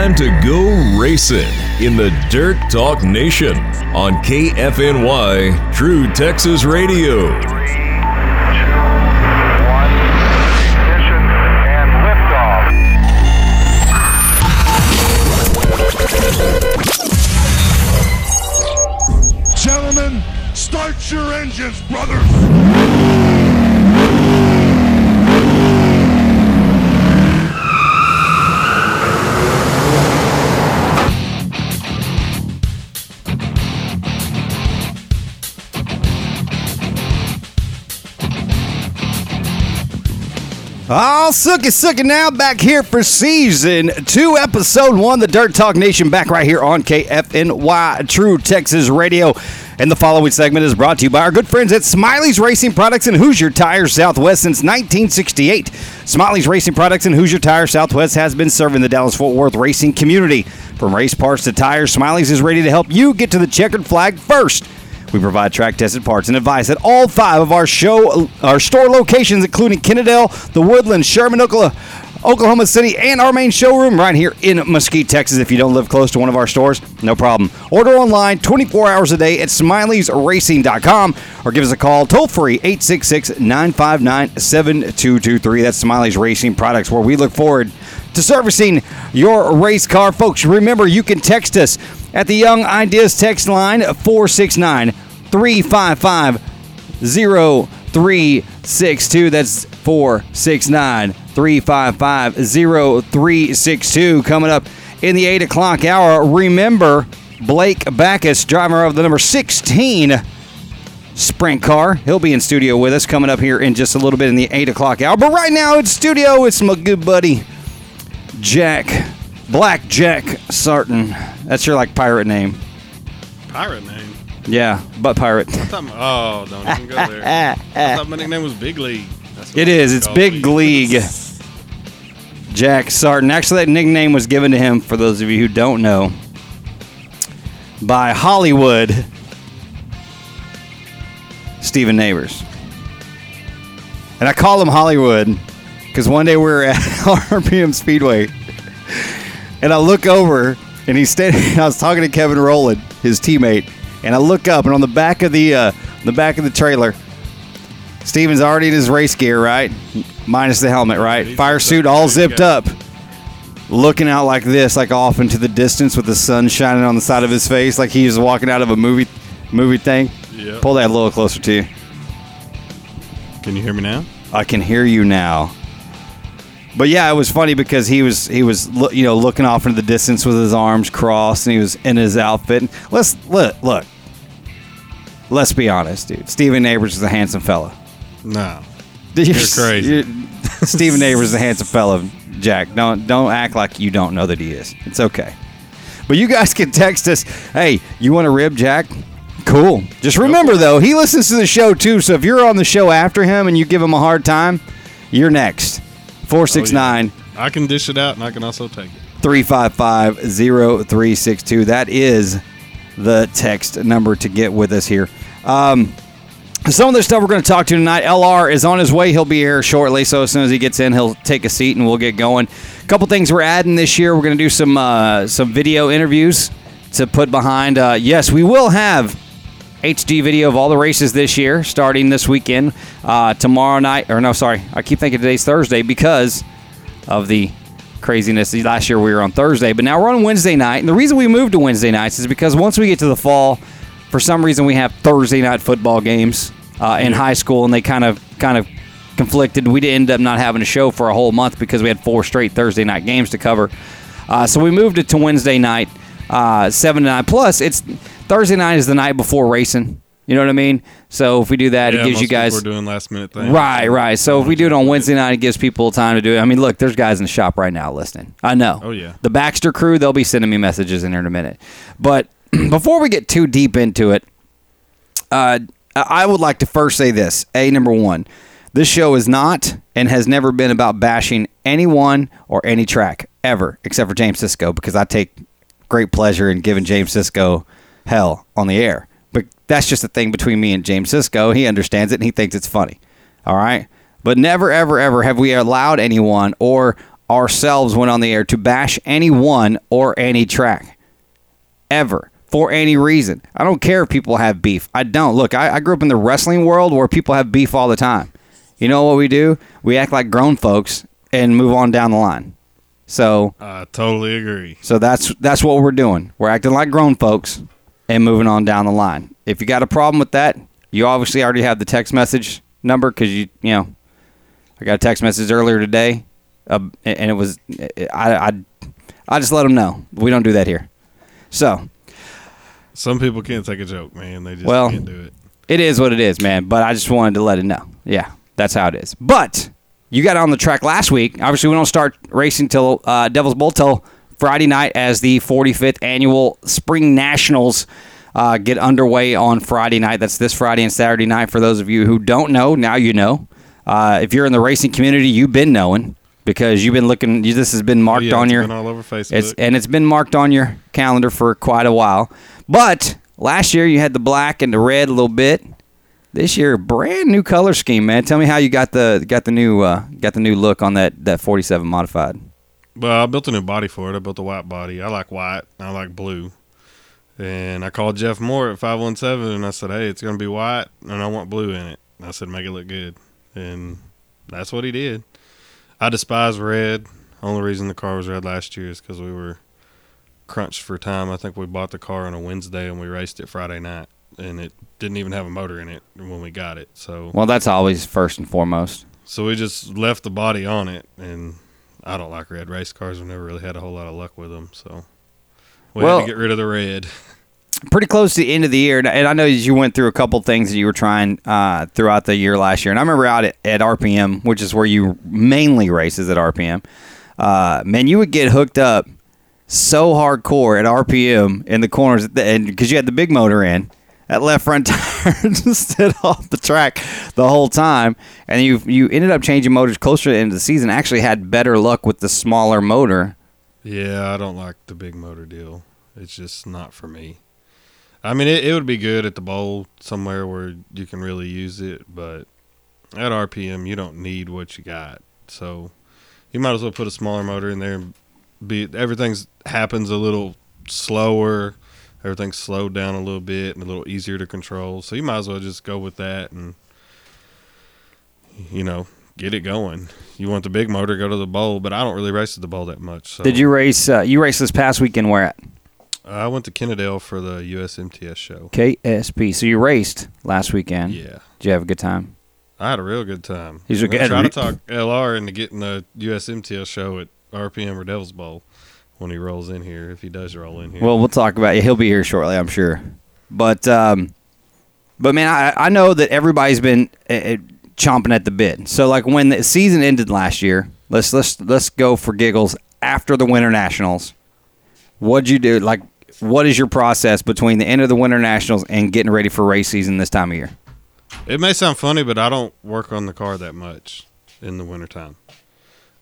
time to go racing in the Dirt Talk Nation on KFNY True Texas Radio. Three, two, one, ignition and liftoff. Gentlemen, start your engines, brothers! Oh, Sookie Sookie now back here for season two, episode one, the Dirt Talk Nation, back right here on KFNY True Texas Radio. And the following segment is brought to you by our good friends at Smiley's Racing Products and Hoosier Tires Southwest since 1968. Smiley's Racing Products and Hoosier Tires Southwest has been serving the Dallas Fort Worth racing community. From race parts to tires, Smiley's is ready to help you get to the checkered flag first. We provide track tested parts and advice at all five of our show our store locations, including Kennedale, the Woodland, Sherman, Oklahoma, Oklahoma City, and our main showroom right here in Mesquite, Texas. If you don't live close to one of our stores, no problem. Order online 24 hours a day at smileysracing.com or give us a call toll free 866 959 7223. That's Smiley's Racing Products, where we look forward to servicing your race car. Folks, remember you can text us at the Young Ideas text line 469 355 0362. That's 469 355 0362. Coming up in the 8 o'clock hour, remember Blake Backus, driver of the number 16 sprint car. He'll be in studio with us coming up here in just a little bit in the 8 o'clock hour. But right now, it's studio. It's my good buddy, Jack. Black Jack Sarton. That's your like pirate name. pirate name. Yeah, butt pirate. I thought my- oh, don't even go there. I thought my nickname was Big League. It is. It's. Big League. Jack Sarton. Actually, that nickname was given to him, for those of you who don't know, by Hollywood Stephen Neighbors. And I call him Hollywood because one day we were at RPM Speedway and I look over and he's standing. I was talking to Kevin Rowland, his teammate, and I look up and on the back of the uh, the back of the trailer, Steven's already in his race gear, right? Minus the helmet, right? Fire suit all zipped up, looking out like this, like off into the distance with the sun shining on the side of his face, like he was walking out of a movie movie thing. Yep. Pull that a little closer to you. Can you hear me now? I can hear you now. But yeah, it was funny because he was he was you know looking off into the distance with his arms crossed and he was in his outfit. Let's look look. Let's be honest, dude. Stephen Neighbors is a handsome fella. No. You're crazy. you're- Steven Neighbors is a handsome fella, Jack. Don't don't act like you don't know that he is. It's okay. But you guys can text us. Hey, you want a rib, Jack? Cool. Just remember though, he listens to the show too. So if you're on the show after him and you give him a hard time, you're next. Four six nine I can dish it out and I can also take it. 355 0362. That is the text number to get with us here. Um, some of the stuff we're going to talk to tonight. LR is on his way. He'll be here shortly. So as soon as he gets in, he'll take a seat and we'll get going. A couple things we're adding this year. We're going to do some uh, some video interviews to put behind. Uh, yes, we will have HD video of all the races this year, starting this weekend. Uh, tomorrow night, or no, sorry, I keep thinking today's Thursday because of the craziness. Last year we were on Thursday, but now we're on Wednesday night. And the reason we moved to Wednesday nights is because once we get to the fall, for some reason we have Thursday night football games uh, in high school, and they kind of kind of conflicted. We did end up not having a show for a whole month because we had four straight Thursday night games to cover. Uh, so we moved it to Wednesday night, uh, seven to nine. Plus, it's Thursday night is the night before racing. You know what I mean? So if we do that, yeah, it gives most you guys We're doing last minute things. Right, right. So if we do it on Wednesday night, it gives people time to do it. I mean, look, there's guys in the shop right now listening. I know. Oh, yeah. The Baxter crew, they'll be sending me messages in here in a minute. But before we get too deep into it, uh, I would like to first say this. A, number one, this show is not and has never been about bashing anyone or any track ever, except for James Cisco, because I take great pleasure in giving James Cisco hell on the air. But that's just a thing between me and James Cisco. He understands it and he thinks it's funny. All right. But never, ever, ever have we allowed anyone or ourselves went on the air to bash anyone or any track ever for any reason. I don't care if people have beef. I don't. Look, I, I grew up in the wrestling world where people have beef all the time. You know what we do? We act like grown folks and move on down the line. So I totally agree. so that's that's what we're doing. We're acting like grown folks and moving on down the line. If you got a problem with that, you obviously already have the text message number because you you know I got a text message earlier today, uh, and it was I, I I just let them know we don't do that here. So Some people can't take a joke, man. They just Well, can't do it. It is what it is, man. But I just wanted to let it know. Yeah, that's how it is. But you got on the track last week. Obviously, we don't start racing till uh, Devil's Bowl till Friday night as the 45th annual Spring Nationals uh, get underway on Friday night. That's this Friday and Saturday night. For those of you who don't know, now you know. Uh, if you're in the racing community, you've been knowing because you've been looking. you- This has been marked Yeah, on your all over Facebook. it's and it's been marked on your calendar for quite a while. But last year you had the black and the red a little bit. This year, brand new color scheme, man. Tell me how you got the got the new uh, got the new look on that that 47 modified. Well, I built a new body for it. I built a white body. I like white. I like blue. And I called Jeff Moore at 517 and I said, hey, it's going to be white and I want blue in it. And I said, make it look good. And that's what he did. I despise red. Only reason the car was red last year is because we were crunched for time. I think we bought the car on a Wednesday and we raced it Friday night. And it didn't even have a motor in it when we got it. So Well, that's always first and foremost. so we just left the body on it, and I don't like red race cars. We've never really had a whole lot of luck with them, so we Well- had to get rid of the red. Pretty close to the end of the year, and- I know you went through a couple things that you were trying uh, throughout the year last year. And I remember out at, at RPM, which is where you mainly races at RPM. Uh, man, you would get hooked up so hardcore at RPM in the corners, and because you had the big motor in, that left front tire just stood off the track the whole time, and you you ended up changing motors closer to the end of the season. Actually, had better luck with the smaller motor. Yeah, I don't like the big motor deal. It's just not for me. I mean, it, it would be good at the bowl somewhere where you can really use it, but at RPM, you don't need what you got. So you might as well put a smaller motor in there. And be everything's happens a little slower. Everything's slowed down a little bit and a little easier to control. So you might as well just go with that and you know get it going. You want the big motor, go to the bowl, but I don't really race at the bowl that much. So. Did you race? Uh, you raced this past weekend where at? I went to Kennedale for the USMTS show. KSP. So you raced last weekend. Yeah, Did you have a good time? I had a real good time. He's a good- try to talk LR into getting the USMTS show at RPM or Devil's Bowl when he rolls in here, if he does roll in here. Well, we'll talk about it. He'll be here shortly, I'm sure. But, um, but man, I, I know that everybody's been uh, chomping at the bit. So, like when the season ended last year, let's let's let's go for giggles after the Winter Nationals. What'd you do? Like, what is your process between the end of the Winter Nationals and getting ready for race season this time of year? it may sound funny, but I don't work on the car that much in the wintertime.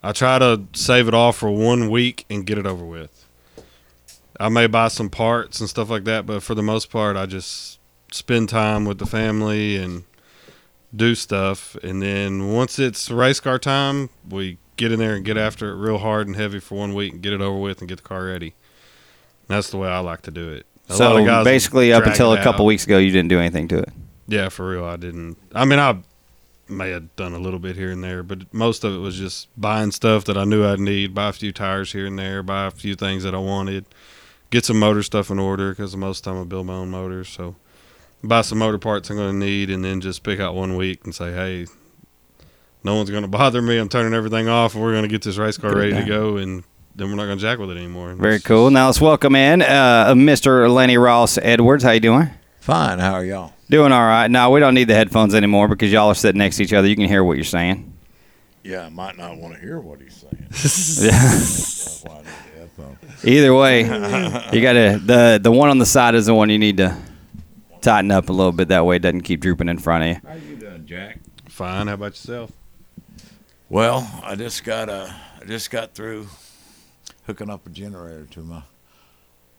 I try to save it all for one week and get it over with. I may buy some parts and stuff like that, but for the most part, I just spend time with the family and do stuff. And then once it's race car time, we get in there and get after it real hard and heavy for one week and get it over with and get the car ready. That's the way I like to do it. A so basically, up until a couple out. weeks ago, you didn't do anything to it. Yeah, for real, I didn't. I mean, I may have done a little bit here and there, but most of it was just buying stuff that I knew I'd need, buy a few tires here and there, buy a few things that I wanted, get some motor stuff in order because most of the time I build my own motors. So buy some motor parts I'm going to need, and then just pick out one week and say, hey, no one's going to bother me. I'm turning everything off, and we're going to get this race car ready to go, and then we're not going to jack with it anymore. Very cool. Now let's welcome in uh, Mr. Lenny Ross Edwards. How you doing? Fine. How are y'all? Doing all right. No, we don't need the headphones anymore because y'all are sitting next to each other. You can hear what you're saying. Yeah, I might not want to hear what he's saying. Yeah. That's why I need the headphones. Either way, you got to the the one on the side is the one you need to tighten up a little bit. That way, it doesn't keep drooping in front of you. How you doing, Jack? Fine. How about yourself? Well, I just got uh, I just got through hooking up a generator to my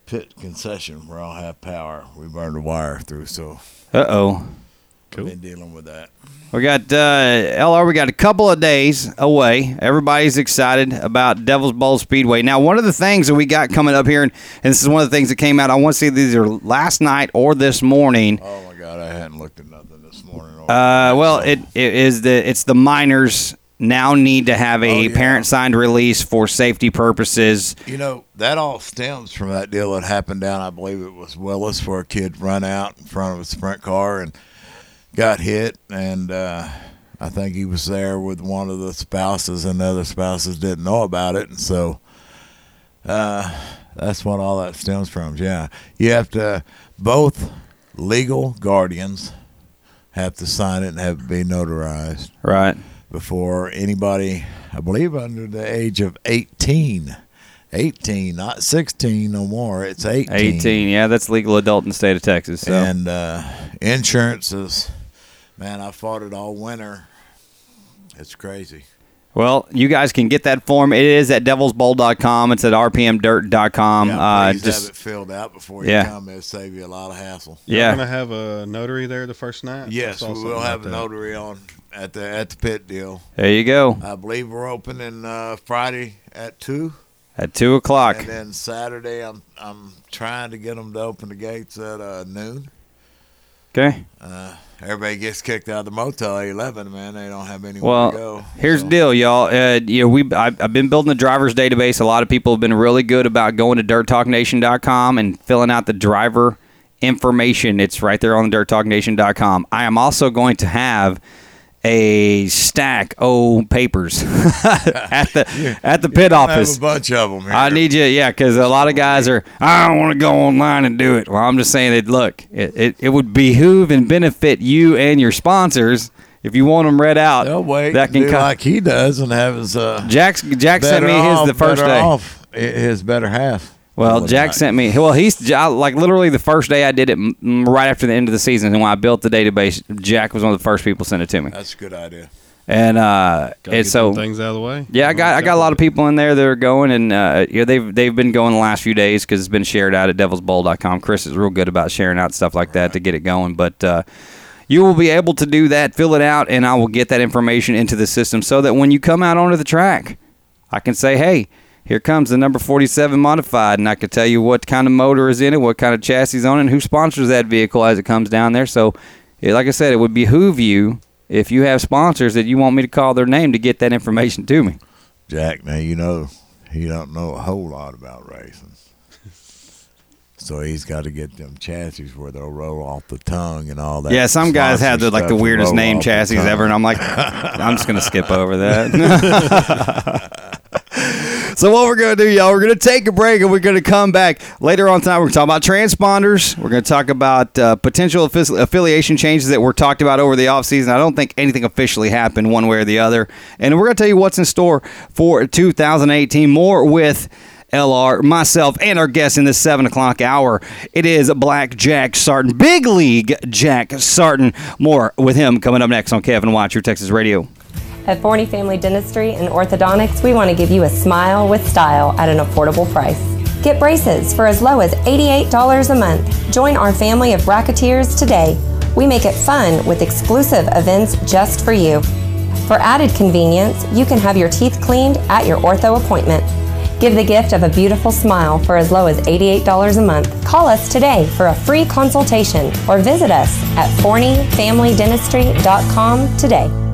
pit concession where I'll have power. We burned a wire through, so Uh oh. Cool. Been dealing with that. We got uh, LR. We got a couple of days away. Everybody's excited about Devil's Bowl Speedway. Now, one of the things that we got coming up here, and, and this is one of the things that came out. I want to see these are last night or this morning. Oh my God, I hadn't looked at nothing this morning. Uh, well, it, it is the it's the minors now need to have a Oh, yeah. parent signed release for safety purposes. You know, that all stems from that deal that happened down, I believe it was Willis, where a kid run out in front of a sprint car and got hit. And uh, I think he was there with one of the spouses, and the other spouses didn't know about it. And so uh, that's what all that stems from. Yeah. You have to, both legal guardians have to sign it and have it be notarized Right. Before anybody, I believe, under the age of 18. 18, not 16 no more. It's 18. 18. Yeah, that's legal adult in the state of Texas. So. And uh, insurance is, man, I fought it all winter. It's crazy. Well, you guys can get that form. It is at devilsbowl.com. It's at rpmdirt.com. Yeah, uh, just have it filled out before you Yeah. come. It'll save you a lot of hassle. yeah. We're Gonna have a notary there the first night. Yes, we will have a that. notary on at the at the pit deal. There you go. I believe we're opening uh, Friday at two. At two o'clock. And then Saturday, I'm I'm trying to get them to open the gates at uh, noon. Okay. Uh, everybody gets kicked out of the motel at eleven. Man, they don't have anywhere Well, to go. here's So, the deal, y'all. Uh, you know, we I've, I've been building the drivers database. A lot of people have been really good about going to dirttalknation.com and filling out the driver information. It's right there on dirttalknation.com. I am also going to have a stack of papers at the at the pit office. a bunch of them. Here. I need you, yeah, because a lot of guys are. I don't want to go online and do it. Well, I'm just saying that. Look, it, it, it would behoove and benefit you and your sponsors if you want them read out. They'll wait. That can do come. like he does and have his uh. Jack's Jack sent me his off, the first day. Off, his better half. Well, Jack sent me. Well, he's J- I- like literally the first day I did it, mm, right after the end of the season, and when I built the database, Jack was one of the first people sent it to me. That's a good idea. And uh, Gotta and get so some things out of the way. Yeah, I got I got a lot of people in there that are going, and uh, yeah, they've they've been going the last few days because it's been shared out at devilsbowl.com. Chris is real good about sharing out stuff like that to get it going, but. Uh, you will be able to do that, fill it out, and I will get that information into the system so that when you come out onto the track, I can say, hey, here comes the number 47 modified, and I can tell you what kind of motor is in it, what kind of chassis is on it, and who sponsors that vehicle as it comes down there. So, like I said, it would behoove you if you have sponsors that you want me to call their name to get that information to me. Jack, now you know he don't know a whole lot about racing. So he's got to get them chassis where they'll roll off the tongue and all that. Yeah, some guys have the like the weirdest name chassis ever, and I'm like, I'm just gonna skip over that. so what we're gonna do, y'all? We're gonna take a break, and we're gonna come back later on tonight. We're gonna talk about transponders. We're gonna talk about uh, potential affi- affiliation changes that were talked about over the offseason. I don't think anything officially happened one way or the other, and we're gonna tell you what's in store for 2018. More with. LR, myself, and our guest in this 7 o'clock hour. It is Black Jack Sarton, Big League Jack Sarton. More with him coming up next on Kevin Watch, your Texas Radio. At Forney Family Dentistry and Orthodontics, we want to give you a smile with style at an affordable price. Get braces for as low as $88 a month. Join our family of bracketeers today. We make it fun with exclusive events just for you. For added convenience, you can have your teeth cleaned at your ortho appointment. Give the gift of a beautiful smile for as low as $88 a month. Call us today for a free consultation or visit us at forneyfamilydentistry.com today.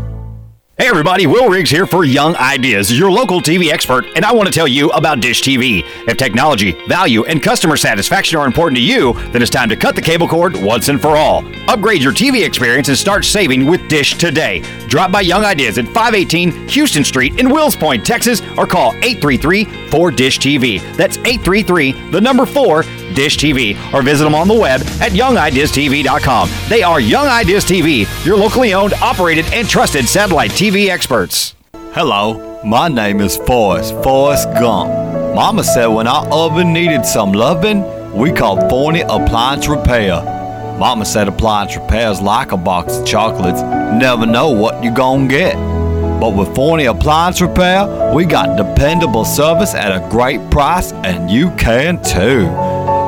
Hey everybody, Will Riggs here for Young Ideas, your local TV expert, and I want to tell you about Dish TV. If technology, value, and customer satisfaction are important to you, then it's time to cut the cable cord once and for all. Upgrade your TV experience and start saving with Dish today. Drop by Young Ideas at 518 Houston Street in Wills Point, Texas, or call 833-4-DISH-TV. That's 833, the number 4, Dish TV, or visit them on the web at youngideastv.com. They are Young Ideas TV, your locally owned, operated, and trusted satellite TV experts. Hello, my name is Forrest, Forrest Gump. Mama said when our oven needed some loving, we called Forney Appliance Repair. Mama said appliance repairs like a box of chocolates, never know what you're gonna get. But with Forney Appliance Repair, we got dependable service at a great price, and you can too.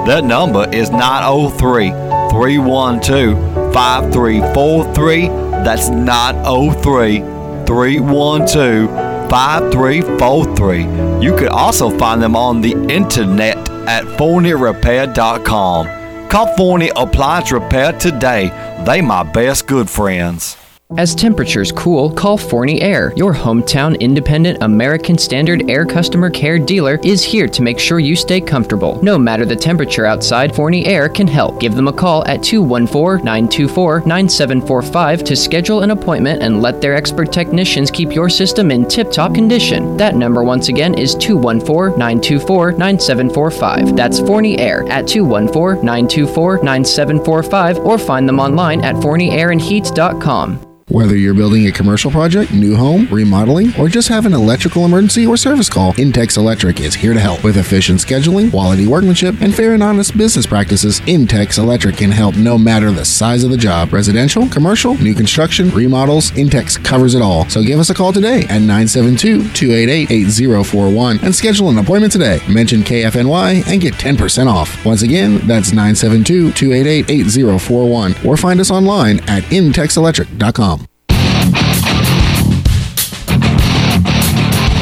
That number is 903 312 5343. That's 903 312 5343. You could also find them on the internet at ForneyRepair.com. Call Forney Appliance Repair today. They my best good friends. As temperatures cool, call Forney Air. Your hometown independent American Standard Air customer care dealer is here to make sure you stay comfortable. No matter the temperature outside, Forney Air can help. Give them a call at 214 924 9745 to schedule an appointment and let their expert technicians keep your system in tip top condition. That number, once again, is 214 924 9745. That's Forney Air at 214 924 9745 or find them online at forneyairandheat.com. Whether you're building a commercial project, new home, remodeling, or just have an electrical emergency or service call, Intex Electric is here to help. With efficient scheduling, quality workmanship, and fair and honest business practices, Intex Electric can help no matter the size of the job. Residential, commercial, new construction, remodels, Intex covers it all. So give us a call today at 972-288-8041 and schedule an appointment today. Mention KFNY and get 10% off. Once again, that's 972-288-8041 or find us online at intexelectric.com.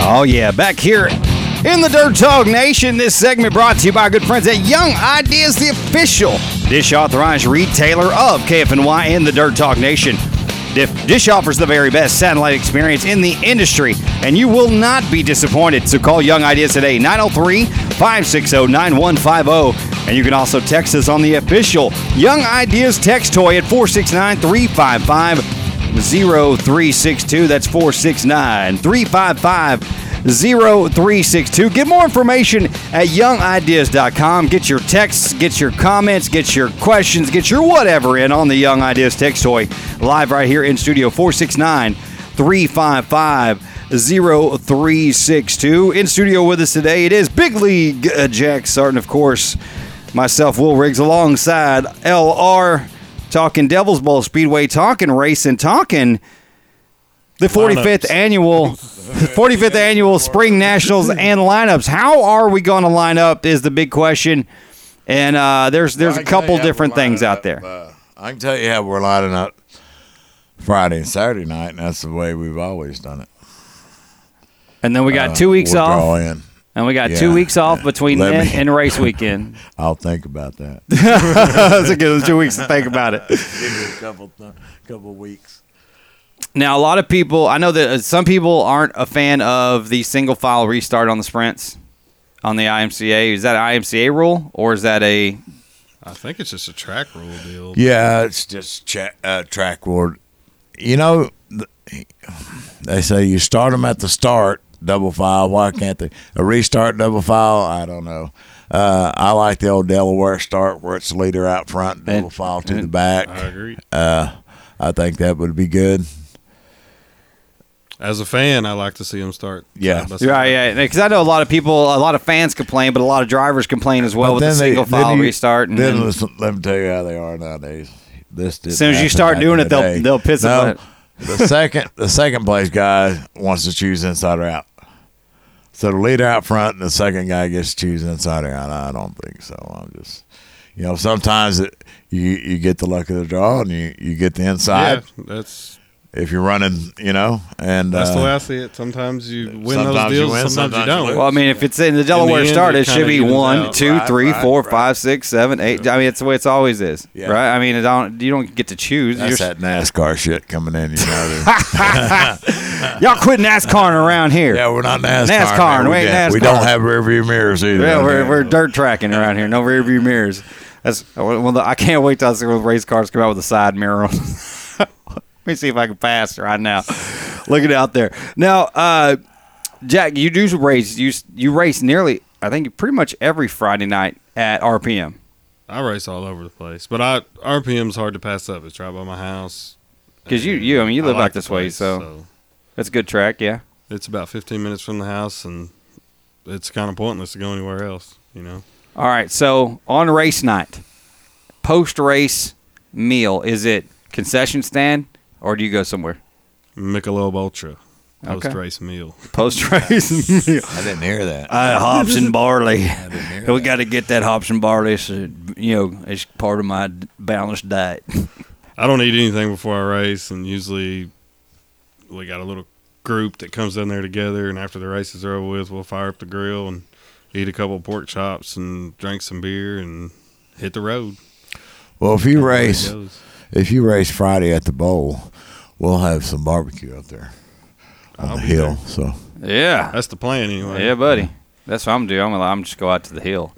Oh, yeah. Back here in the Dirt Talk Nation, this segment brought to you by our good friends at Young Ideas, the official dish authorized retailer of KFNY in the Dirt Talk Nation. Dish offers the very best satellite experience in the industry, and you will not be disappointed. So call Young Ideas today, 903 560 9150. And you can also text us on the official Young Ideas text toy at 469 355 0362. That's 469 355 0362. Get more information at youngideas.com. Get your texts, get your comments, get your questions, get your whatever in on the Young Ideas text toy live right here in studio 469 355 0362. In studio with us today, it is Big League uh, Jack Sarton, of course. Myself, Will Riggs, alongside LR, talking Devil's Bowl Speedway, talking racing, talking the 45th Lineups. annual 45th annual Spring Nationals and lineups. How are we going to line up is the big question. And uh, there's there's I a can couple different things out up. there. Uh, I can tell you how we're lining up Friday and Saturday night, and that's the way we've always done it. And then we got Uh, two weeks we'll off. Draw in. And we got Yeah, two weeks off yeah. between Let then me- and race weekend. I'll think about that. That's a good two weeks to think about it. Give me a couple, couple weeks. Now, a lot of people, I know that uh, some people aren't a fan of the single file restart on the sprints on the IMCA. Is that an IMCA rule or is that a I think it's just a track rule deal. Yeah, it's just cha- uh, track ward. You know, th- they say you start them at the start, double file. Why can't they? A restart double file? I don't know. Uh, I like the old Delaware start where it's leader out front, double And- file to the back. I agree. Uh, I think that would be good. As a fan, I like to see them start. Yeah. side. Right, yeah. Because I know a lot of people, a lot of fans complain, but a lot of drivers complain as well But with the then they- single then file you- restart. And, then and- listen, let me tell you how they are nowadays. This As soon as you start doing it, they'll- they'll piss no, it. The second, the second place guy wants to choose inside or out. So the leader out front and the second guy gets to choose inside out. I don't think so. I'm just, you know, sometimes it, you you get the luck of the draw and you, you get the inside. Yeah, inside that's if you're running, you know, and that's the uh, way I see it. Sometimes you win those sometimes you deals, win, sometimes, you sometimes you don't. lose. well, I mean, if it's in the Delaware end, start, it it should be evens one, out. two, Right, three, right, four, right. five, six, seven, eight. I mean, it's the way it's always is, Yeah. right? I mean, it don't, you don't get to choose. that's You're- that NASCAR shit coming in, you know. y'all quit NASCAR around here. yeah, we're not NASCAR. NASCAR, man. we ain't got- We don't have rear view mirrors either. Yeah, we're, Okay. we're dirt tracking around here. No rear view mirrors. That's well. I can't wait till I see when race cars come out with a side mirror on. Let me see if I can pass right now. Looking out there. Now, uh, Jack, you do race. You you race nearly. I think pretty much every Friday night at RPM. I race all over the place, but I RPM's hard to pass up. It's right by my house. 'Cause you- you- I mean, you live like out this way, place, so- That's a good track. Yeah. it's about 15 minutes from the house, and it's kind of pointless to go anywhere else. You know, All right. So on race night, post race meal, is it concession stand or do you go somewhere? Michelob Ultra Okay. post race meal. Post race meal. I didn't hear that. Uh, hops and barley. didn't hear We got to get that hops and barley. So, you know, it's part of my balanced diet. I don't eat anything before I race, and usually we got a little group that comes in there together. And after the races are over with, we'll fire up the grill and eat a couple pork chops and drink some beer and hit the road. Well, if you That's the way it race, if you race Friday at the bowl, we'll have some barbecue up there on I'll the hill. there. So Yeah. That's the plan anyway. Yeah, buddy. That's what I'm doing. I'm gonna I'm just go out to the hill.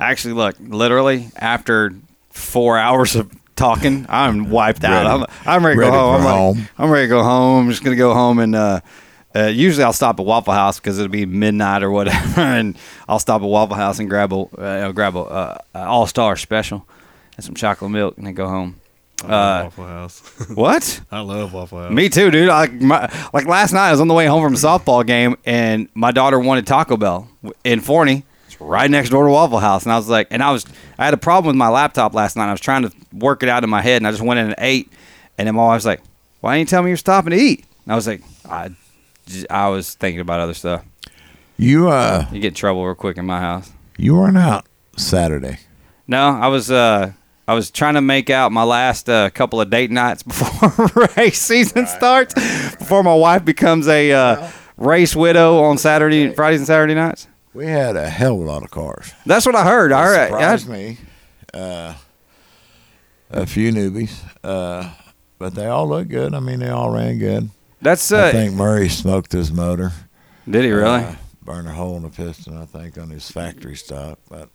Actually, look, literally after four hours of talking, I'm wiped out. Ready. I'm, I'm ready to Ready go home. I'm, like- home. I'm ready to go home. I'm just gonna go home and uh, uh, usually I'll stop at Waffle House because it'll be midnight or whatever, and I'll stop at Waffle House and grab a uh, grab a uh, All Star special and some chocolate milk, and then go home. I love Uh, Waffle House. what? I love Waffle House. Me too, dude. Like, my, like last night, I was on the way home from a softball game, and my daughter wanted Taco Bell in Forney. It's right next door to Waffle House, and I was like, and I was, I had a problem with my laptop last night. I was trying to work it out in my head, and I just went in and ate. And then my wife was like, "Why didn't you tell me you're stopping to eat?" And I was like, I, I was thinking about other stuff. you uh You get in trouble real quick in my house. you weren't out Saturday. No, I was uh I was trying to make out my last uh, couple of date nights before race season starts, before my wife becomes a uh, race widow on Saturday, Fridays and Saturday nights. We had a hell of a lot of cars. That's what I heard. I It heard. surprised I- me. Uh, a few newbies, uh, but they all look good. I mean, they all ran good. that's I uh. think Murray smoked his motor. Did he really? Uh, burned a hole in the piston, I think, on his factory stock. But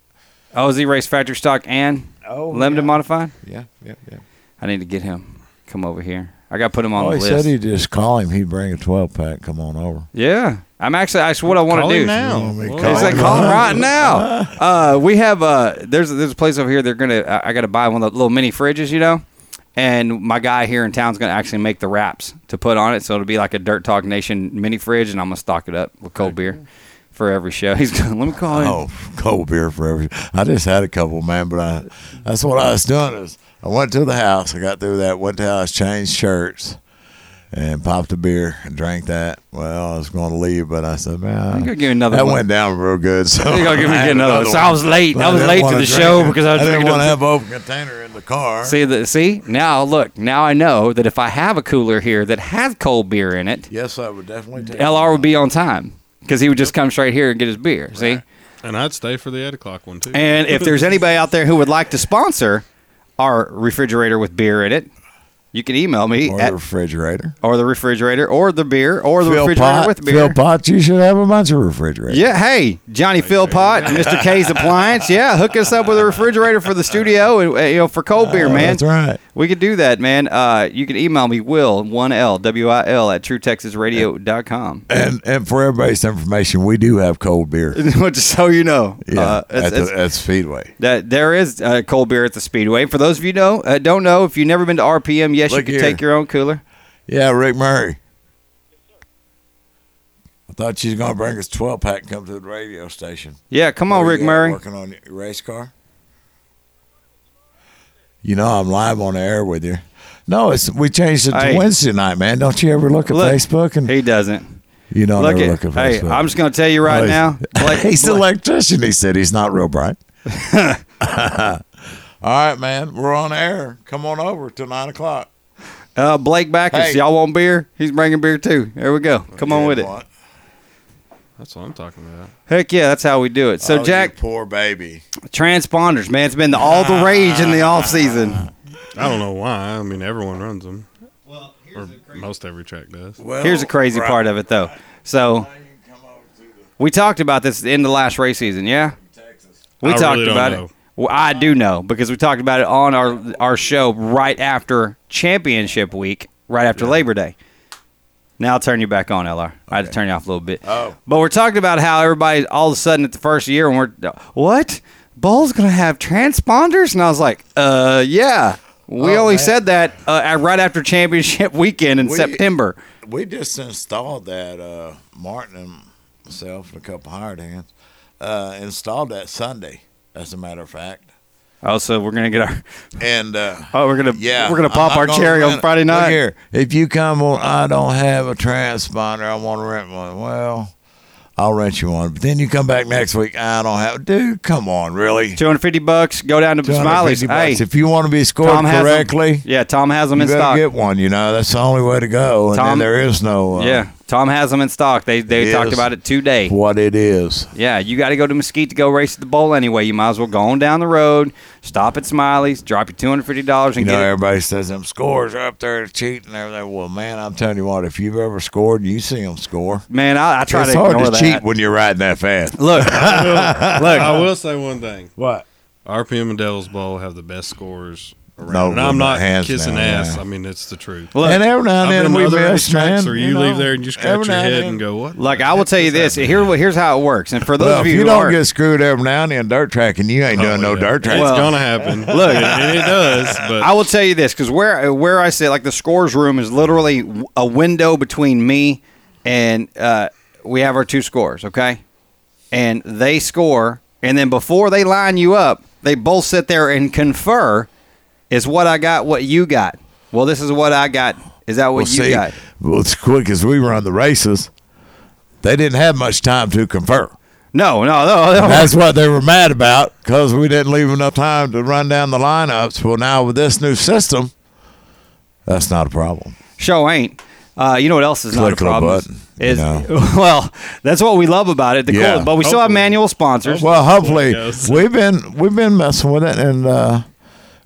oh, is he race factory stock and oh, limited yeah. modified? Yeah, yeah, yeah. I need to get him. Come over here. I got to put him on Oh, the he list. said he'd just call him. He'd bring a 12 pack. Come on over. Yeah, I'm actually. That's what I want to do. now. You want Well, call He's like, call him right now. Uh, we have uh, there's there's a place over here. They're gonna. I, I got to buy one of the little mini fridges, you know. And my guy here in town's gonna actually make the wraps to put on it, so it'll be like a Dirt Talk Nation mini fridge, and I'm gonna stock it up with cold beer for every show. He's gonna let me call him. Oh, cold beer for every. I just had a couple, man, but I. That's what I was doing. Is I went to the house. I got through that. Went to the house, changed shirts, and popped a beer and drank that. Well, I was going to leave, but I said, man, You gotta give another that one. went down real good. So You gotta give me I another one. So I was late. But I was didn't late to the show it. because I was I didn't want to have open container in the car. See the see now look now I know that if I have a cooler here that has cold beer in it, yes, I would definitely take. LR would be on time because he would just come straight here and get his beer. See. And I'd stay for the eight o'clock one too. And if there's anybody out there who would like to sponsor our refrigerator with beer in it, you can email me or at the refrigerator. or the refrigerator or the beer or the Phil refrigerator Pot, with beer. Phil Pot, you should have a bunch of refrigerators. Yeah, hey, Johnny Philpott, Mr. K's Appliance. Yeah, hook us up with a refrigerator for the studio and uh, you know for cold beer, Oh, man. That's right. We could do that, man. Uh, you can email me, Will, one L, W I L, at truetexasradio.com. And and for everybody's information, we do have cold beer. Just so you know. Yeah, Uh, it's- at, the, it's- at Speedway. That there is uh, cold beer at the Speedway. For those of you know, uh, don't know, if you've never been to RPM, yes, Look you can here. take your own cooler. Yeah, Rick Murray. I thought you was gonna bring us twelve pack and come to the radio station. Yeah, come on, Rick Murray. Working on your race car. You know I'm live on the air with you. No, it's we changed it to Hey. Wednesday night, man. Don't you ever look at Look, Facebook and He doesn't. you don't look ever at, look at hey, I'm just going to tell you right now. Blake, he's an electrician. He said he's not real bright. All right, man. We're on air. Come on over till nine o'clock. uh, Blake Backus, Hey. y'all want beer? He's bringing beer too. There we go. Come on with it. That's what I'm talking about. Heck yeah, that's how we do it. So, Oh, you Jack, poor baby. transponders, man, it's been the, all the rage in the off season. I don't know why. I mean, everyone runs them. Well, or most every track does. Well, Here's the crazy right. part of it, though. So, we talked about this in the last race season, yeah? We I talked really don't about know. it. Well, I do know because we talked about it on our our show right after championship week, right after Labor Day. Now I'll turn you back on, LR. I had to turn you off a little bit. Oh. But we're talking about how everybody all of a sudden at the first year, and we're what? Bull's gonna have transponders, and I was like, uh, yeah. We Oh, only man. said that uh, at- right after championship weekend in We- September. We just installed that. Uh, Martin and myself and a couple hired hands uh, installed that Sunday. As a matter of fact, Oh, so we're gonna get our and uh, oh, we're gonna yeah, we're gonna pop our gonna cherry on Friday Look night. here, if you come on, I don't have a transponder. I want to rent one. Well, I'll rent you one. But then you come back next week. I don't have. Dude, come on, really? 250 bucks. Go down to 250 Smiley's. Hey. If you want to be scored Tom correctly, Yeah, Tom has them you in stock. get one. You know that's the only way to go. And Tom- then there is no. Uh, yeah, Tom has them in stock. They they It talked about it today. What it is. Yeah, you got to go to Mesquite to go race at the bowl anyway. You might as well go on down the road, stop at Smiley's, drop your two hundred fifty dollars, and You and know, get it. everybody says them scores are up there to cheat and everything. Well, man, I'm telling you what, if you've ever scored, you see them score. Man, I, I try it's to hard ignore to that. cheat when you're riding that fast. Look, look. I will say one thing. What? RPM and Devil's Bowl have the best scores around. No, and I'm not kissing down, ass. yeah. I mean, it's the truth. Look, and every now and I've then been we to other miss, racetracks man. where you, know, leave there and you scratch your now and head and go, "What?" Like I will tell you this. Here, here's how it works. And for those Well, of if you, you who don't are, get screwed every now and then dirt track, and you ain't doing no Oh, yeah. dirt track. It's gonna happen. look. and, and it does. But I will tell you this because where where I sit, like the scores room is literally a window between me and uh, we have our two scores, okay? And they score, and then before they line you up, they both sit there and confer. Is what I got? What you got? Well, this is what I got. Is that what well, you see, got? well, as quick as we run the races, they didn't have much time to confer. No, no, no. no. That's what they were mad about because we didn't leave enough time to run down the lineups. Well, now with this new system, that's not a problem. Show ain't. Uh, you know what else is not a Click of a problem? button, is you know. well, that's what we love about it. The Yeah. cool, but we still have manual sponsors. Well, hopefully we've been we've been messing with it, and uh,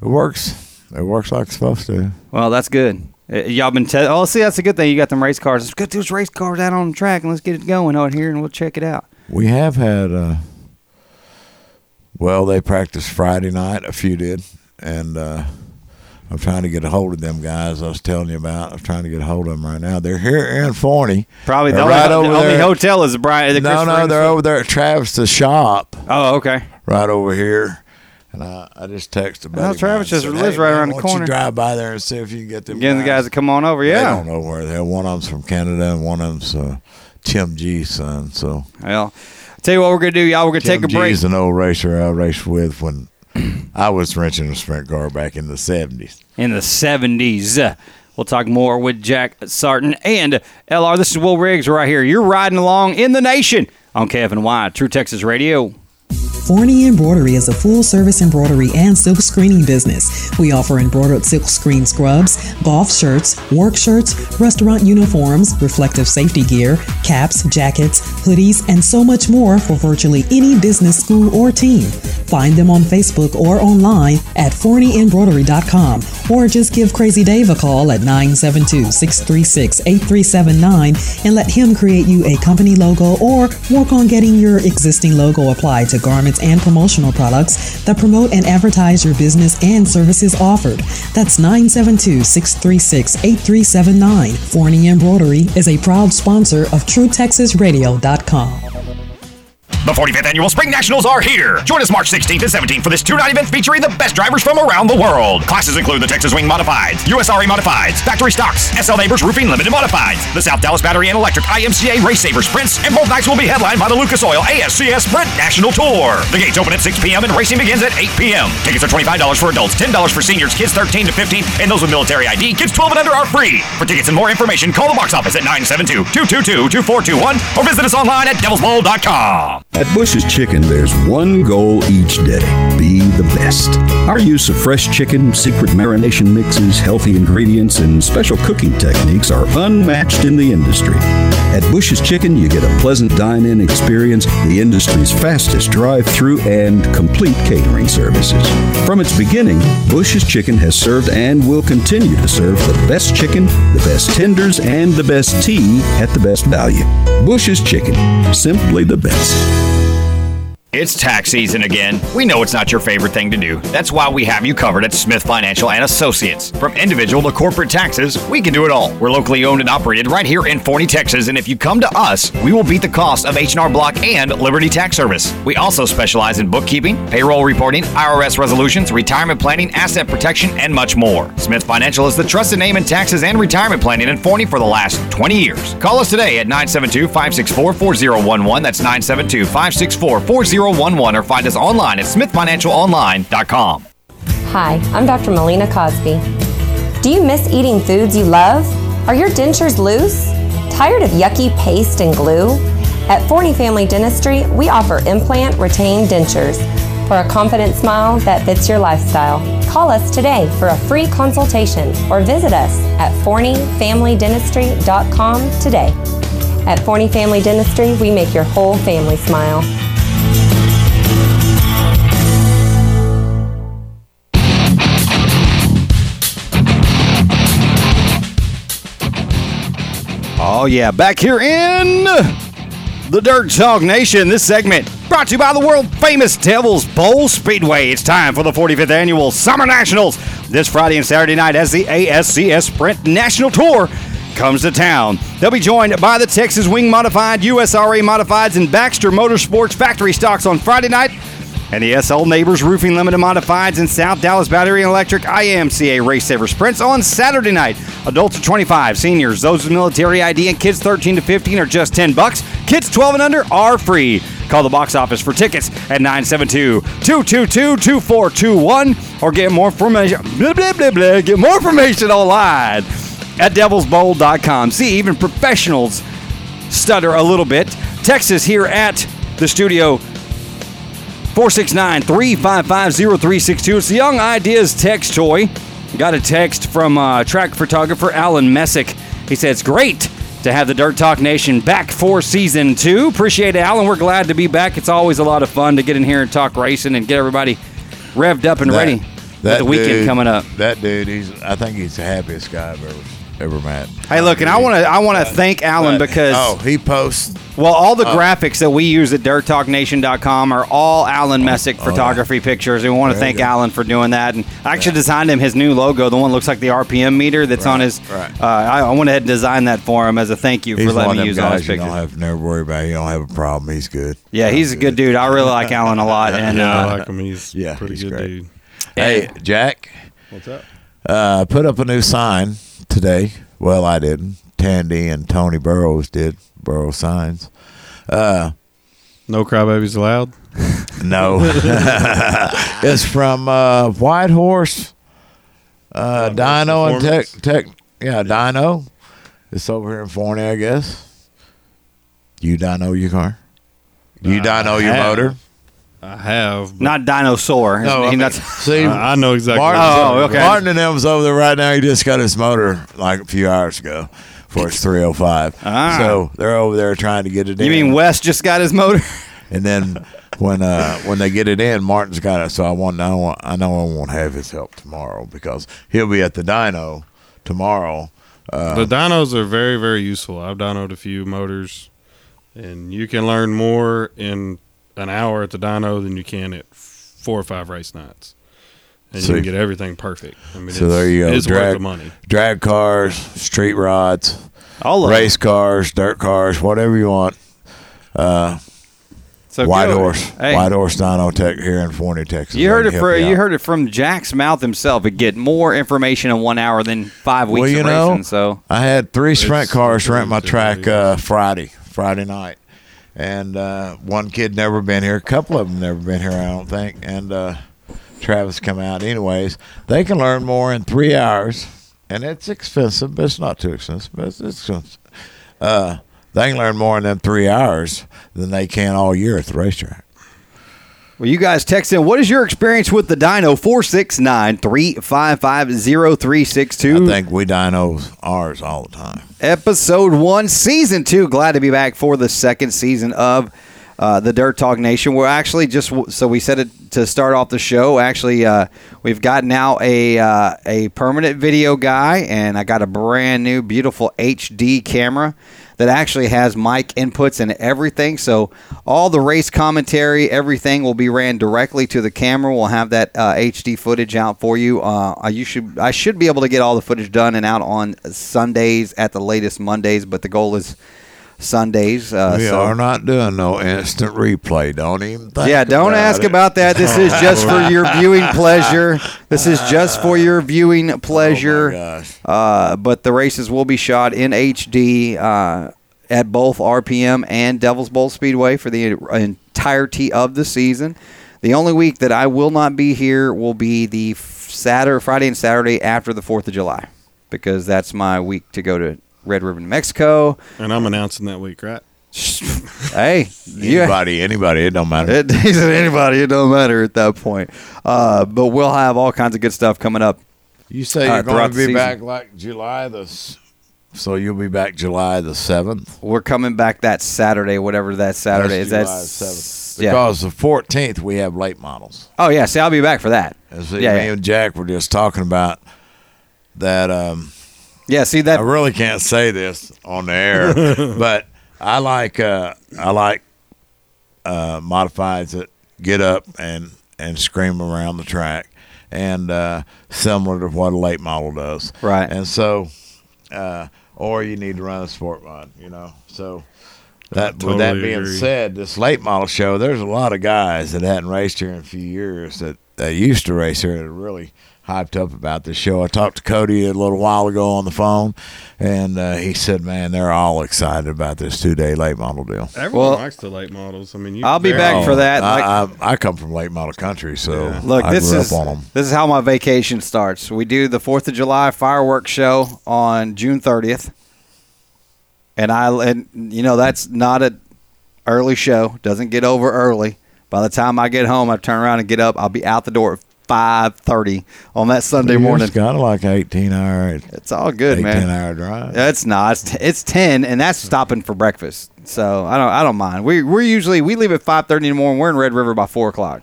it works. It works like it's supposed to. Well, that's good. Uh, Y'all been te- oh, see, that's a good thing. You got them race cars. Let's get those race cars out on the track and let's get it going out here and we'll check it out. We have had. Uh, well, they practiced Friday night. A few did, and uh, I'm trying to get a hold of them guys. I was telling you about. I'm trying to get a hold of them right now. They're here in Forney. Probably the They're only, right the only hotel is the Brian. The no, Christopher no, they're over there at Travis's shop, Oh, okay. right over here. And I, I just texted about. Well, Travis just lives right around the corner. You drive by there and see if you can get them. Getting the guys to come on over. They Yeah. don't know where they're. One of them's from Canada, and one of them's uh, Tim G's son. So Well, tell you what we're gonna do, y'all. We're gonna Tim take a break. G's an old racer I raced with when I was wrenching a sprint car back in the seventies. in the 70s. We'll talk more with Jack Sarton and LR. This is Will Riggs right here. You're riding along in the nation on KFNY, True Texas Radio. Forney Embroidery is a full service embroidery and silk screening business. We offer embroidered silk screen scrubs, golf shirts, work shirts, restaurant uniforms, reflective safety gear, caps, jackets, hoodies, and so much more for virtually any business, school, or team. Find them on Facebook or online at forneyembroidery.com or just give Crazy Dave a call at 972 636 8379 and let him create you a company logo or work on getting your existing logo applied to garments and promotional products that promote and advertise your business and services offered. That's 972 636 8379. Forney Embroidery is a proud sponsor of TrueTexasRadio.com. The 45th annual Spring Nationals are here. Join us March 16th and 17th for this two-night event featuring the best drivers from around the world. Classes include the Texas Wing Modifieds, USRA Modifieds, Factory Stocks, SL Neighbors Roofing Limited Modifieds, the South Dallas Battery and Electric IMCA Race Saver Sprints, and both nights will be headlined by the Lucas Oil ASCS Sprint National Tour. The gates open at 6 p.m. and racing begins at 8 p.m. Tickets are $25 for adults, $10 for seniors, kids 13 to 15, and those with military ID, kids 12 and under are free. For tickets and more information, call the box office at 972-222-2421 or visit us online at devilsbowl.com. At Bush's Chicken, there's one goal each day be the best. Our use of fresh chicken, secret marination mixes, healthy ingredients, and special cooking techniques are unmatched in the industry. At Bush's Chicken, you get a pleasant dine in experience, the industry's fastest drive through, and complete catering services. From its beginning, Bush's Chicken has served and will continue to serve the best chicken, the best tenders, and the best tea at the best value. Bush's Chicken, simply the best. It's tax season again. We know it's not your favorite thing to do. That's why we have you covered at Smith Financial and Associates. From individual to corporate taxes, we can do it all. We're locally owned and operated right here in Forney, Texas, and if you come to us, we will beat the cost of H&R Block and Liberty Tax Service. We also specialize in bookkeeping, payroll reporting, IRS resolutions, retirement planning, asset protection, and much more. Smith Financial is the trusted name in taxes and retirement planning in Forney for the last 20 years. Call us today at 972-564-4011. That's 972-564-4011 or find us online at smithfinancialonline.com. Hi, I'm Dr. Melina Cosby. Do you miss eating foods you love? Are your dentures loose? Tired of yucky paste and glue? At Forney Family Dentistry, we offer implant retained dentures for a confident smile that fits your lifestyle. Call us today for a free consultation or visit us at forneyfamilydentistry.com today. At Forney Family Dentistry, we make your whole family smile. Oh, yeah. Back here in the Dirt Talk Nation. This segment brought to you by the world famous Devil's Bowl Speedway. It's time for the 45th annual Summer Nationals this Friday and Saturday night as the ASCS Sprint National Tour comes to town. They'll be joined by the Texas Wing Modified, USRA Modifieds, and Baxter Motorsports factory stocks on Friday night and the SL Neighbors Roofing Limited Modifieds and South Dallas Battery and Electric IMCA Race Saver Sprints on Saturday night. Adults are 25, seniors, those with military ID, and kids 13 to 15 are just 10 bucks. Kids 12 and under are free. Call the box office for tickets at 972-222-2421 or get more information. Blah, blah, blah, blah. Get more information online at devilsbowl.com. See, even professionals stutter a little bit. Texas here at the studio 469 355 0362. It's the Young Ideas text toy. Got a text from uh, track photographer Alan Messick. He It's great to have the Dirt Talk Nation back for season two. Appreciate it, Alan. We're glad to be back. It's always a lot of fun to get in here and talk racing and get everybody revved up and That- ready with the weekend dude- coming up. That dude, he's. I think he's the happiest guy I've ever ever met. Hey, look, and I want to I want to thank Alan But- because oh, he posts. Well, all the Oh. graphics that we use at DirtTalkNation.com are all Alan Messick oh, photography pictures. And we want to thank. Alan for doing that. And I actually designed him his new logo, the one that looks like the RPM meter that's on his. right. Uh, I, I went ahead and designed that for him as a thank you He's for one letting of me them use all his guys you pictures. don't have to never worry about. You don't have a problem. He's good. Yeah, he's a good dude. I really like Alan a lot. And Yeah, I uh, like him. He's Yeah, pretty he's good great. dude. Hey, Jack. What's up? Uh, put up a new sign today. Well, I didn't. Tandy and Tony Burrows did. Burrows signs. Uh, No crybabies allowed. no, it's from uh, White Horse, uh, Dyno and Tech. Tech. Yeah, Dyno. It's over here in Forney, I guess. You dyno your car. You dyno your motor. I have. but not dinosaur. No, I mean, not- see, I I know exactly. Martin, what you're Oh, okay. about. Martin and them's over there right now. He just got his motor like a few hours ago for his 305. Ah. So they're over there trying to get it in. you mean Wes just got his motor? And then when uh, when they get it in, Martin's got it. So I want I, want, I know I won't have his help tomorrow because he'll be at the dyno tomorrow. Uh, The dynos are very, very useful. I've dynoed a few motors, and you can learn more in an hour at the dyno than you can at four or five race nights. And See. you can get everything perfect. I mean, so it's, there you go. It's worth drag the money. drag cars, street rods, All of race cars, dirt cars, whatever you want. Uh, So White good. Horse, Hey. White Horse Dyno Tech here in Forney, Texas. You heard it can for you heard it from Jack's mouth himself. It get more information in one hour than five weeks well, you of know, racing. So I had three sprint cars rent my track uh, Friday, Friday night, and uh, one kid never been here. A couple of them never been here, I don't think. And uh, Travis come out. Anyways, they can learn more in three hours, and it's expensive, but it's not too expensive. But it's expensive. Uh, they can learn more in them three hours than they can all year at the racetrack. Well, you guys text in. What is your experience with the dyno? 469 355 0362. I think we dynos ours all the time. Episode one, season two. Glad to be back for the second season of uh, the Dirt Talk Nation. We're actually just, so we said it to start off the show. Actually, uh, we've got now a, uh, a permanent video guy, and I got a brand new, beautiful HD camera that actually has mic inputs and everything. So all the race commentary, everything will be ran directly to the camera. We'll have that uh, HD footage out for you. Uh, you should I should be able to get all the footage done and out on Sundays at the latest Mondays, but the goal is Sundays. Uh, we so- are not doing no instant replay. Don't even think yeah, don't about ask it. about that. This is just for your viewing pleasure. This is just for your viewing pleasure. Oh. Uh, but the races will be shot in HD uh, at both RPM and Devil's Bowl Speedway for the entirety of the season. The only week that I will not be here will be the Saturday, Friday, and Saturday after the Fourth of July, because that's my week to go to Red River, New Mexico. And I'm announcing that week, right? Hey, you- Anybody, anybody, it don't matter. It, he said anybody. It don't matter at that point. Uh, but we'll have all kinds of good stuff coming up. You say uh, you're going to be back like July the, so you'll be back July the seventh. We're coming back that Saturday, whatever that Saturday is. That's seventh. yeah. Because the fourteenth we have late models. Oh yeah, see, I'll be back for that. And see, Yeah, me yeah. and Jack were just talking about that. Um, Yeah, see that. I really can't say this on the air, but I like uh, I like uh, modifieds that get up and and scream around the track, and uh, similar to what a late model does. Right. And so, uh, or you need to run a sport mod, you know. So. That, with that being agree. said, this late model show, there's a lot of guys that hadn't raced here in a few years that, that used to race here that really hyped up about this show. I talked to Cody a little while ago on the phone, and uh, he said, "Man, they're all excited about this two-day late model deal." Everyone Well, likes the late models. I mean, you, I'll be they're- back for that. I, Like- I, I come from late model country, so Look, I this grew is on them. this is how my vacation starts. We do the Fourth of July fireworks show on June thirtieth, and I and you know that's not a early show. Doesn't get over early. By the time I get home, I turn around and get up. I'll be out the door at five thirty on that Sunday morning. It's kind of like 18 hour, It's all good, 18 man. hour drive. It's not. It's, it's ten, and that's stopping for breakfast. So I don't. I don't mind. We we're usually we leave at five thirty in the morning. We're in Red River by four o'clock.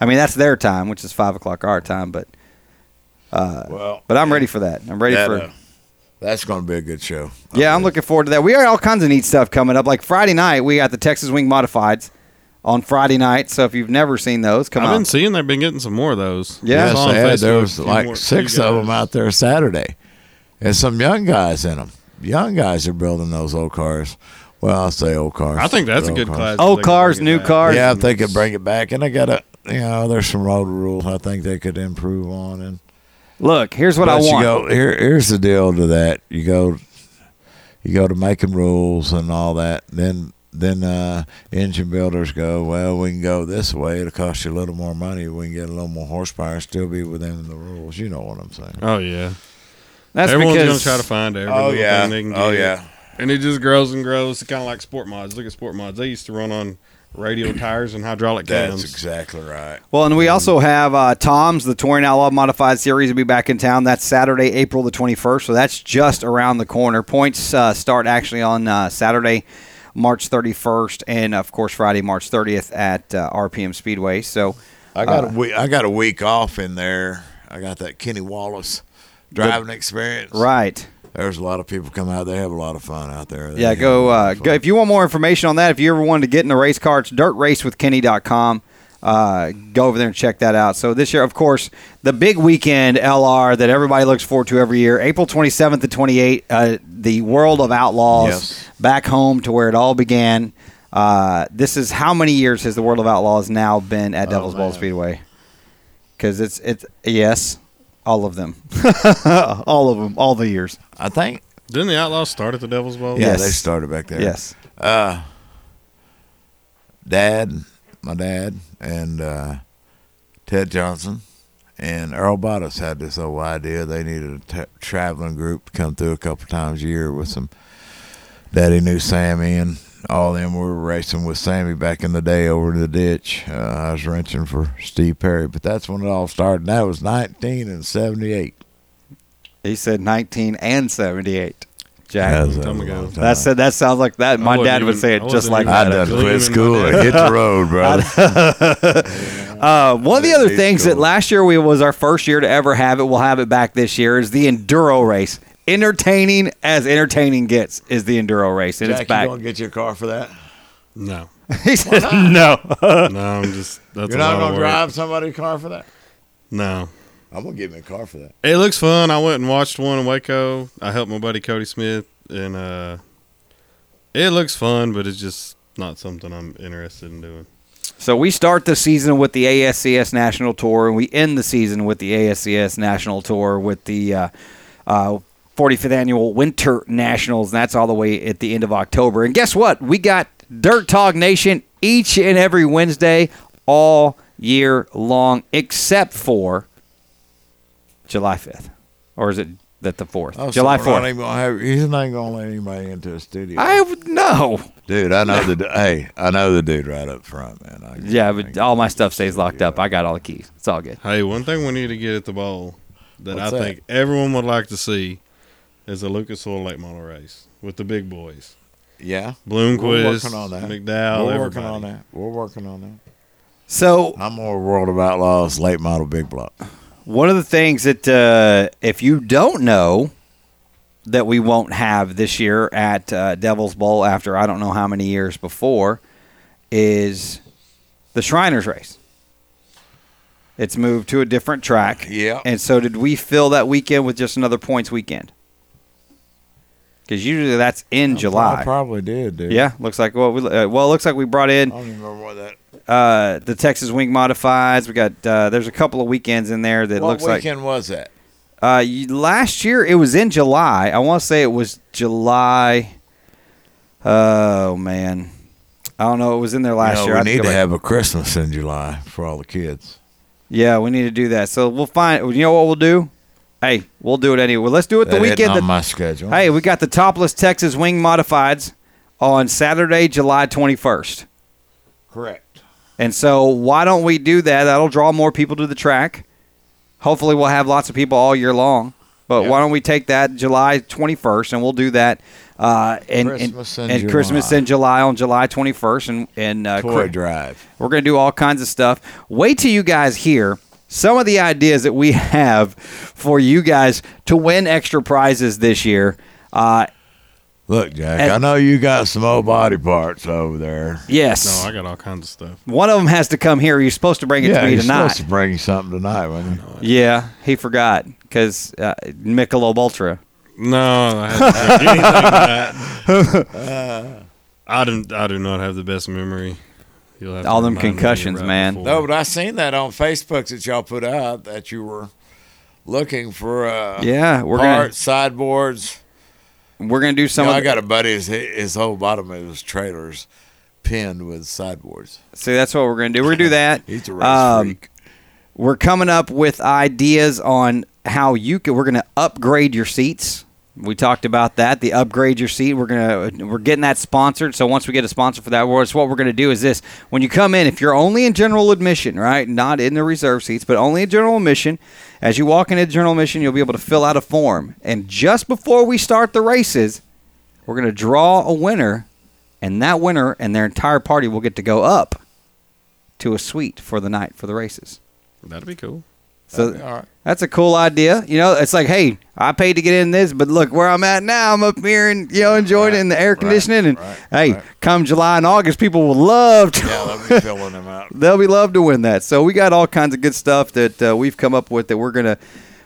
I mean that's their time, which is five o'clock our time. But uh, Well, but I'm ready for that. I'm ready that, for. uh, that's going to be a good show. yeah, I'm looking forward to that. We got all kinds of neat stuff coming up. Like Friday night, we got the Texas Wing Modifieds on Friday night. So if you've never seen those, come on. I've on. been seeing they've been getting some more of those. Yeah. I Yes, saw they had. There was like more- six of them out there Saturday, and some young guys in them. Young guys are building those old cars. Well, I'll say old cars. I think that's a good cars. class. Old cars, new back. cars. Yeah, if they could bring it back, and I got a, you know, there's some road rules I think they could improve on. And Look, here's what I but you want. go here. Here's the deal to that. You go, you go to making rules and all that. Then then uh, engine builders go, well, we can go this way. It'll cost you a little more money. We can get a little more horsepower, still be within the rules. You know what I'm saying? Oh yeah, That's everyone's because gonna try to find every Oh, little yeah. thing they can get. Oh, yeah. and it just grows and grows. It's kind of like sport mods. Look at sport mods. They used to run on radial tires and hydraulic That's exactly right. Well, and we also have uh, Tom's, the Touring Outlaw Modified Series, will be back in town. That's Saturday, April the 21st. So that's just around the corner. Points uh, start actually on uh, Saturday, March 31st, and of course Friday, March 30th at uh, RPM Speedway. So I got uh, a week. I got a week off in there. I got that Kenny Wallace driving experience. right. There's a lot of people come out. They have a lot of fun out there. They Yeah, go, uh, go. If you want more information on that, if you ever wanted to get in the race car, it's dirtracewithkenny.com. Uh, go over there and check that out. So this year, of course, the big weekend LR that everybody looks forward to every year, April 27th to 28th, uh, the World of Outlaws Yes. back home to where it all began. Uh, this is how many years has the World of Outlaws now been at Devil's Bowl man. Speedway? Because it's it's yes, all of them, all of them, all the years. I think. Didn't the Outlaws start at the Devil's Bowl? Yeah, they started back there. Yes. Uh, Dad, my dad, and uh, Ted Johnson and Earl Baltes had this old idea. They needed a t- traveling group to come through a couple times a year with some. Daddy knew Sammy and all them were racing with Sammy back in the day over in the ditch. Uh, I was wrenching for Steve Perry, but that's when it all started. And that was 19 and 78. He said 19 and 78. Jack. That a time long ago. time. That said that sounds like that. My wasn't dad would even- say it I just wasn't like even- I that. done Gleaming quit school my and hit the road, brother. Uh, one of the other It's things that cool. last year we was our first year to ever have it. We'll have it back this year. Is the enduro race. Entertaining as entertaining gets is the enduro race, and Jack, it's back. you gonna get your car for that? No, he says no. no, I'm just. That's You're a not lot gonna of work. drive somebody's car for that? No, I'm gonna get me a car for that. it looks fun. I went and watched one in Waco. I helped my buddy Cody Smith, and uh, it looks fun, but it's just not something I'm interested in doing. So we start the season with the ASCS National Tour, and we end the season with the ASCS National Tour with the uh, uh, 45th annual Winter Nationals, and that's all the way at the end of October. And guess what? We got Dirt Talk Nation each and every Wednesday all year long, except for July 5th, or is it that the fourth, Oh, July we're not fourth. even gonna have- He's not gonna let anybody into the studio. I would no. dude, I know the hey, I know the dude right up front, man. I, Yeah, but all my stuff stays locked up. I got all the keys. It's all good. Hey, one thing we need to get at the bowl that What's I that? think everyone would like to see is a Lucas Oil late model race with the big boys. yeah, Bloomquist, we're working on that. McDowell, we're everybody. working on that. We're working on that. So I'm more World of Outlaws late model big block. One of the things that, uh, if you don't know, that we won't have this year at uh, Devil's Bowl after I don't know how many years before, is the Shriners race. It's moved to a different track. Yeah. And so, did we fill that weekend with just another points weekend? Because usually that's in July. I probably did, dude. Yeah, looks like well, we, uh, well, it looks like we brought in I don't even remember what that. Uh, the Texas Wing Modifieds. We got uh, there's a couple of weekends in there that what looks like weekend was that? uh, y- last year it was in July. I want to say it was July. Oh man, I don't know. It was in there last you know, year. we I'd need to back- have a Christmas in July for all the kids. Yeah, we need to do that. So we'll find. You know what we'll do? Hey, we'll do it anyway. Let's do it the That isn't weekend. on that- my schedule. Hey, we got the topless Texas Wing Modifieds on Saturday, July 21st. Correct. And so, why don't we do that? That'll draw more people to the track. Hopefully, we'll have lots of people all year long. But why don't we take that July 21st and we'll do that uh, and, Christmas and, in and Christmas July. in July on July 21st and and uh, Toy Chri- Drive. We're going to do all kinds of stuff. Wait till you guys hear some of the ideas that we have for you guys to win extra prizes this year. Uh, Look, Jack, And- I know you got some old body parts over there. yes. No, I got all kinds of stuff. One of them has to come here. You're supposed to bring it yeah, to me you're tonight. supposed to bring you something tonight, wasn't you? Yeah, he forgot because uh, Michelob Ultra. No, I haven't drunk anything like that. I do. I do not have the best memory. You'll have All them concussions, right man. before. No, but I seen that on Facebook that y'all put out that you were looking for uh, Yeah, we're parts, sideboards. We're gonna do some. You know, I got a buddy. His, his whole bottom of his trailers pinned with sideboards. See, that's what we're gonna do. We're gonna do that. He's a race Um, freak. We're coming up with ideas on how you can. We're gonna upgrade your seats. We talked about that. The upgrade your seat. We're gonna we're getting that sponsored. So once we get a sponsor for that, what we're gonna do is this: when you come in, if you're only in general admission, right, not in the reserve seats, but only in general admission, as you walk into general admission, you'll be able to fill out a form. And just before we start the races, we're gonna draw a winner, and that winner and their entire party will get to go up to a suite for the night for the races. That'd be cool. So That'd all right. that's a cool idea. You know, it's like, hey, I paid to get in this, but look where I'm at now. I'm up here and you know enjoying it in the air conditioning. and right, hey, right. come July and August, people will love to. Yeah, they'll be filling them out. They'll be love to win that. So we got all kinds of good stuff that uh, we've come up with that we're gonna.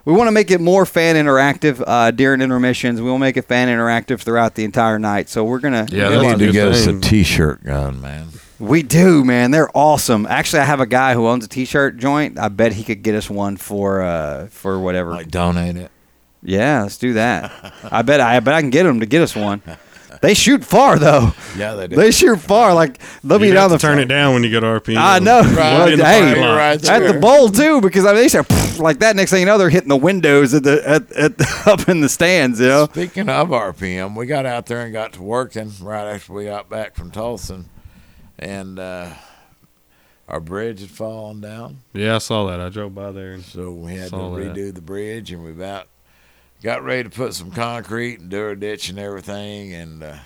We want to make it more fan interactive uh, during intermissions. We will make it fan interactive throughout the entire night. So we're gonna. Yeah, You that's need to get us a thing. T-shirt gun, man. We do, man. They're awesome. Actually, I have a guy who owns a T-shirt joint. I bet he could get us one for uh, for whatever. Like donate it. Yeah, let's do that. I bet I bet I can get him to get us one. They shoot far though. Yeah, they do. They shoot far. Like they'll be down have the to turn it down when you go to RPM. I know. Right. Well, In the hey, parking lot. Right at the there. bowl too, because I mean they start like that. Next thing you know, they're hitting the windows at the at, at up in the stands. You know. Speaking of RPM, we got out there and got to working right after we got back from Tulsa, and uh, our bridge had fallen down, Yeah, I saw that. I drove by there and so we had to Saw that. redo the bridge, and we about got ready to put some concrete and do a ditch and everything, and uh,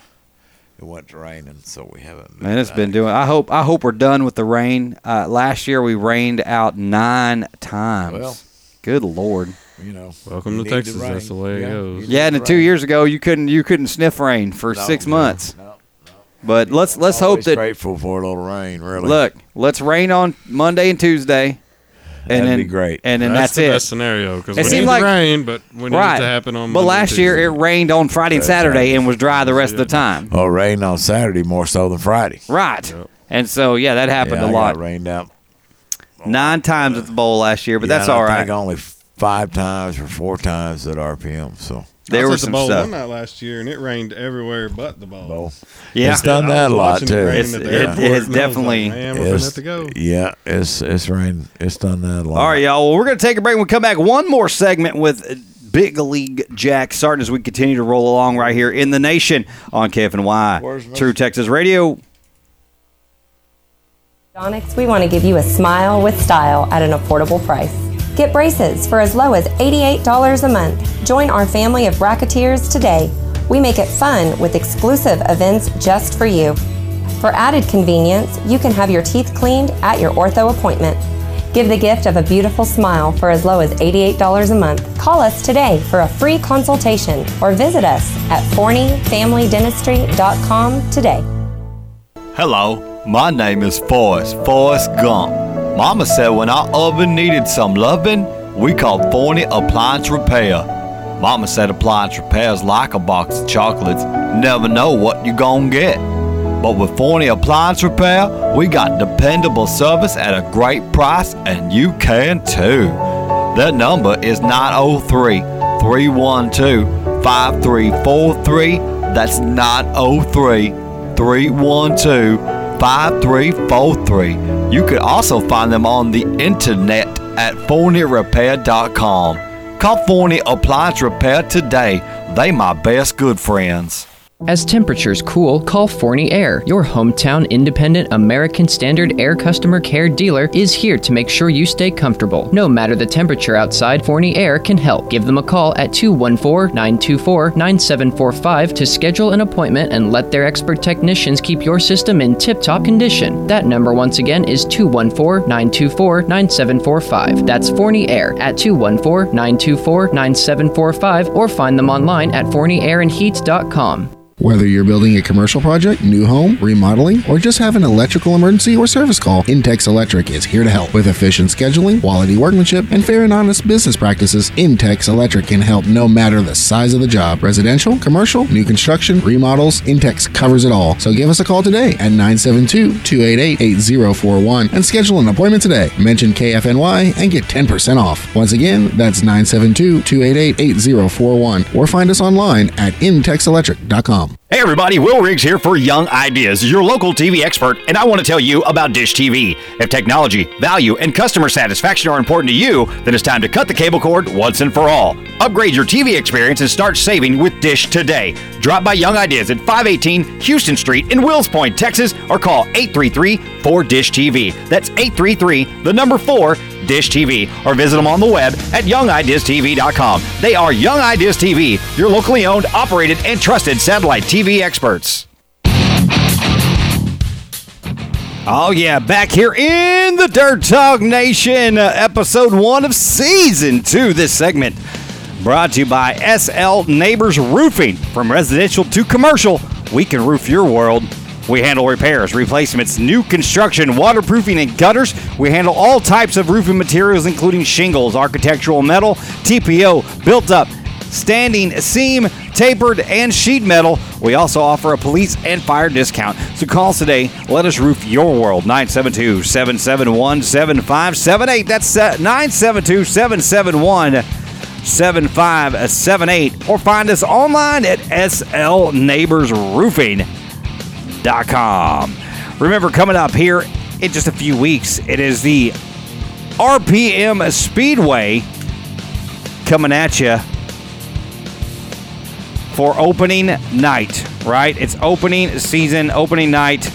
it went to raining, so we haven't. Man, it's been doing. I hope. I hope we're done with the rain. Uh, last year we rained out nine times. Well. Good lord. you know. Welcome you to Texas. rain. That's the way it goes. Yeah, and two years ago you couldn't you couldn't sniff rain for No, six no, months. no. But let's let's hope that grateful for a little rain. Really, look. Let's rain on Monday and Tuesday, and That'd then be great. And then that's, that's, the best it. scenario because It we seemed need like- rain, but we need right. it to happen on. but Monday, last year it rained on Friday and Saturday and was dry the rest of the time. Oh, rain on Saturday more so than Friday. Right. Yep. And so yeah, that happened yeah, a I lot. got rained out. Nine times at the bowl last year, but Yeah, that's and all I right. think only five times or four times at RPM. So There I was was some the bowl stuff. one night last year, and it rained everywhere but the bowl. bowl. Yeah. it's done that a lot watching it too. It's- it- airport, it has and like, definitely- Man, we're It's- to go. Yeah, it's it's rained. It's done that a lot. All right, y'all. Well, we're going to take a break. When we come back, one more segment with Big League Jack starting as we continue to roll along right here in the nation on KFNY. True Texas Radio. Orthodontics, we want to give you a smile with style at an affordable price. Get braces for as low as $88 a month. Join our family of bracketeers today. We make it fun with exclusive events just for you. For added convenience, you can have your teeth cleaned at your ortho appointment. Give the gift of a beautiful smile for as low as $88 a month. Call us today for a free consultation or visit us at forneyfamilydentistry.com today. Hello, my name is Forrest, Forrest Gump. Mama said when our oven needed some loving, we called Forney Appliance Repair. Mama said appliance repairs like a box of chocolates. Never know what you gonna get. But with Forney Appliance Repair, we got dependable service at a great price, and you can too. That number is 903 312 5343. That's 903 312 5343. You could also find them on the internet at forneyrepair.com. Call Forney Appliance Repair today. They my best good friends. As temperatures cool, call Forney Air. Your hometown independent American Standard Air customer care dealer is here to make sure you stay comfortable. No matter the temperature outside, Forney Air can help. Give them a call at 214 924 9745 to schedule an appointment and let their expert technicians keep your system in tip top condition. That number, once again, is 214 924 9745. That's Forney Air at 214 924 9745 or find them online at forneyairandheat.com. Whether you're building a commercial project, new home, remodeling, or just have an electrical emergency or service call, Intex Electric is here to help. With efficient scheduling, quality workmanship, and fair and honest business practices, Intex Electric can help no matter the size of the job. Residential, commercial, new construction, remodels, Intex covers it all. So give us a call today at 972-288-8041 and schedule an appointment today. Mention KFNY and get 10% off. Once again, that's 972-288-8041 or find us online at intexelectric.com. Hey everybody, Will Riggs here for Young Ideas, your local TV expert, and I want to tell you about Dish TV. If technology, value, and customer satisfaction are important to you, then it's time to cut the cable cord once and for all. Upgrade your TV experience and start saving with Dish today. Drop by Young Ideas at 518 Houston Street in Wills Point, Texas, or call 833-4-DISH TV. That's 833, the number 4, Dish TV, or visit them on the web at youngideastv.com. They are Young Ideas TV, your locally owned, operated, and trusted satellite TV experts. Oh, yeah, back here in the Dirt Talk Nation, uh, episode one of season two. This segment brought to you by SL Neighbors Roofing. From residential to commercial, we can roof your world. We handle repairs, replacements, new construction, waterproofing, and gutters. We handle all types of roofing materials, including shingles, architectural metal, TPO, built up, standing seam, tapered, and sheet metal. We also offer a police and fire discount. So call us today. Let us roof your world. 972 771 7578. That's uh, 972 771 7578. Or find us online at slneighborsroofing.com. Remember, coming up here in just a few weeks, it is the RPM Speedway coming at you for opening night, right? It's opening season, opening night.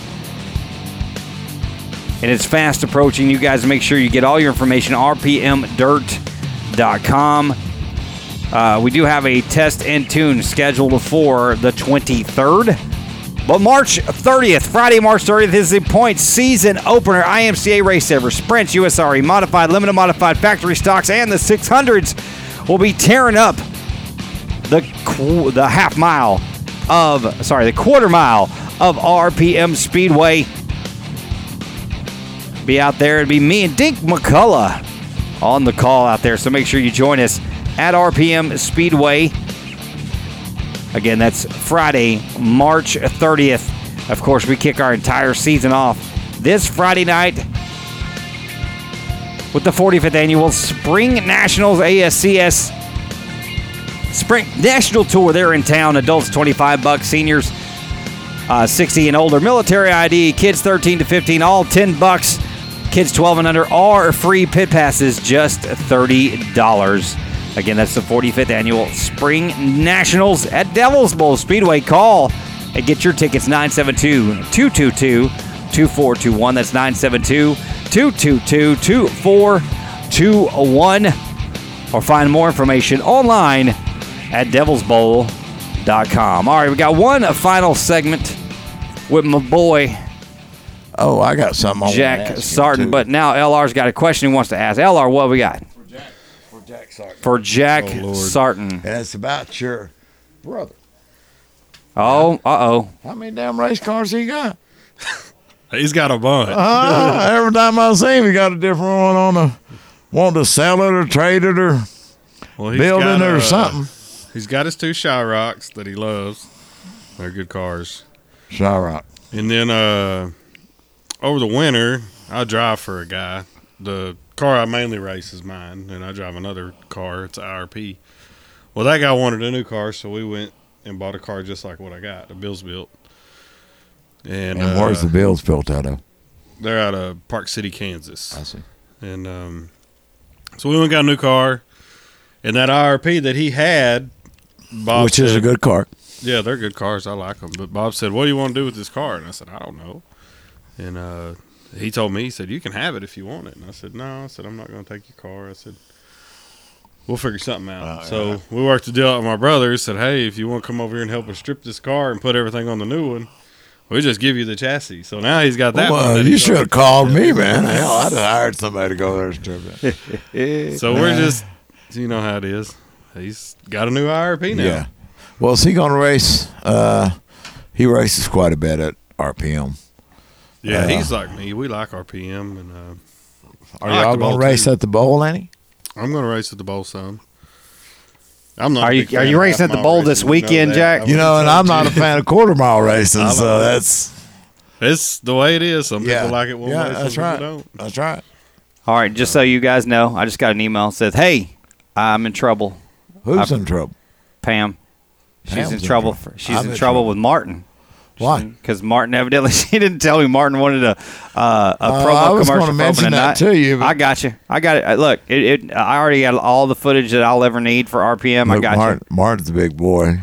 And it's fast approaching. You guys make sure you get all your information rpmdirt.com. Uh, we do have a test and tune scheduled for the 23rd. But March 30th, Friday, March 30th, is the point season opener. IMCA Race ever. Sprints, USRA, Modified, Limited Modified, Factory Stocks, and the 600s will be tearing up the the half mile of sorry the quarter mile of RPM Speedway. Be out there. It'd be me and Dink McCullough on the call out there. So make sure you join us at RPM Speedway. Again, that's Friday, March 30th. Of course, we kick our entire season off this Friday night with the 45th annual Spring Nationals ASCS Sprint National Tour. They're in town. Adults 25 bucks, seniors uh, 60 and older. Military ID, kids 13 to 15, all 10 bucks. Kids 12 and under are free. Pit passes just $30. Again, that's the 45th annual Spring Nationals at Devil's Bowl Speedway. Call and get your tickets 972 222 2421. That's 972 222 2421. Or find more information online at devilsbowl.com. All right, we got one final segment with my boy Oh, I got something. I Jack Sarton. But now LR's got a question he wants to ask. LR, what we got? For Jack Sarton. For Jack Oh, Sarton. And it's about your brother. Oh, uh oh. How many damn race cars he got? He's got a bunch. Uh, every time I see him, he got a different one on the want to sell it or trade it or Well, he's build got, it or uh, something. He's got his two Shy Rocks that he loves. They're good cars. Shyrock. And then uh, over the winter, I drive for a guy. The car I mainly race is mine, and I drive another car. It's an IRP. Well, that guy wanted a new car, so we went and bought a car just like what I got. The Bills built. And, And where's uh, the Bills built out of? They're out of Park City, Kansas. I see. And um, so we went and got a new car, and that IRP that he had, Bob Which is a good car. Yeah, they're good cars. I like them. But Bob said, "What do you want to do with this car?" And I said, "I don't know." And uh, he told me, he said, "You can have it if you want it." And I said, "No." I said, "I'm not going to take your car." I said, "We'll figure something out." Oh, so yeah. we worked the deal out with my brother. He said, "Hey, if you want to come over here and help us strip this car and put everything on the new one." We just give you the chassis. So now he's got that. one Well, you should have called me, man. Hell, I'd have hired somebody to go there and strip it. So we're just, you know how it is. He's got a new IRP now. Yeah. Well, is he going to race? Uh, he races quite a bit at RPM. Yeah, Uh, he's like me. We like RPM, and uh, Are I like y'all the going to race too. at the bowl, Annie? I'm going to race at the bowl some. I'm not. Are you- are you racing at the half-mile bowl this racing, you know weekend. Jack? You know, and I'm not a fan of quarter mile racing, so know. that's It's the way it is. Some yeah, people like it one yeah, way. Some that's people right. don't. That's right. All right, just so you guys know, I just got an email that says, "Hey, I'm in trouble." Who's I- in trouble? Pam. She's Pam's in in trouble. trouble. For, she's I'm in, in trouble trouble. with Martin. Why? Because Martin evidently she didn't tell me Martin wanted a uh, a Uh, promo I was commercial for mention that to you, I got you. I got it. Uh, Look, it, it. I already got all the footage that I'll ever need for RPM. I Look, got Martin, Martin's a big boy.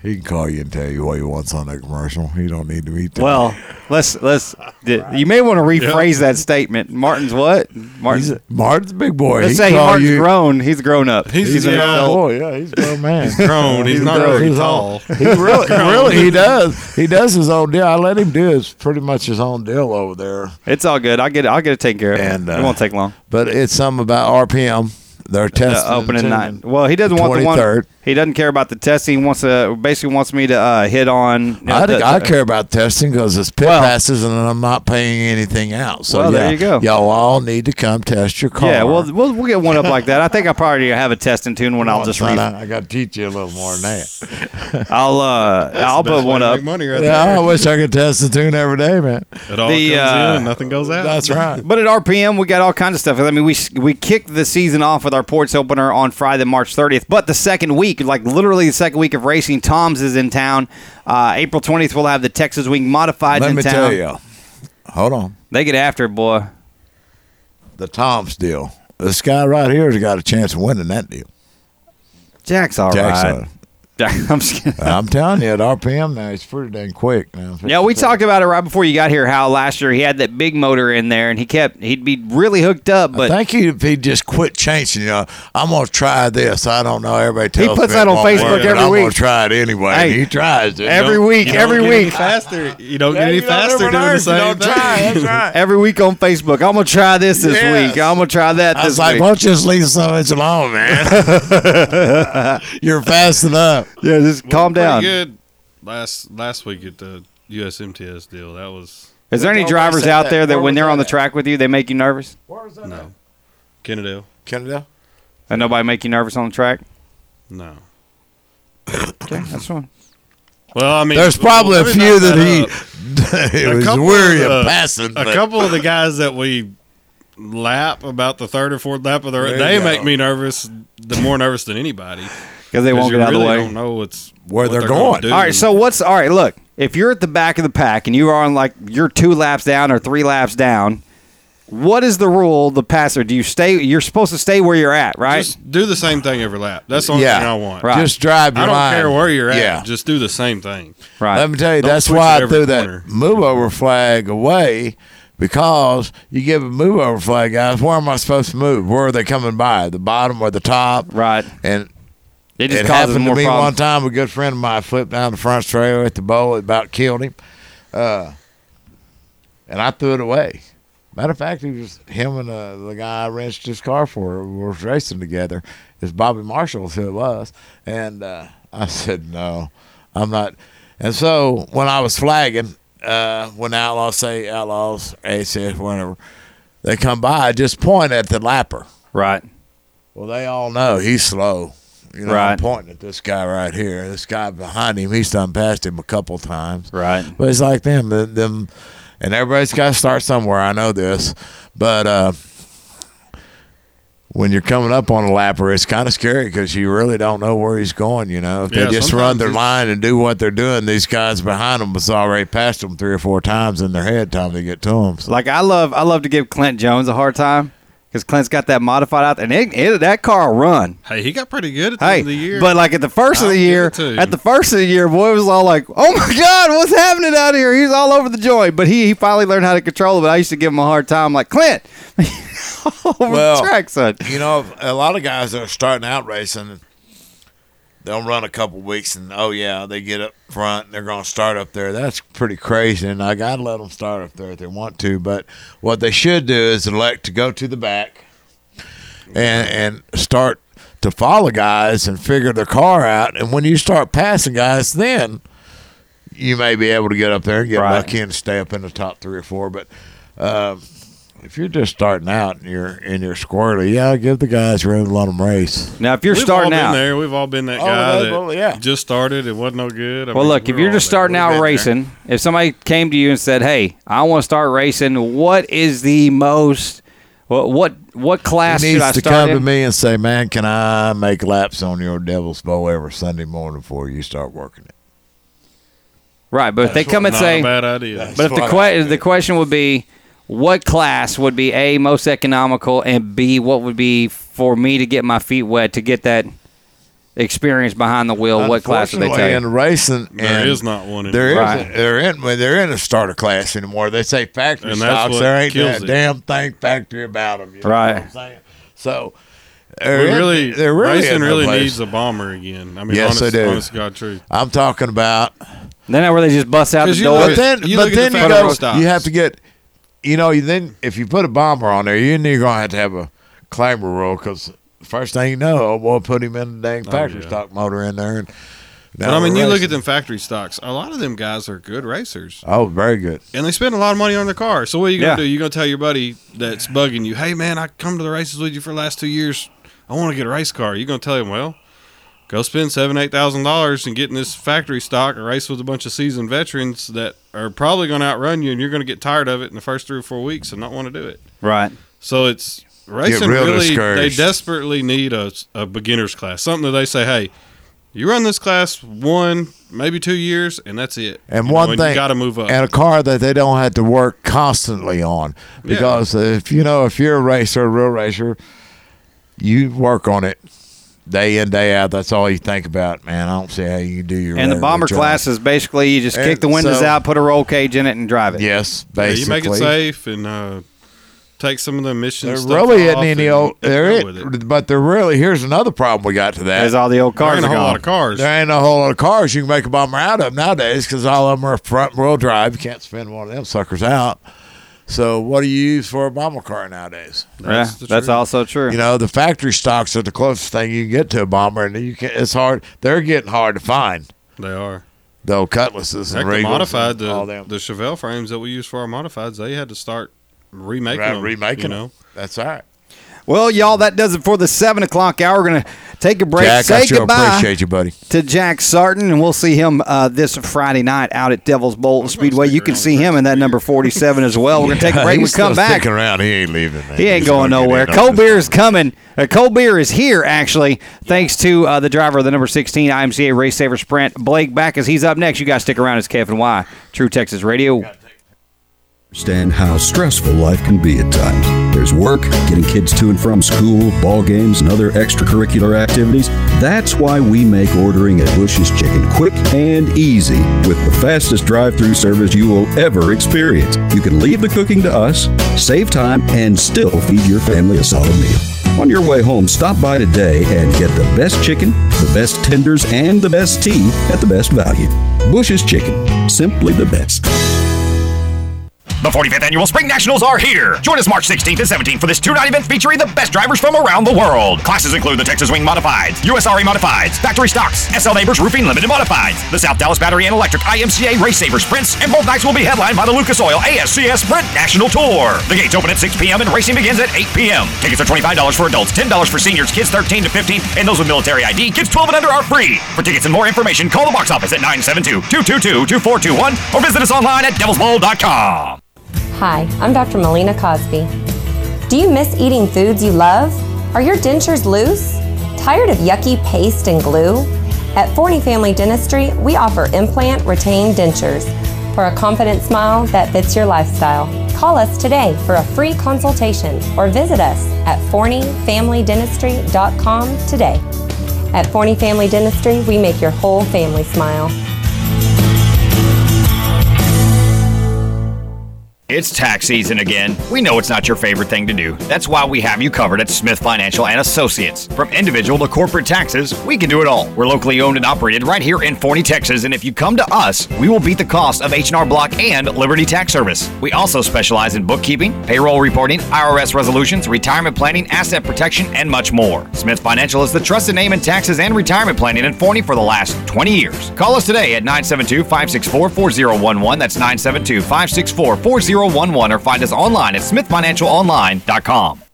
He can call you and tell you what he wants on that commercial. He don't need to be. you. Well, let's let's. You may want to rephrase that statement. Martin's what? Martin's. He's a, Martin's a big boy. let's He say Martin's you, grown. He's grown up. He's- an yeah. adult. boy. Yeah, he's a grown man. He's grown. He's not does very his tall. own- He really, really, he does. He does his own deal. I let him do his pretty much his own deal over there. It's all good. I'll get it. I'll get it taken care of. And, it uh, won't take long. But it's something about RPM. They're testing the opening and night. Well, he doesn't want the one. 23rd. He doesn't care about the testing. He wants to basically wants me to uh, hit on. you know, I, the- I care about testing because it's pit Well- passes and I'm not paying anything out. So Well, there you go. Y'all all need to come test your car. Yeah, we'll, we'll we'll get one up like that. I think I probably have a testing tune when I'll just Son, read. I, I got to teach you a little more than that. I'll uh I'll Best put way one to up. Make money right yeah, there. I wish I could test the tune every day, man. It all The, comes uh, in and nothing goes out. That's right. But at RPM, we got all kinds of stuff. I mean, we we kicked the season off with our ports opener on Friday, March 30th. But the second week, like literally the second week of racing, Tom's is in town. Uh, April 20th, we'll have the Texas Wing Modified Let in me town. tell you. Hold on. They get after it, boy. The Tom's deal. This guy right here has got a chance of winning that deal. Jack's all right. Jackson. Jack, I'm just. I'm telling you, at RPM now, it's pretty dang quick now. Yeah, we talked about it right before you got here. How last year he had that big motor in there, and he kept he'd be really hooked up, I but think he, if he just quit changing, you know, I'm gonna try this. I don't know. Everybody He puts me that on Facebook work, but every I'm week. gonna try it anyway. Hey, he tries it. every Don't- week, You every week, faster. You don't Yeah, get any faster ever doing the same don't thing. try. That's right. every week on Facebook. I'm gonna try this this Yes. week. I'm gonna try that I this was like, week. why don't you just leave some of it alone, man? You're fast enough. Yeah, just Well, calm down. Good last last week at the USMTS deal. That was Is there any drivers out that. there that Where when they're that on the at? track with you, they make you nervous? no Kennedale. Canada? And nobody make you nervous on the track? No. Okay, that's fine. Well, I mean, There's probably let a few knock that he it A was couple weary of of the- passing. A but- couple of the guys that we lap about the third or fourth lap of the There they you make me nervous. The more nervous than anybody Because they won't get out really of the way. Don't know what's Where what they're gonna going. do. All right, so what's all right? Look, if you're at the back of the pack and you are on like you're two laps down or three laps down, what is the rule? The passer, do you stay? You're supposed to stay where you're at, right? Just do the same thing every lap. That's the only Yeah. thing I want. Right. Just drive your I don't line. care where you're at. Yeah. Just do the same thing. right. Let me tell you, Don't that's why it I every threw that move over flag away because you give a move over flag, guys. Where am I supposed to move? Where are they coming by? The bottom or the top? right. And It just it causes happened more to me problems. one time. A good friend of mine flipped down the front trailer at the bowl. It about killed him. Uh, and I threw it away. Matter of fact, he was him and uh, the guy I wrenched his car for we were racing together. It's Bobby Marshall is who it was, and uh, I said no, I'm not. And so when I was flagging, uh, when the outlaws say outlaws, ACS, whatever, they come by, I just point at the lapper. Right. Well, they all know he's slow. You know, Right. I'm pointing at this guy right here. This guy behind him, he's done passed him a couple times. Right. But it's like them, them, them and everybody's got to start somewhere. I know this, but uh, when you're coming up on a lapper, it's kind of scary because you really don't know where he's going. You know, if Yeah, they just run their line and do what they're doing, these guys behind them was already passed them three or four times in their head. Time to get to them. So, Like I love, I love to give Clint Jones a hard time because Clint's got that modified out, and it, it, that car will run. Hey, he got pretty good at the Hey, end of the year. but like at the 1st of I'll the year, it to you. at the first of the year, boy was all like, "Oh my God, what's happening out here?" He's all over the joint, but he he finally learned how to control it. But I used to give him a hard time, like Clint, over Well, the track, son. you know, a lot of guys that are starting out racing, they'll run a couple weeks and oh yeah, they get up front and they're going to start up there. That's pretty crazy, and I got to let them start up there if they want to. But what they should do is elect to go to the back and and start to follow guys and figure their car out. And when you start passing guys, then you may be able to get up there and get Right. lucky and stay up in the top three or four. But um, if you're just starting out and you're in your squirrely, yeah, give the guys room to let them race. Now, if you're We've starting all been out, there. We've all been that Oh, guy that well, yeah. just started. It wasn't no good. I well, mean, look, if we're you're all just there. starting We've out there. racing, if somebody came to you and said, "Hey, I want to start racing," what is the most what what what class he should I needs to start come to in? me and say, "Man, can I make laps on your Devil's Bowl every Sunday morning before you start working it?" Right, but if they come and Not say, a bad idea. But if the que- the question would be, what class would be a most economical, and b what would be for me to get my feet wet to get that experience behind the wheel? What class would they Unfortunately, take? in racing, There and is not one There anymore. isn't. There in they're in a starter class anymore. They say factory And stocks. There ain't that it. damn thing factory about them. You know Right. what I'm saying? So, We they're in- really, they're really racing really place. needs a bomber again. I mean, Yes, honest, they do. honest God truth. I'm talking about. then where they just bust out the 'Cause you door. But then, you but then the you go. stocks. You have to get. You know, you then if you put a bomber on there, you you're gonna have to have a claimer rule because first thing you know, oh, we'll put him in the dang oh, factory yeah. stock motor in there. And But I mean, you look at them factory stocks. A lot of them guys are good racers, Oh, very good. and they spend a lot of money on their car. So what are you gonna Yeah. do? You're gonna tell your buddy that's bugging you, "Hey man, I come to the races with you for the last two years. I want to get a race car." You're gonna tell him, "Well, go spend seven, eight thousand dollars and get in this factory stock and race with a bunch of seasoned veterans that are probably gonna outrun you, and you're gonna get tired of it in the first three or four weeks and not want to do it." right. So it's racing real really they desperately need a, a beginner's class. Something that they say, hey, you run this class one, maybe two years, and that's it. And You know, one and thing, you got to move up. and a car that they don't have to work constantly on, because if you know if you're a racer, a real racer, you work on it day in day out. That's all you think about, man. I don't see how you do your And the bomber job. class is basically you just And kick the windows so- out, put a roll cage in it, and drive it. Yes, Yeah, basically. you make it safe and uh, take some of the emissions. There stuff really off isn't any and- old. There it. it, but there really here's another problem we got to that. There's all the old There cars ain't a are whole lot of cars. There ain't a whole lot of cars you can make a bomber out of nowadays because all of them are front wheel drive. You can't spin one of them suckers out. So what do you use for a bomber car nowadays? Yeah, That's the that's also true. You know, the factory stocks are the closest thing you can get to a bomber, and you can. It's hard. They're getting hard to find. They are. Though cutlasses and Heck, the Regals modified, and all the, them. the Chevelle frames that we use for our modifieds, they had to start remaking Right, them. remaking you them. That's all right. Well, y'all, that does it for the seven o'clock hour. We're gonna take a break. Jack, say I sure goodbye appreciate you, buddy. to Jack Sarton, and we'll see him uh, this Friday night out at Devil's Bowl Speedway. You can see him in that number forty-seven as well. We're gonna take a break. We come back. Sticking around, he ain't leaving. Man. He ain't He's going nowhere. Cold beer is coming. Uh, cold beer is here, actually, thanks to uh, the driver of the number 16 IMCA Race Saver Sprint, Blake Backus. He's up next. You guys stick around. It's KFNY. True Texas Radio. Understand how stressful life can be at times. There's work, getting kids to and from school, ball games, and other extracurricular activities. That's why we make ordering at Bush's Chicken quick and easy with the fastest drive-through service you will ever experience. You can leave the cooking to us, save time, and still feed your family a solid meal. On your way home, stop by today and get the best chicken, the best tenders, and the best tea at the best value. Bush's Chicken, simply the best. The 45th Annual Spring Nationals are here. Join us March 16th and 17th for this two-night event featuring the best drivers from around the world. Classes include the Texas Wing Modifieds, USRA Modifieds, Factory Stocks, SL Neighbors Roofing Limited Modifieds, the South Dallas Battery and Electric IMCA Race Saver Sprints, and both nights will be headlined by the Lucas Oil ASCS Sprint National Tour. The gates open at 6 p.m. and racing begins at 8 p.m. Tickets are $25 for adults, $10 for seniors, kids 13 to 15, and those with military ID, kids 12 and under are free. For tickets and more information, call the box office at 972-222-2421 or visit us online at devilsbowl.com. Hi, I'm Dr. Melina Cosby. Do you miss eating foods you love? Are your dentures loose? Tired of yucky paste and glue? At Forney Family Dentistry, we offer implant retained dentures for a confident smile that fits your lifestyle. Call us today for a free consultation or visit us at forneyfamilydentistry.com today. At Forney Family Dentistry, we make your whole family smile. It's tax season again. We know it's not your favorite thing to do. That's why we have you covered at Smith Financial and Associates. From individual to corporate taxes, we can do it all. We're locally owned and operated right here in Forney, Texas, and if you come to us, we will beat the cost of H&R Block and Liberty Tax Service. We also specialize in bookkeeping, payroll reporting, IRS resolutions, retirement planning, asset protection, and much more. Smith Financial is the trusted name in taxes and retirement planning in Forney for the last 20 years. Call us today at 972-564-4011. That's 972-564-4011 or find us online at smithfinancialonline.com.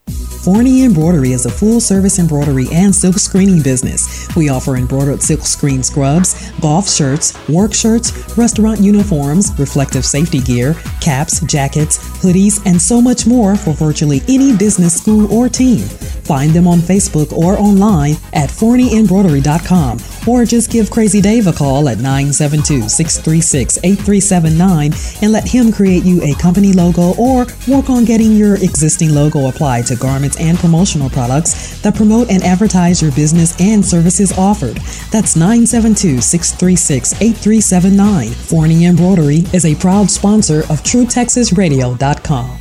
Forney Embroidery is a full service embroidery and silk screening business. We offer embroidered silk screen scrubs, golf shirts, work shirts, restaurant uniforms, reflective safety gear, caps, jackets, hoodies, and so much more for virtually any business, school, or team. Find them on Facebook or online at forneyembroidery.com or just give Crazy Dave a call at 972 636 8379 and let him create you a company logo or work on getting your existing logo applied to garments and promotional products that promote and advertise your business and services offered. That's 972 636 8379. Forney Embroidery is a proud sponsor of TrueTexasRadio.com.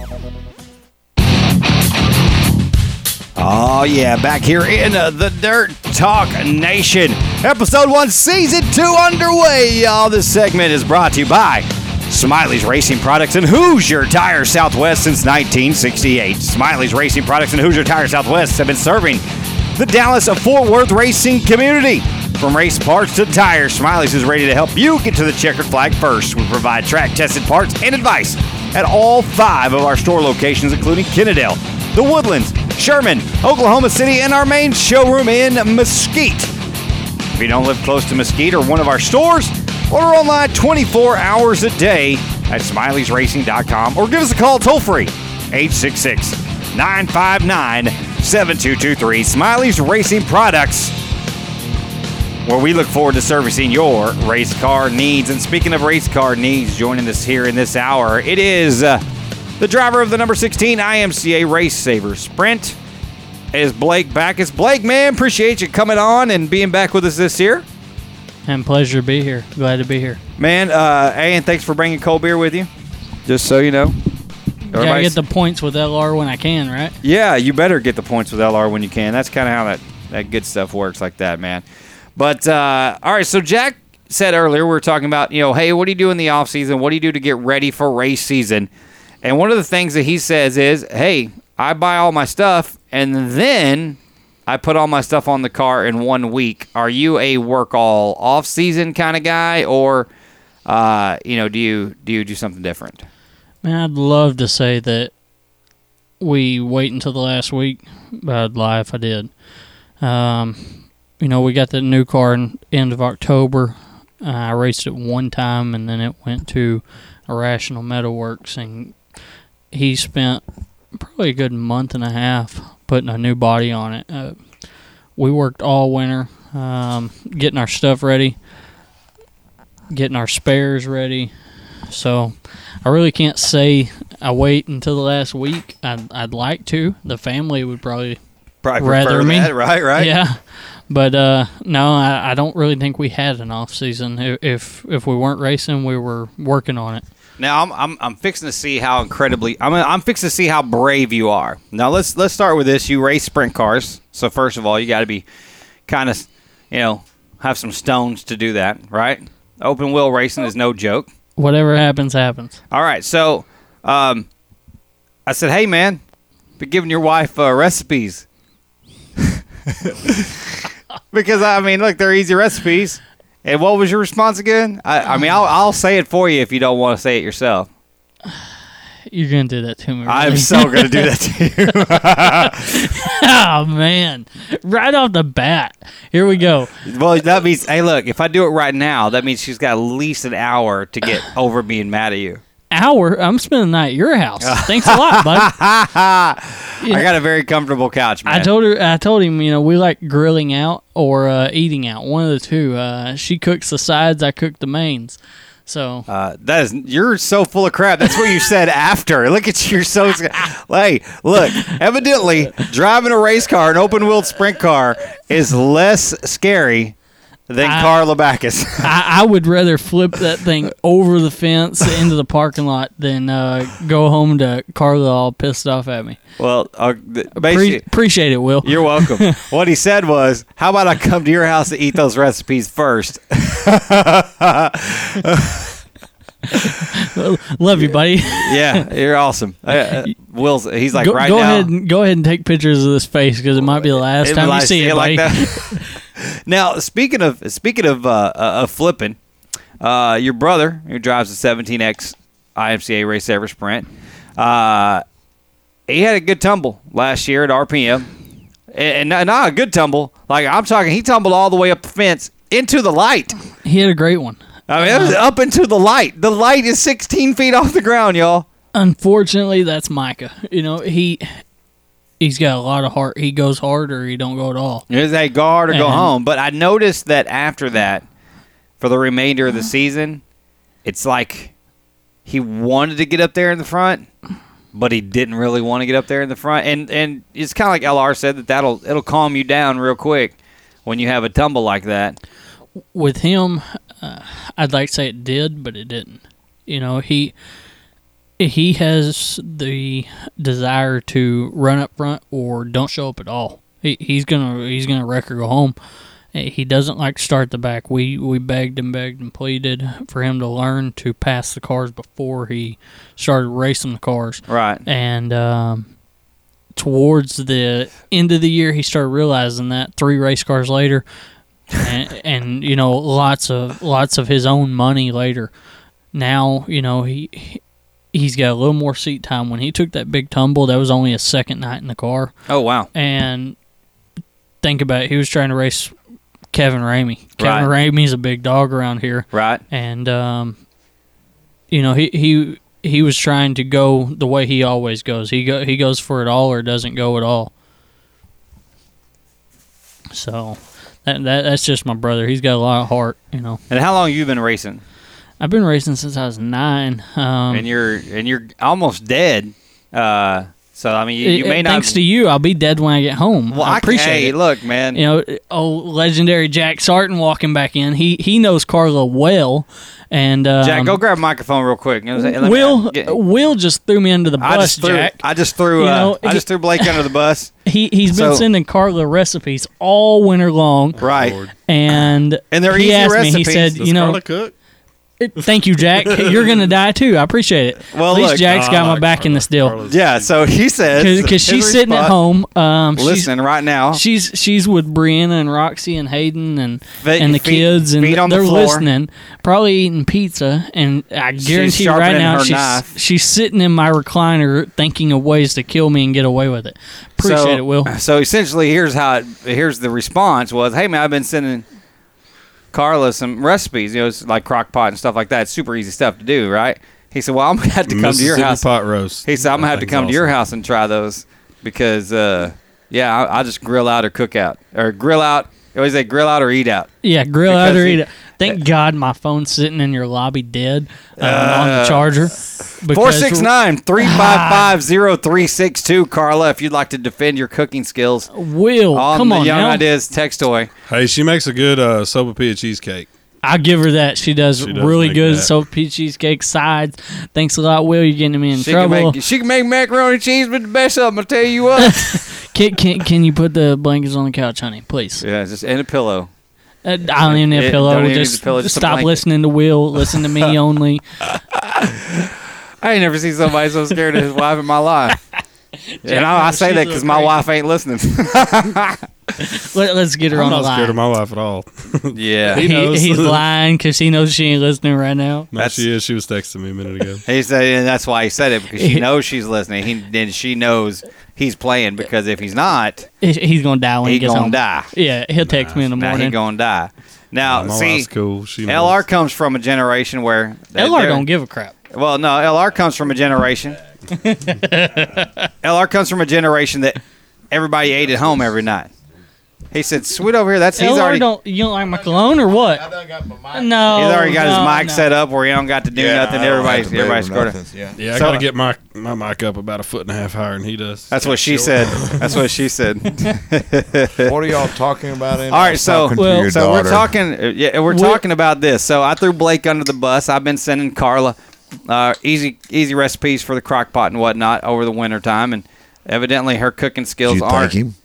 Oh, yeah, back here in uh, the Dirt Talk Nation. Episode 1, Season 2 underway, y'all. This segment is brought to you by Smiley's Racing Products and Hoosier Tire Southwest since 1968. Smiley's Racing Products and Hoosier Tire Southwest have been serving the Dallas of Fort Worth racing community. From race parts to tires, Smiley's is ready to help you get to the checkered flag first. We provide track tested parts and advice at all five of our store locations, including Kennedale, The Woodlands, Sherman, Oklahoma City, and our main showroom in Mesquite. If you don't live close to Mesquite or one of our stores, order online 24 hours a day at smileysracing.com or give us a call toll free 866 959 7223. Smiley's Racing Products, where we look forward to servicing your race car needs. And speaking of race car needs, joining us here in this hour, it is uh, the driver of the number 16 IMCA Race Saver Sprint. Is Blake back? Blake, man. Appreciate you coming on and being back with us this year. And pleasure to be here. Glad to be here. Man, uh, hey, and thanks for bringing cold beer with you. Just so you know. Gotta Everybody's- get the points with LR when I can, right? Yeah, you better get the points with LR when you can. That's kind of how that, that good stuff works like that, man. But, uh, all right, so Jack said earlier, we were talking about, you know, hey, what do you do in the off season? What do you do to get ready for race season? And one of the things that he says is, hey, I buy all my stuff and then I put all my stuff on the car in one week. Are you a work all off season kind of guy or, uh, you know, do you do you do something different? Man, I'd love to say that we wait until the last week, but I'd lie if I did. Um, you know, we got the new car in end of October. Uh, I raced it one time, and then it went to Irrational Metalworks, and he spent probably a good month and a half putting a new body on it. Uh, we worked all winter um, getting our stuff ready, getting our spares ready. So I really can't say I wait until the last week. I'd, I'd like to. The family would probably Probably rather me. that, right, right? Yeah, but uh, no, I, I don't really think we had an off season. If, if if we weren't racing, we were working on it. Now I'm, I'm I'm fixing to see how incredibly I'm I'm fixing to see how brave you are. Now let's let's start with this. You race sprint cars, so first of all, you got to be kind of you know have some stones to do that, right? Open wheel racing is no joke. Whatever happens, happens. All right, so um, I said, hey man, be giving your wife uh, recipes because I mean, look, they're easy recipes. And what was your response again? I, I mean, I'll, I'll say it for you if you don't want to say it yourself. You're gonna do that to me. I'm really. so gonna do that to you. oh man, right off the bat. Here we go. well, that means, hey, look, if I do it right now, that means she's got at least an hour to get over being mad at you. Hour. I'm spending the night at your house. Thanks a lot, bud. I got a very comfortable couch, man. I told her. I told him. You know, we like grilling out or uh, eating out. One of the two. Uh, she cooks the sides. I cook the mains. So Uh, that is, you're so full of crap. That's what you said after. Look at you, you're so. Hey, look. Evidently, driving a race car, an open wheeled sprint car, is less scary than I- Carla Backus. I, I would rather flip that thing over the fence into the parking lot than uh, go home to Carla all pissed off at me. well, uh, Pre- appreciate it, Will. you're welcome. what he said was, "How about I come to your house to eat those recipes first? Love you, buddy. yeah, you're awesome. Uh, uh, Will's he's like go, right go now. ahead and go ahead and take pictures of this face because it might be the last It time you see it, like buddy. that. now, speaking of speaking of uh, uh, of flipping, uh, your brother who drives the 17X IMCA Race Saver Sprint, uh, he had a good tumble last year at RPM, and, not a good tumble. Like I'm talking, he tumbled all the way up the fence into the light. he had a great one. I mean, was up into the light. The light is 16 feet off the ground, y'all. Unfortunately, that's Micah. You know he he's got a lot of heart. He goes hard or he don't go at all. It was a guard or go And- home. But I noticed that after that, for the remainder of the season, it's like he wanted to get up there in the front, but he didn't really want to get up there in the front. And and it's kind of like LR said that that'll it'll calm you down real quick when you have a tumble like that. With him, uh, I'd like to say it did, but it didn't. You know, he he has the desire to run up front or don't show up at all. He, he's gonna he's gonna wreck or go home. Eh, He doesn't like to start the back. We we begged and begged and pleaded for him to learn to pass the cars before he started racing the cars. Right. And um, towards the end of the year, he started realizing that three race cars later, and, and you know lots of lots of his own money later. Now you know he he's got a little more seat time. When he took that big tumble, that was only a second night in the car. Oh wow! And think about it, he was trying to race Kevin Ramey. Kevin Right. Ramey's a big dog around here, Right. and um, you know he he he was trying to go the way he always goes. He go he goes for it all or doesn't go at all. So that, that that's just my brother. He's got a lot of heart, you know. And how long have you been racing? I've been racing since I was nine. Um, and you're and you're almost dead. Uh, so I mean, you, you it- may not. Thanks to you, I'll be dead when I get home. Well, I I- appreciate hey, it. look, man. You know, oh, legendary Jack Sarton walking back in. He he knows Carla well, and um, Jack, go grab a microphone real quick. You know, let me- Will get- Will just threw me under the I bus, just threw. Jack. I just threw. You Uh, I just threw Blake under the bus. He he's been So- sending Carla recipes all winter long, Right. And And they're he easy asked me. He recipes. said, Does "You know, Carla cook? It- thank you, Jack. You're gonna die too. I appreciate it. Well, at least look, Jack's uh, got my like back in this deal Yeah. So he says because she's his sitting at home. Um, she's- listening right now. She's she's with Brianna and Roxy and Hayden and Fe- and the feet- kids and feet on they're floor. listening. Probably eating pizza and I guarantee you right now she's knife. she's sitting in my recliner thinking of ways to kill me and get away with it. Appreciate so, it, Will. So essentially, here's how. It, here's the response was, "Hey man, I've been sending Carla some recipes. You know, it's like crock pot and stuff like that. It's super easy stuff to do, right?" He said, "Well, I'm gonna have to come to your house." pot roast. He said, "I'm gonna have to come to your house and try those because, uh, yeah, I, I'll just grill out or cook out or grill out. Always say grill out or eat out. Yeah, grill out or eat out. Thank God my phone's sitting in your lobby dead uh, on Uh, the charger. Because- 469 355 0362. Carla, if you'd like to defend your cooking skills. Will, on come the on Young now. Ideas text toy. Hey, she makes a good uh, sopapilla cheesecake. I give her that. She does, She does really good that. soap peach cheesecake sides. Thanks a lot, Will. You're getting me in She can, trouble. make, she can make macaroni and cheese with the best of them, I tell you what. Can, can, can you put the blankets on the couch, honey? Please. yeah, just and a pillow. Uh, I don't even need a pillow. don't need just the pillow, just stop listening to Will. Listen to me only. I ain't never seen somebody so scared of his wife in my life. and I, I say that because my wife ain't listening. Let, us get her I'm on the not line. scared of my wife at all. yeah. He knows. he's lying because he knows she ain't listening right now. No, she is. She was texting me a minute ago. He said, and that's why he said it because she knows she's listening. He then she knows he's playing because if he's not, He- He's gonna die when he, he gets gonna home. die. Yeah, he'll text me in the Now morning. he gonna die. Now my see, wife's cool. She knows. LR comes from a generation where LR they're- don't give a crap. Well, no, LR comes from a generation. LR comes from a generation that everybody ate at home every night. He said, "Sweet over here." That's he's LR already don't. You don't like my cologne or what? No, he's already got no, his mic no. set up where he don't got to do Yeah, nothing. I don't Everybody's have to do everybody's nothing, scored. yeah. Yeah, I So- gotta get my my mic up about a foot and a half higher than he does. That's what she said. That's what she said. What are y'all talking about? In All right, so talking to your so we're daughter. talking. uh, Yeah, we're We're- talking about this. So I threw Blake under the bus. I've been sending Carla uh, easy easy recipes for the crock pot and whatnot over the winter time, and evidently her cooking skills Did you aren't. thank him?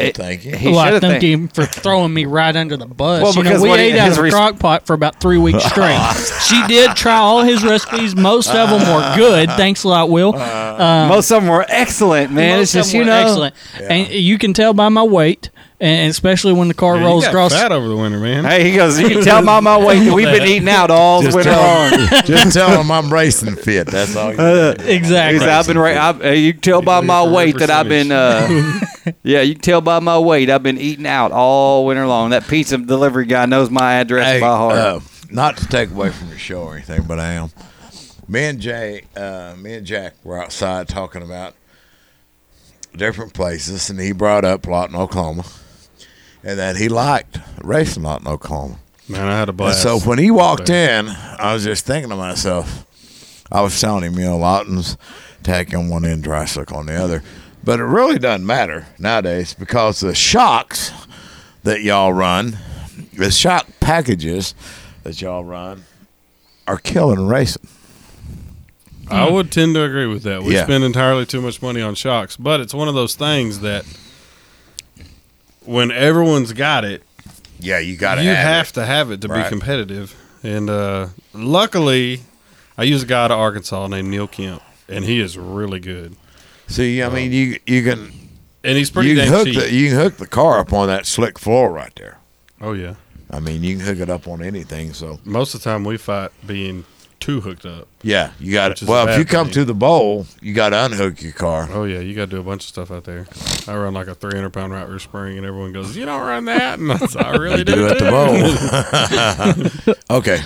It- you thank him? He well, I thank thanked. him for throwing me right under the bus. Well, you know, because we what he- ate out his of a res- crock pot for about three weeks straight. she did try all his recipes. Most of them were good. Thanks a lot, Will. Um, Most of them were excellent, man. most It's just of them you know. excellent, and you can tell by my weight, and especially when the car Yeah, you rolls got across. fat over the winter, man. Hey, he goes. You can tell by my weight we've been eating out all Just winter long. just tell him I'm racing fit. That's all. You Uh, Exactly. He I've been. Ra- I've, uh, you can tell by my weight that I've been. Uh, yeah, you can tell by my weight I've been eating out all winter long. That pizza delivery guy knows my address Hey, by heart. uh, not to take away from your show or anything, but I am. Me and Jay, uh, me and Jack were outside talking about different places, and he brought up Lawton, Oklahoma, and that he liked racing Lawton, Oklahoma. Man, I had a And blast. so when he walked in, I was just thinking to myself, I was telling him, you know, Lawton's tack on one end, dry slick on the other. But it really doesn't matter nowadays because the shocks that y'all run, the shock packages that y'all run, are killing racing. I would tend to agree with that. We Yeah. spend entirely too much money on shocks, but it's one of those things that when everyone's got it, Yeah, you got to you have, to have it to Right. be competitive. And uh, luckily, I use a guy out of Arkansas named Neil Kemp, and he is really good. See, I mean, you you can And he's pretty you can hook cheap. the you can hook the car up on that slick floor right there. oh yeah. I mean, you can hook it up on anything. So Most of the time, we fight being too hooked up. Yeah, you got Which it. is a Well, if you come thing. to the bowl, you got to unhook your car. Oh yeah, you got to do a bunch of stuff out there. I run like a 300 pound route rear spring, and everyone goes, "You don't run that," and I, said, I really You do. do at the bowl. okay,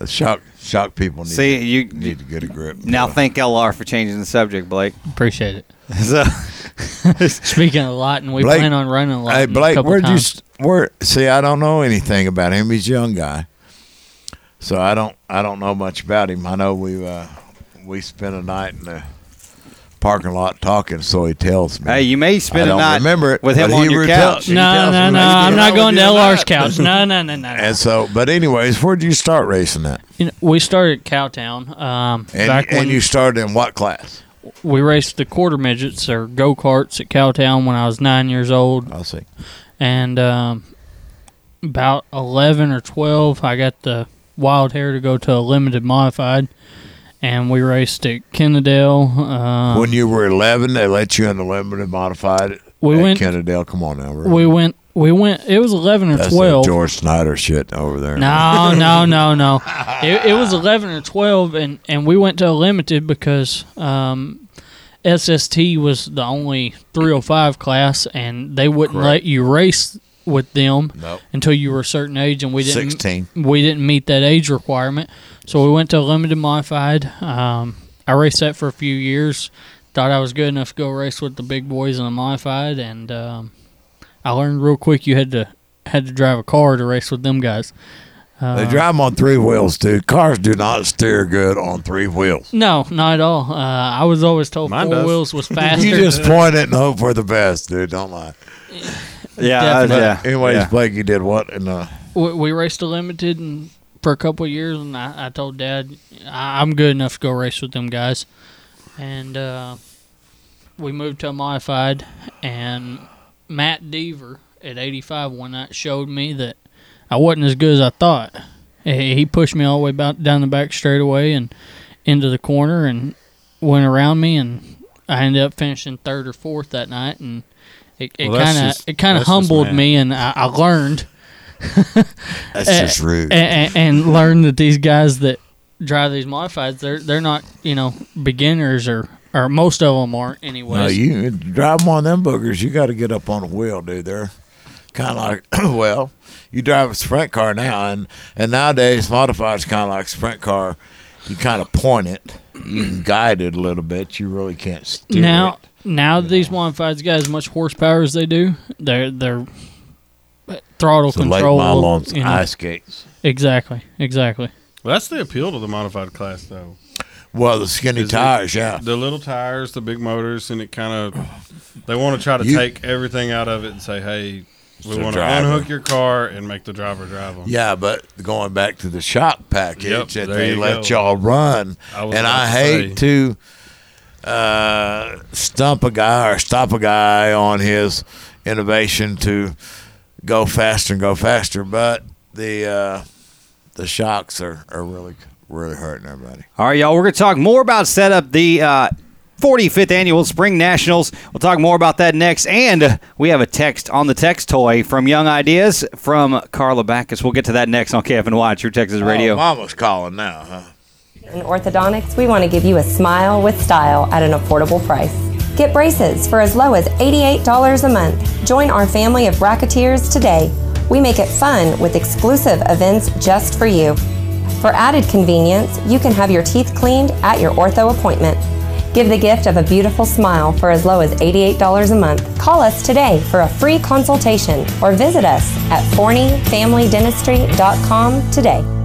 Uh, shock shock people need, See, you need to get a grip. now thank LR for changing the subject, Blake. Appreciate it. So, Speaking lot, and we Blake- plan on running a lot. Hey Blake, where'd you st- where? See, I don't know anything about him. He's a young guy, so I don't I don't know much about him. I know we uh, we spent a night in the parking lot talking, so he tells me. hey, you may spend a don't night remember it with him on he your couch. tell- No, tells no, no. I'm not going to we did LR's couch. No, no, no, no. no. And so, but anyways, where'd you start racing that? You know, we started at Cowtown. Um, And, back when and you started in what class? we raced the quarter midgets or go karts at Cowtown when I was nine years old, I'll see. and um, about eleven or twelve, I got the wild hair to go to a limited modified, and we raced at Kennedale. Um, when you were 11, they let you in the limited modified. We at went- Kennedale. Come on now, we went. We went. It was eleven or That's twelve. George Snyder shit over there. No, no, no, no. It, it was eleven or twelve, and and we went to a limited because um, SST was the only three hundred five class, and they wouldn't Correct. let you race with them Nope. until you were a certain age, and we didn't. 16. We didn't meet that age requirement, so we went to a limited modified. Um, I raced that for a few years. Thought I was good enough to go race with the big boys in a modified, and um, I learned real quick you had to had to drive a car to race with them guys. They Uh, drive them on three wheels too. Cars do not steer good on three wheels. No, not at all. Uh, I was always told Mine four does. wheels was faster. You just point it and hope for the best, dude. Don't lie. Yeah, Definitely. yeah. Anyways, yeah. Blake, you did what? And uh, we, we raced a limited and for a couple of years, and I, I told Dad I, I'm good enough to go race with them guys, and uh, we moved to a modified, and Matt Deaver at 85 one night showed me that I wasn't as good as I thought. He he pushed me all the way about down the back straightaway and into the corner and went around me, and I ended up finishing third or fourth that night, and it Well, kind of it kind of humbled me, and I, I learned. That's just rude. And, and learn that these guys that drive these modifieds, they're they're not you know beginners or or most of them aren't anyways. no, you drive them on them boogers. You got to get up on the wheel, dude. They're kind of like well, you drive a sprint car now, and and nowadays modifieds kind of like a sprint car. You kind of point it, you can guide it a little bit. You really can't steer now it. Now that these modifieds got as much horsepower as they do, they're they're throttle It's a late control. model on you know. ice skates. Exactly, exactly. Well, that's the appeal to the modified class, though. Well, the skinny Is it- tires, yeah. The little tires, the big motors, and it kind of they want to try to You- take everything out of it and say, "Hey, we want to unhook your car and make the driver drive them." Yeah, but going back to the shock package Yep, that they let go. y'all run, I and I to hate say. to uh, stump a guy or stop a guy on his innovation to go faster and go faster, but the uh, the shocks are, are really really hurting everybody. All right, y'all. We're going to talk more about set up the uh, 45th annual Spring Nationals. We'll talk more about that next. And we have a text on the text toy from Young Ideas from Carla Backus. We'll get to that next on KFNY, True Texas Radio. Oh, Mama's calling now, huh? In orthodontics, we want to give you a smile with style at an affordable price. Get braces for as low as $88 a month. Join our family of bracketeers today. We make it fun with exclusive events just for you. For added convenience, you can have your teeth cleaned at your ortho appointment. Give the gift of a beautiful smile for as low as $88 a month. Call us today for a free consultation or visit us at forneyfamilydentistry.com today.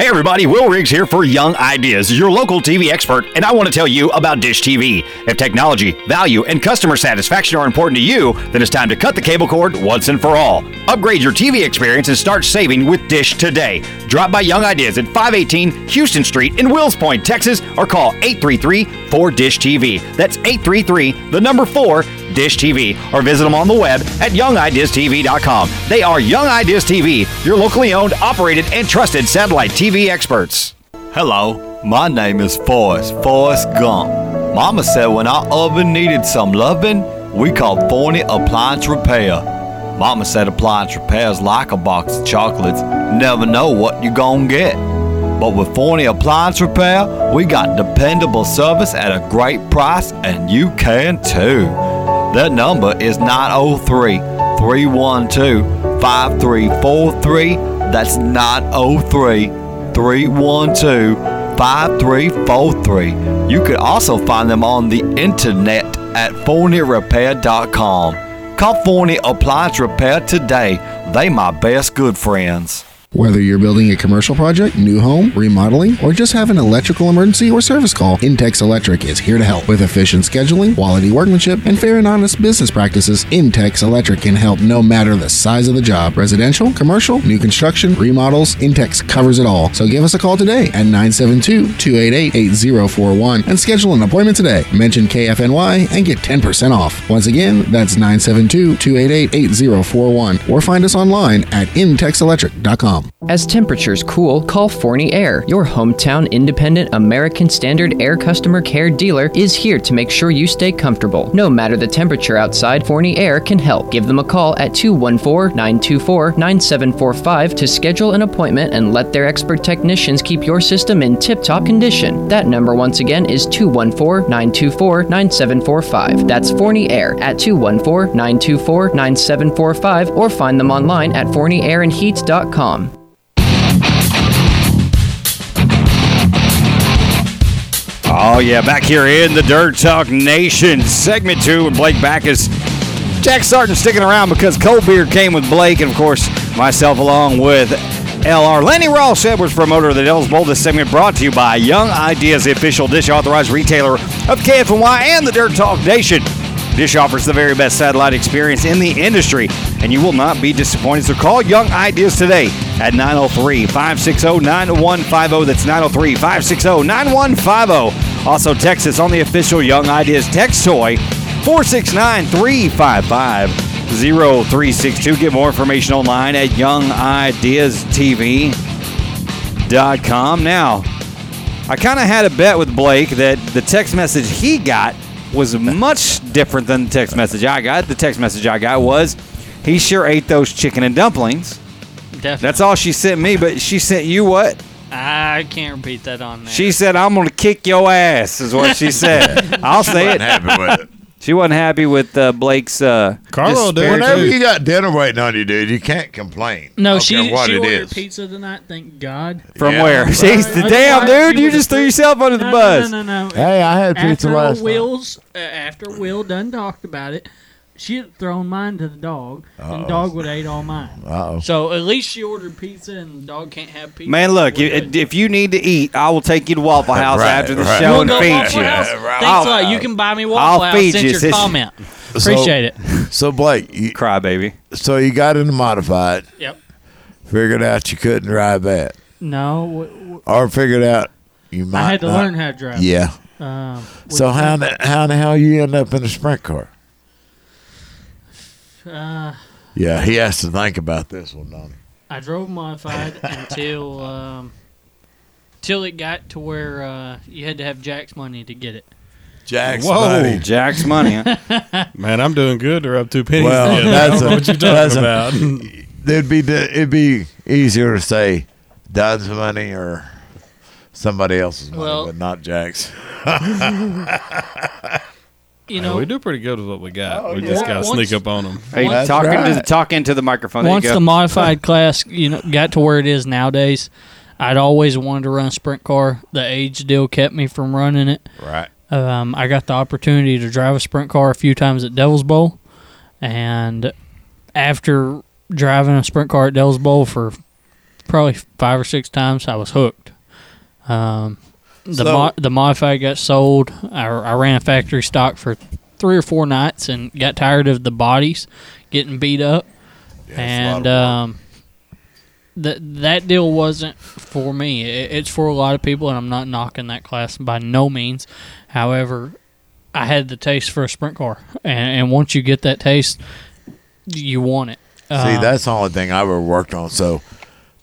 Hey everybody, Will Riggs here for Young Ideas, your local TV expert, and I want to tell you about Dish TV. If technology, value, and customer satisfaction are important to you, then it's time to cut the cable cord once and for all. Upgrade your TV experience and start saving with Dish today. Drop by Young Ideas at 518 Houston Street in Wills Point, Texas, or call 833-4-DISH TV. That's 833, the number 4, Dish TV, or visit them on the web at youngideastv.com. They are Young Ideas TV, your locally owned, operated, and trusted satellite TV experts. Hello, my name is Forrest, Forrest Gump. Mama said when our oven needed some loving, we called Forney Appliance Repair. Mama said appliance repairs like a box of chocolates, never know what you're gonna get. But with Forney Appliance Repair, we got dependable service at a great price, and you can too. Their number is 903 312 5343. That's 903 312 5343. You could also find them on the internet at phonyrepair.com. Call Phony Appliance Repair today. They my best good friends. Whether you're building a commercial project, new home, remodeling, or just have an electrical emergency or service call, Intex Electric is here to help. With efficient scheduling, quality workmanship, and fair and honest business practices, Intex Electric can help no matter the size of the job. Residential, commercial, new construction, remodels, Intex covers it all. So give us a call today at 972-288-8041 and schedule an appointment today. Mention KFNY and get 10% off. Once again, that's 972-288-8041 or find us online at intexelectric.com. As temperatures cool, call Forney Air. Your hometown independent American Standard Air customer care dealer is here to make sure you stay comfortable. No matter the temperature outside, Forney Air can help. Give them a call at 214 924 9745 to schedule an appointment and let their expert technicians keep your system in tip top condition. That number, once again, is 214 924 9745. That's Forney Air at 214 924 9745 or find them online at forneyairandheat.com. Oh, yeah, back here in the Dirt Talk Nation, segment two with Blake Backus. Jack Sargent sticking around because Cold Beer came with Blake, and of course, myself along with LR. Lenny Ross, Edwards, promoter of the Devil's Bowl. This segment brought to you by Young Ideas, the official dish authorized retailer of KFNY and the Dirt Talk Nation. Dish offers the very best satellite experience in the industry, and you will not be disappointed. So call Young Ideas today at 903 560 9150. That's 903 560 9150. Also, text us on the official Young Ideas text toy 469 355 0362. Get more information online at youngideastv.com. Now, I kind of had a bet with Blake that the text message he got was much different than the text message I got. The text message I got was he sure ate those chicken and dumplings. Definitely. That's all she sent me, but she sent you what? I can't repeat that on there. She said, I'm going to kick your ass, is what she said. I'll She say wasn't it. happy with it. She wasn't happy with uh, Blake's. Uh, Carlo did. disparaging- Whenever you got dinner waiting on you, dude, you can't complain. No, Don't she what she it ordered is. pizza tonight. Thank God. From Yeah. where? She's the I- I- damn dude. she You would've just threw threw- yourself under the No, bus. No, no, no, no. Hey, I had pizza after last night. Will's, uh, after Will done talked about it, she had thrown mine to the dog, and Uh-oh. dog would have ate all mine. Uh-oh. So at least she ordered pizza, and the dog can't have pizza. Man, look, you, if you need to eat, I will take you to Waffle House Right, after the right. show We'll and feed Waffle you. House. right. Thanks I'll- a lot. You can buy me I'll Waffle House feed since you, your sis. comment. So- Appreciate it. So Blake, you, Cry, baby. so you got into modified, Yep. figured out you couldn't drive that, No, w- w- or figured out you might. I had to not- learn how to drive. Yeah. Um, So how the, how the hell you end up in a sprint car? Uh, Yeah, he has to think about this one, don't? I drove modified until um, till it got to where uh, you had to have Jack's money to get it. Jack's Whoa. money. Jack's money. Huh? Man, I'm doing good to rub two pennies Well, together. that's I don't know a- what you're that's talking a- about. It'd be it'd be easier to say Don's money or somebody else's money, Well- but not Jack's. You know, we do pretty good with what we got. Oh, we yeah. just got to Once- sneak up on them. Hey, That's talking to the, right. talking the microphone. There once you go. the modified class, you know, got to where it is nowadays, I'd always wanted to run a sprint car. The age deal kept me from running it. Right. Um, I got the opportunity to drive a sprint car a few times at Devil's Bowl, and after driving a sprint car at Devil's Bowl for probably five or six times, I was hooked. Um, the So- mo- the modified got sold. I, I ran a factory stock for three or four nights and got tired of the bodies getting beat up, Yeah, it's a lot and um, that that deal wasn't for me. It, it's for a lot of people, and I'm not knocking that class by no means. However, I had the taste for a sprint car, and, and once you get that taste, you want it. See, Uh, that's the only thing I've ever worked on. So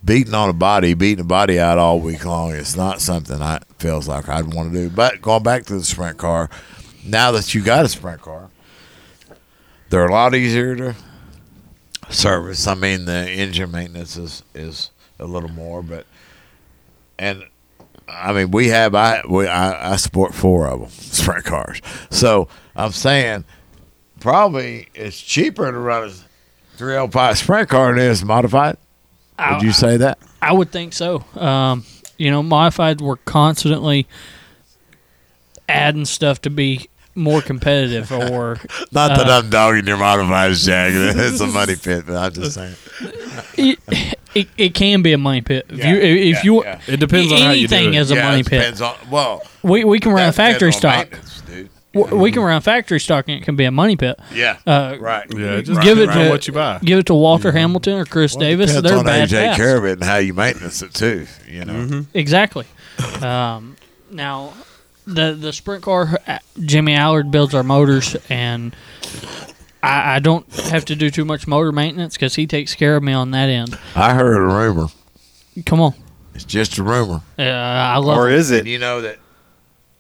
beating on a body, beating a body out all week long is not something I feels like I'd want to do. But going back to the sprint car, now that you got a sprint car, they're a lot easier to service. I mean, the engine maintenance is is a little more, but and I mean, we have I we I, I support four of them sprint cars. So I'm saying probably it's cheaper to run a 305 sprint car than it is modified. Would you say that? I would think so. Um, you know, modified were constantly adding stuff to be more competitive, or Not that uh, I'm dogging your modifieds, Jack. It's a money pit, but I'm just saying. it, it, it can be a money pit. If Yeah, you if yeah, you yeah. It depends on how you do anything it. is a Yeah, money it pit. on well. We we can run a factory stock. dude. W- We can run factory stock and it can be a money pit. Yeah, Uh, right. Yeah, just give it to what you buy. Give it to Walter Hamilton or Chris Well, Davis. depends They're on bad how you take fast. care of it and how you maintenance it too. You know. Mm-hmm. Exactly. Um, now, the the sprint car, uh, Jimmy Allard builds our motors, and I, I don't have to do too much motor maintenance because he takes care of me on that end. I heard a rumor. Come on, It's just a rumor. uh, I love. or is it? And you know that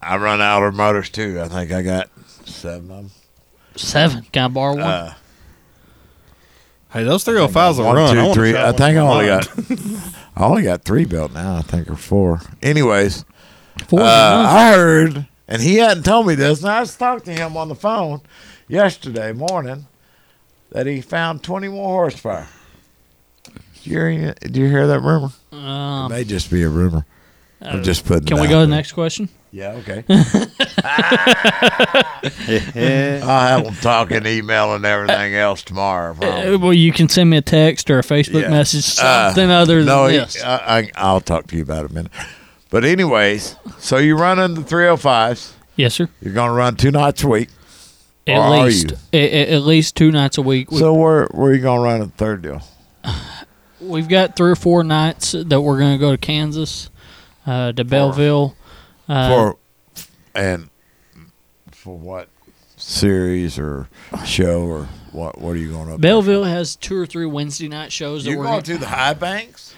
I run Allard motors too. I think I got seven of them. seven. Can I borrow one? Uh, Hey, those 305s will One, run. two, I three. I think I only got. I only got three built now. I think or four. Anyways, Four. uh. I heard, and he hadn't told me this. And I just talked to him on the phone yesterday morning that he found twenty more horsepower. Did you hear, did you hear that rumor? Um, it may just be a rumor. I'm just putting. Can we go to the next question? Yeah. Okay. I'll have them talking, email, and everything else tomorrow. probably. Uh, well, you can send me a text or a Facebook Yeah. message, Uh, something other than no, this. I, I, I'll talk to you about it in a minute. But anyways, so you're running the 305s. Yes, sir. You're going to run two nights a week. At or are least, you? a- a- at least two nights a week. We- So where where are you going to run the third deal? We've got three or four nights that we're going to go to Kansas, uh, to Belleville. Uh, for and for what series or show or what? What are you going up? Belleville has two or three Wednesday night shows that You going gonna- the high banks?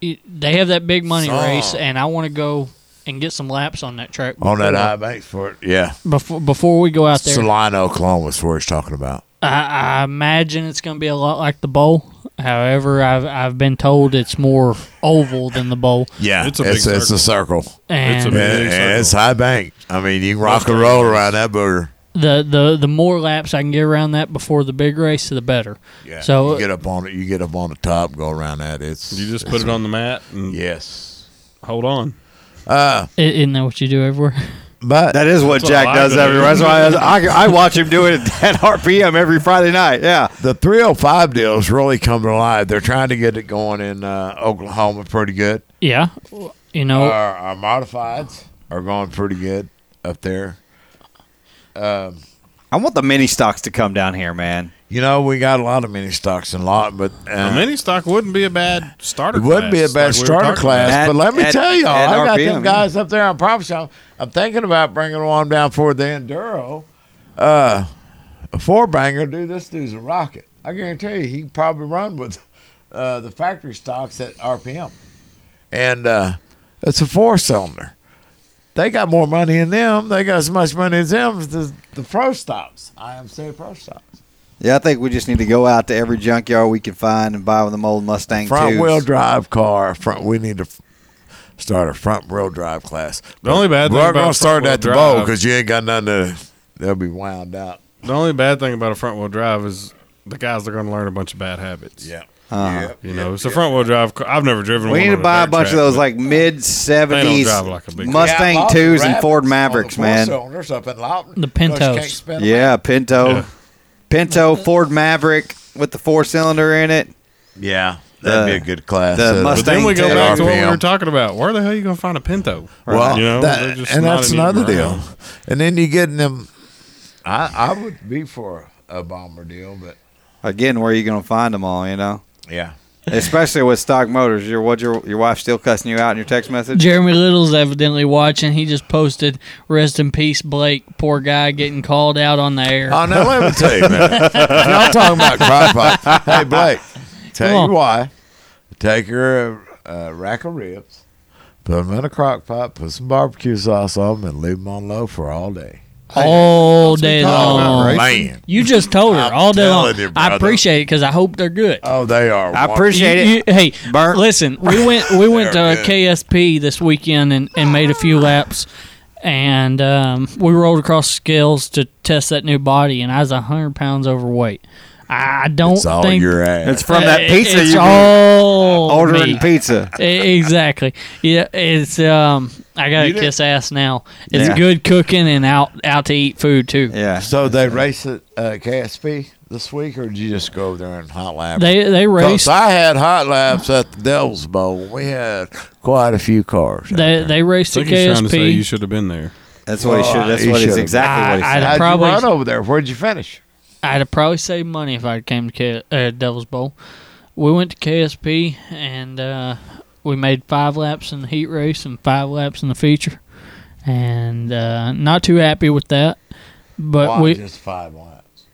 they have that big money race, and I want to go and get some laps on that track. On that high banks for it? Yeah. Before before we go out there, Salina, Oklahoma is where he's talking about. I, I imagine it's going to be a lot like the bowl. However, I've I've been told it's more oval than the bowl. Yeah, It's it's a a big it's, a circle. And- It's a And, big and it's high bank. I mean, you can rock and roll around that booger. The the the more laps I can get around that before the big race, the better. Yeah. So you get up on it. You get up on the top, go around that. It's You just it's- put it on the mat and Yes. hold on. Uh, i- isn't that what you do everywhere? but That is what That's what Jack does every. everywhere. That's why I, I, I watch him do it at RPM every Friday night. Yeah. the 305 deal is really coming alive. They're trying to get it going in uh, Oklahoma pretty good. Yeah, you know, Our, our modifieds are going pretty good up there. Um, I want the mini stocks to come down here, man. You know, we got a lot of mini stocks and a lot, but uh, a mini stock wouldn't be a bad starter. It wouldn't be a class, bad like starter talking class, At- but let me at- tell y'all, I got RPM, them guys up there. I promise y'all, I'm thinking about bringing one down for the enduro. Uh, a four banger, dude. This dude's a rocket. I guarantee you, he can probably run with uh, the factory stocks at RPM, and uh, it's a four cylinder. They got more money in them. They got as much money as them as the, the pro stocks. IMC pro stocks. Yeah, I think we just need to go out to every junkyard we can find and buy them old Mustang Front twos. wheel drive car. Front. We need to f- start a front wheel drive class. The only bad thing We're about gonna start front-wheel at the bowl because you ain't got nothing to. They'll be wound out. The only bad thing about a front wheel drive is the guys are going to learn a bunch of bad habits. Yeah. Uh-huh. You know, it's a front wheel drive. car. I've never driven. We one need on to buy a dirt bunch of those like mid They seventies like a big car. Mustang twos and Ford Mavericks, man. Cylinders up in Lawton. The Pintos. can't spin 'em Yeah. Pinto, Yeah. Pinto, Ford Maverick with the four cylinder in it. Yeah. That'd The- be a good class. the Uh, But Mustang then we go Mustang back to what we RPM. were talking about. Where the hell are you going to find a Pinto? Well, you know, that- they're just and not that's even another deal. around. And then you get them. I I would be for a bomber deal, but Again, where are you going to find them all? You know, yeah. Especially with stock motors. Your what? Your your wife still cussing you out in your text message? Jeremy Little's evidently watching. He just posted, "Rest in peace, Blake. Poor guy getting called out on the air." Oh, now let me tell you, man. If y'all talking about crock pot. Hey, Blake, tell you why. Take her a, a rack of ribs, put them in a crock pot, put some barbecue sauce on them, and leave them on low for all day. All day talking about, long. right? Man. You just told her I'm all day long. you, I appreciate it because I hope they're good. Oh, they are. I appreciate You- it. you- hey, Burnt. listen, we went we went to good. KSP this weekend and, and made a few laps, and um, we rolled across scales to test that new body, and I was hundred pounds overweight. I don't It's all think your ass. It's from that pizza It's you've been all ordering me. pizza. Exactly. Yeah, it's um. I gotta kiss ass now. It's Yeah. good cooking and out out to eat food too. Yeah. So they race at uh, KSP this week, or did you just go over there and hot lap? They they 'Cause raced. I had hot laps at the Devil's Bowl. We had quite a few cars. They there. they raced I at think he's trying to say you should have been there. That's what he should. That's he what he's should've. exactly what he I- said. I'd How'd probably- you run over there? Where'd you finish? I'd have probably saved money if I came to K- uh, Devil's Bowl. We went to KSP and uh, we made five laps in the heat race and five laps in the feature, and uh, not too happy with that. But Why we just five laps?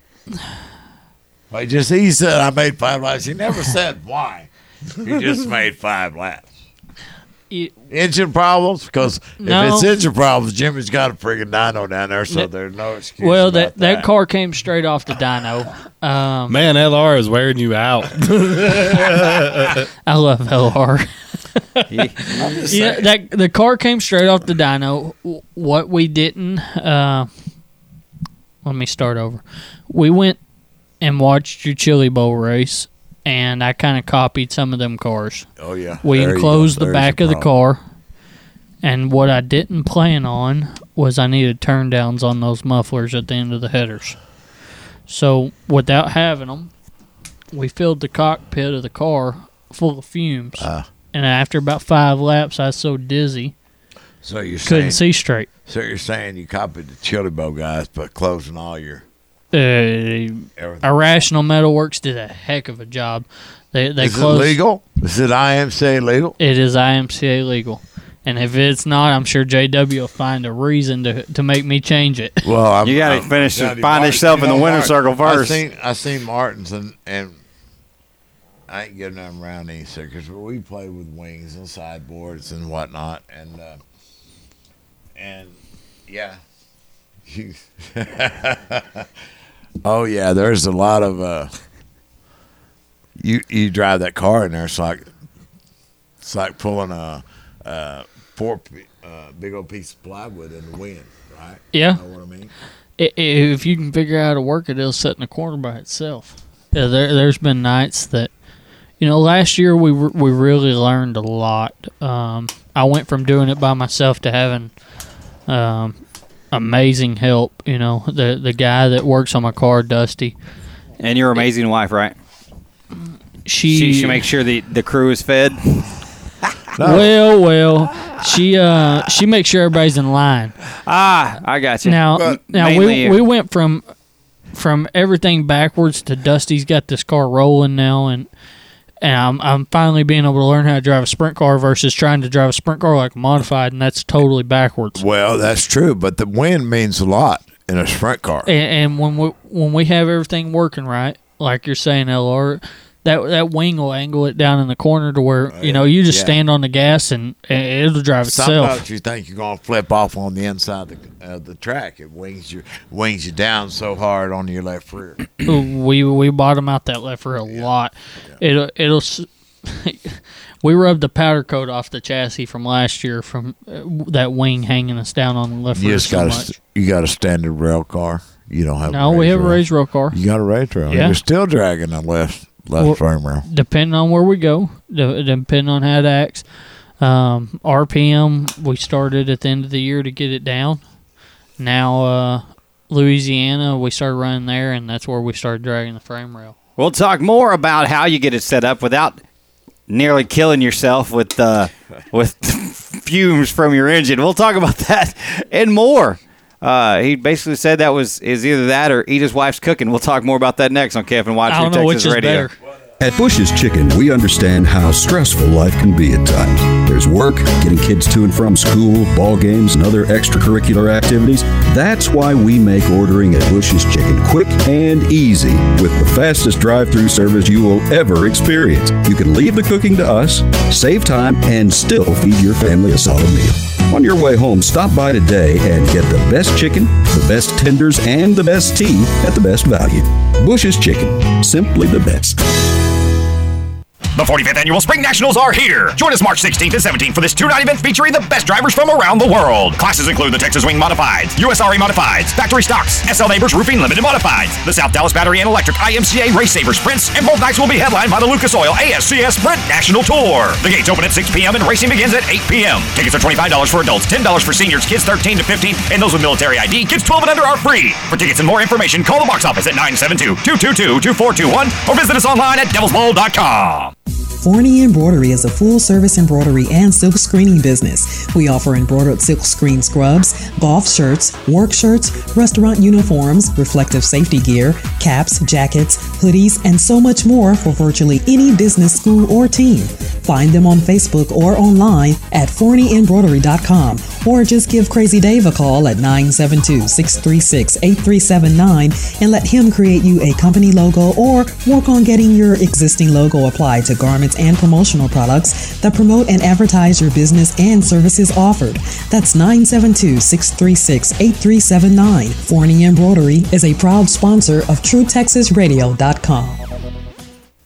Wait, just he said I made five laps. He never said why. He just made five laps. It, Engine problems? Because No. if it's engine problems, Jimmy's got a friggin' dyno down there, so Ne- there's no excuse. well about that, that car came straight off the dyno. Um, Man, LR is wearing you out. I love LR. yeah, that the car came straight off the dyno. What we didn't, uh, let me start over. We went and watched your Chili Bowl race, and I kind of copied some of them cars. Oh yeah. We There enclosed the back of the car, And what I didn't plan on was I needed turn downs on those mufflers at the end of the headers. So without having them, we filled the cockpit of the car full of fumes. Ah. and after about five laps, I was so dizzy So you're couldn't saying, see straight. So you're saying you copied the Chili Bowl guys, but closing all your Uh, Irrational Metalworks did a heck of a job. They they Is it legal? Is it IMCA legal? It is IMCA legal, and if it's not, I'm sure JW will find a reason to to make me change it. Well, I'm, You gotta I'm- finish- find Martin- yourself in you the know, winner's Martin- circle first. I seen I seen Martins and and I ain't getting them around any circus, but we play with wings and sideboards and whatnot, and uh, and yeah. Oh yeah, there's a lot of uh, you you drive that car in there, it's like it's like pulling a, a four uh, big old piece of plywood in the wind, right? Yeah. You know what I mean? If you can figure out how to work it, it'll sit in a corner by itself. Yeah, there, there's been nights that, you know, last year we re- we really learned a lot. Um, I went from doing it by myself to having um, amazing help. You know, the the guy that works on my car, Dusty. And your amazing wife, right? She she, she makes sure the the crew is fed. Well, well, she uh she makes sure everybody's in line. Ah, I got you. Now, But now we you. we went from from everything backwards to Dusty's got this car rolling now, and and I'm I'm finally being able to learn how to drive a sprint car versus trying to drive a sprint car like modified, and that's totally backwards. Well, that's true, but the wind means a lot in a sprint car. And, and when we when we have everything working right, like you're saying, LR, that that wing will angle it down in the corner to where you know you just Yeah. stand on the gas and, and it'll drive itself. Sometimes you think you're gonna flip off on the inside of the, uh, the track. It wings you wings you down so hard on your left rear. we we bottom out that left rear a lot. It'll it'll. we rubbed the powder coat off the chassis from last year from uh, that wing hanging us down on the left You rear just so got much. you got a standard rail car. You don't have. No, a we have a rail. raised rail car. You got a raised rail. Yeah. You're still dragging the left left Well, frame rail. Depending on where we go, de- depending on how it acts. Um, RPM, we started at the end of the year to get it down. Now, uh, Louisiana, we started running there, and that's where we started dragging the frame rail. We'll talk more about how you get it set up without nearly killing yourself with uh, with fumes from your engine. We'll talk about that and more. Uh, he basically said that was is either that or eat his wife's cooking. We'll talk more about that next on Kevin Watch I don't know Texas which is Radio. better. At Bush's Chicken, we understand how stressful life can be at times. There's work, getting kids to and from school, ball games, and other extracurricular activities. That's why we make ordering at Bush's Chicken quick and easy with the fastest drive-through service you will ever experience. You can leave the cooking to us, save time, and still feed your family a solid meal. On your way home, stop by today and get the best chicken, the best tenders, and the best tea at the best value. Bush's Chicken, simply the best. The 45th Annual Spring Nationals are here. Join us March 16th and 17th for this two-night event featuring the best drivers from around the world. Classes include the Texas Wing Modifieds, USRA Modifieds, Factory Stocks, SL Neighbors Roofing Limited Modifieds, the South Dallas Battery and Electric IMCA Race Saver Sprints, and both nights will be headlined by the Lucas Oil ASCS Sprint National Tour. The gates open at 6 p.m. and racing begins at 8 p.m. Tickets are $25 for adults, $10 for seniors, kids 13 to 15, and those with military ID, kids 12 and under are free. For tickets and more information, call the box office at 972-222-2421 or visit us online at devilsbowl.com. Forney Embroidery is a full service embroidery and silk screening business. We offer embroidered silk screen scrubs, golf shirts, work shirts, restaurant uniforms, reflective safety gear, caps, jackets, hoodies, and so much more for virtually any business, school, or team. Find them on Facebook or online at forneyembroidery.com or just give Crazy Dave a call at 972 636 8379 and let him create you a company logo or work on getting your existing logo applied to garments and promotional products that promote and advertise your business and services offered. That's 972 636 8379. Forney Embroidery is a proud sponsor of TrueTexasRadio.com.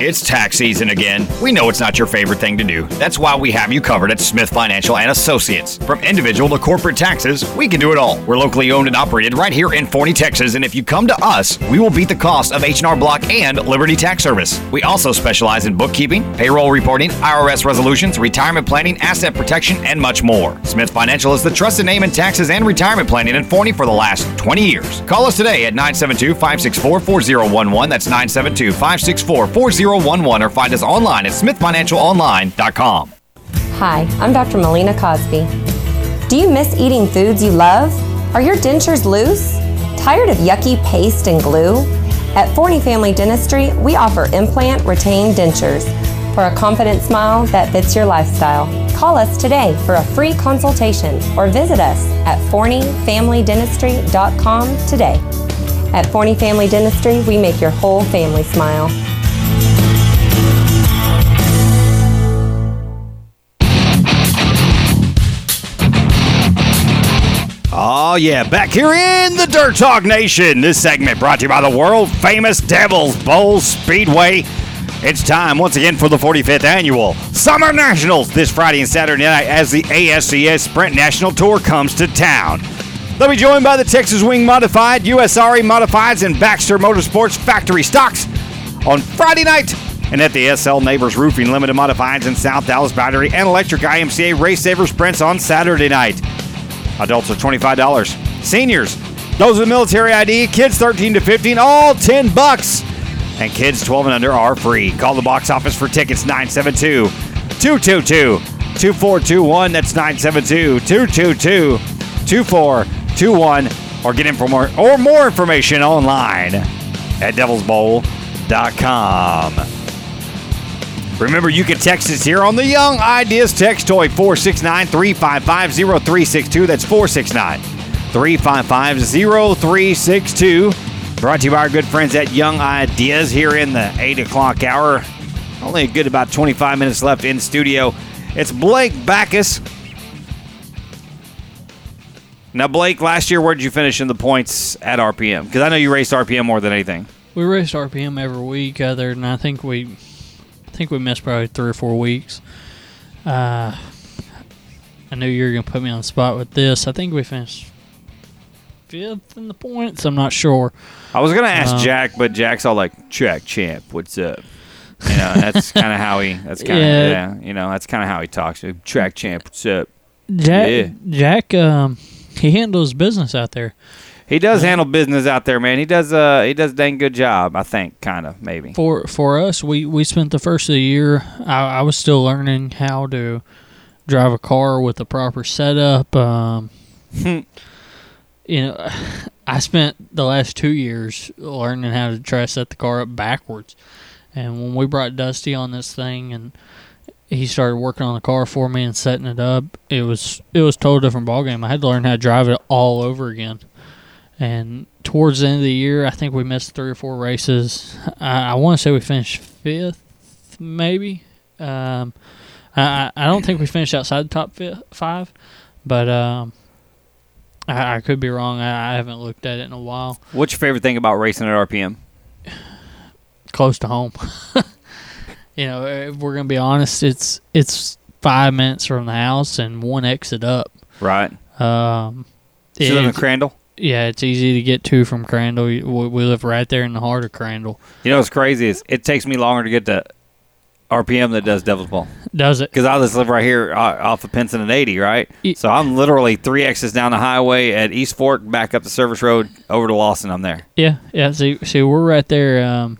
It's tax season again. We know it's not your favorite thing to do. That's why we have you covered at Smith Financial and Associates. From individual to corporate taxes, we can do it all. We're locally owned and operated right here in Forney, Texas, and if you come to us, we will beat the cost of H&R Block and Liberty Tax Service. We also specialize in bookkeeping, payroll reporting, IRS resolutions, retirement planning, asset protection, and much more. Smith Financial is the trusted name in taxes and retirement planning in Forney for the last 20 years. Call us today at 972-564-4011. That's 972-564-4011 or find us online at smithfinancialonline.com. Hi, I'm Dr. Melina Cosby. Do you miss eating foods you love? Are your dentures loose? Tired of yucky paste and glue? At Forney Family Dentistry, we offer implant retained dentures for a confident smile that fits your lifestyle. Call us today for a free consultation or visit us at forneyfamilydentistry.com today. At Forney Family Dentistry, we make your whole family smile. Oh, yeah, back here in the Dirt Talk Nation. This segment brought to you by the world famous Devil's Bowl Speedway. It's time once again for the 45th annual Summer Nationals this Friday and Saturday night as the ASCS Sprint National Tour comes to town. They'll be joined by the Texas Wing Modified, USRA Modifieds, and Baxter Motorsports factory stocks on Friday night. And at the SL Neighbors Roofing Limited Modifieds and South Dallas Battery and Electric IMCA Race Saver Sprints on Saturday night. Adults are $25. Seniors, those with military ID, kids 13 to 15, all 10 bucks. And kids 12 and under are free. Call the box office for tickets 972 222 2421. That's 972 222 2421. Or get in for more or more information online at devilsbowl.com. Remember, you can text us here on the Young Ideas text toy 469 355 0362. That's 469 355 0362. Brought to you by our good friends at Young Ideas here in the 8 o'clock hour. Only a good about 25 minutes left in studio. It's Blake Backus. Now, Blake, last year, where did you finish in the points at RPM? Because I know you raced RPM more than anything. We raced RPM every week, other than I think we, think we missed probably three or four weeks. Uh, I knew you were gonna put me on the spot with this. I think we finished fifth in the points. I'm not sure. I was gonna ask Um, Jack, but Jack's all like, "Track champ, what's up?" You know, that's kind of how he. That's kind of Yeah. yeah. You know, that's kind of how he talks. Track champ, what's up? Jack, Yeah. Jack, um, he handles business out there. He does handle business out there, man. He does. Uh, he does a dang good job. I think, kind of, maybe. For for us, we we spent the first of the year. I, I was still learning how to drive a car with the proper setup. Um, you know, I spent the last two years learning how to try to set the car up backwards. And when we brought Dusty on this thing, and he started working on the car for me and setting it up, it was it was a total different ballgame. I had to learn how to drive it all over again. And towards the end of the year, I think we missed three or four races. I, I want to say we finished fifth, maybe. Um, I, I don't think we finished outside the top fi- five, but um, I, I could be wrong. I, I haven't looked at it in a while. What's your favorite thing about racing at RPM? Close to home. you know, if we're gonna be honest, it's it's five minutes from the house and one exit up. Right. Um, So you live in Crandall? Yeah, it's easy to get to from Crandall. We, we live right there in the heart of Crandall. You know what's crazy is it takes me longer to get to RPM than it does Devil's Bowl. Does it? Because I just live right here uh, off of Pinson and 80, right? So I'm literally three X's down the highway at East Fork, back up the service road over to Lawson. I'm there. Yeah, yeah. See, see, we're right there. Um,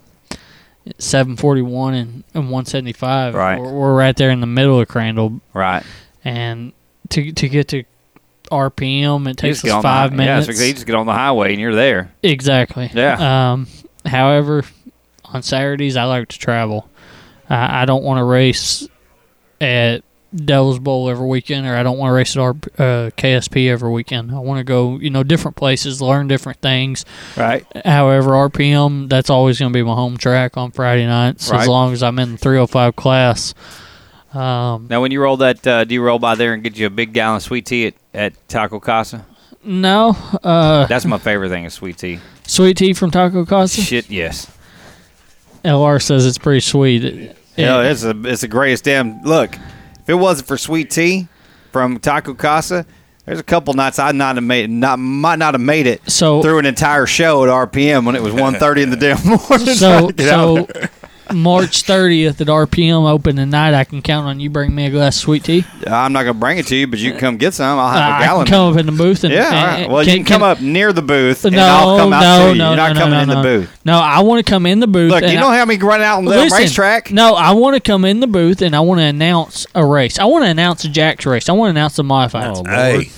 seven forty one and, and one seventy five. Right. We're, we're right there in the middle of Crandall. Right. And to to get to RPM, it takes us on the five minutes. Yeah, so you just get on the highway and you're there. Exactly. Yeah. Um, however, on Saturdays I like to travel. I, I don't want to race at Devil's Bowl every weekend, or I don't want to race at our uh, KSP every weekend. I want to go, you know, different places, learn different things. Right. However, RPM that's always going to be my home track on Friday nights, Right. as long as I'm in the 305 class. Um, Now, when you roll that, uh, do you roll by there and get you a big gallon of sweet tea at, at Taco Casa? no, uh, That's my favorite thing is sweet tea. sweet tea from Taco Casa. Shit, yes. LR says it's pretty sweet. It- Yeah, it- it's the it's the greatest damn look. If it wasn't for sweet tea from Taco Casa, there's a couple nights I'd not have made not might not have made it So- through an entire show at RPM when it was 1.30 in the damn morning. so to get so there. March 30th at RPM open tonight. I can count on you bring me a glass of sweet tea. I'm not gonna bring it to you, but you can come get some. I'll have Uh, a I gallon. can come up in the booth and yeah, and- all right. and- well, you can come up near the booth, and No, I'll come out no, to you. no, You're not no, coming no, in no. the booth. No, I want to come in the booth. Look, and you I- know how me run out on the Listen, racetrack? No, I want to come in the booth and I want to announce a race. I want to announce a Jack's race. I want to announce a the modifieds. Hey,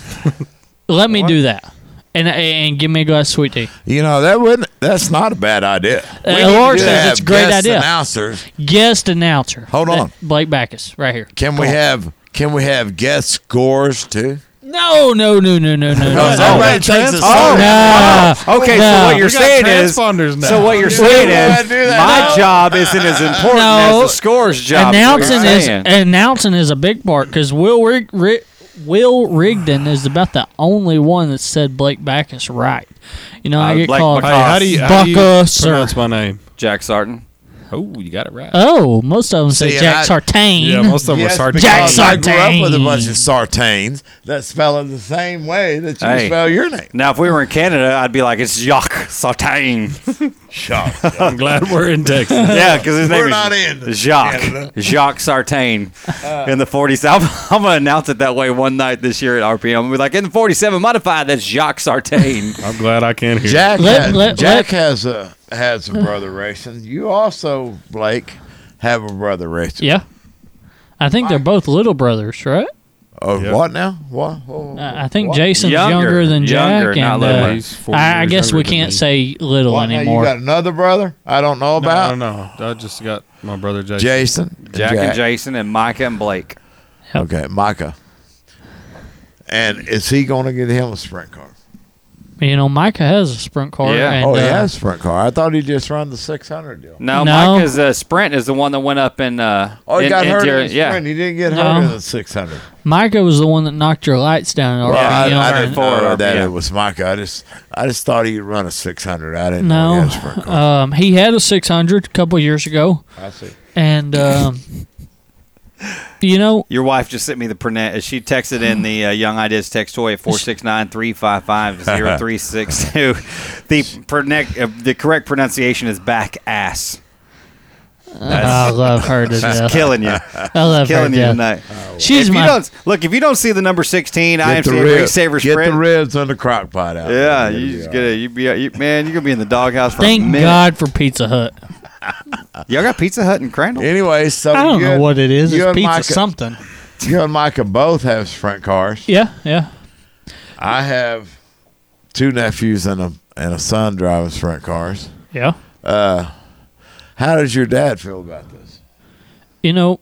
Let me do that. And and give me a glass of sweet tea. you know that wouldn't. That's not a bad idea. Uh, We need says have it's a great guest idea. Announcers. Guest announcer. Hold That- on. Blake Backus, right here. Can we on. have? Can we have guest scores too? No, no, no, no, no, no. no. Because everybody thinks it's Oh, Nah. oh, okay. Nah. So what you're We got saying is, transponders now. so what you're saying is, do that. my No. job isn't as important No. as the scores job. announcing is what you're is saying. announcing is a big part because Will Rig, Ri- Will Rigdon is about the only one that said Blake Backus right. You know, I Uh, get Blake called Hey, how do you, how do you Backus or pronounce my name? Jack Sarton. Oh, you got it right. oh, most of them say See, Jack I- Sartain. yeah, most of them Yes, were sartines. Jack because I grew up with a bunch of sartains that spell it the same way that you Hey. spell your name. Now, if we were in Canada, I'd be like, it's Jacques Sartain. Shock. I'm glad we're in Texas. yeah, because his name We're is not in Jacques. Canada. Jacques Sartain uh. in the 47. I'm, going to announce it that way one night this year at RPM. I'm gonna be like, in the 47 modified, that's Jacques Sartain. I'm glad I can't hear. Jack, Let- has, let- Jack let- has a has a brother racing. You also, Blake, have a brother racing. Yeah, I think they're both little brothers, right? Oh, Yeah. what now? What? What- I I think what? Jason's Younger. younger, than Younger, Jack, not and little. uh, He's four I, I years guess we younger than can't me. say little What, now, anymore. you got another brother? I don't know No, about. no, no. I just got my brother Jason. Jason. Jack, and Jason and Micah and Blake. Okay, Micah. And is he going to get him a sprint car? You know, Micah has a sprint car. Yeah. and, oh, he uh, has a sprint car. I thought he just run the 600 deal. No, No. Micah's uh, Sprint is the one that went up in. Uh, Oh, he in- got hurt into- in the yeah. sprint. He didn't get No. hurt in the 600. Micah was the one that knocked your lights down. At Well, I, RPM. I didn't Forward, know that yeah. it was Micah. I just, I just thought he'd run a 600. I didn't know he had a sprint car. um, he had a 600 a couple years ago, I see. and um, you know, Your wife just sent me the pronoun. She texted in the uh, Young Ideas text toy at 469-355-0362. The prone- uh, the correct pronunciation is back ass. I love her to She's death. killing you. I love her killing to you death. tonight. She's if you my don't look, if you don't see the number 16 Get the, IMCA ribs, Race Saver get Sprint, the ribs on the crock pot out. yeah, there. you just be get it. You be you, man, you're gonna be in the doghouse for a Thank minute. God for Pizza Hut. Y'all got Pizza Hut and Crandall? Anyway, so I don't know and- what it is. you It's and pizza Micah- something. You and Micah both have sprint cars. Yeah, yeah. I have two nephews and a and a son driving sprint cars. Yeah. Uh, how does your dad feel about this? You know,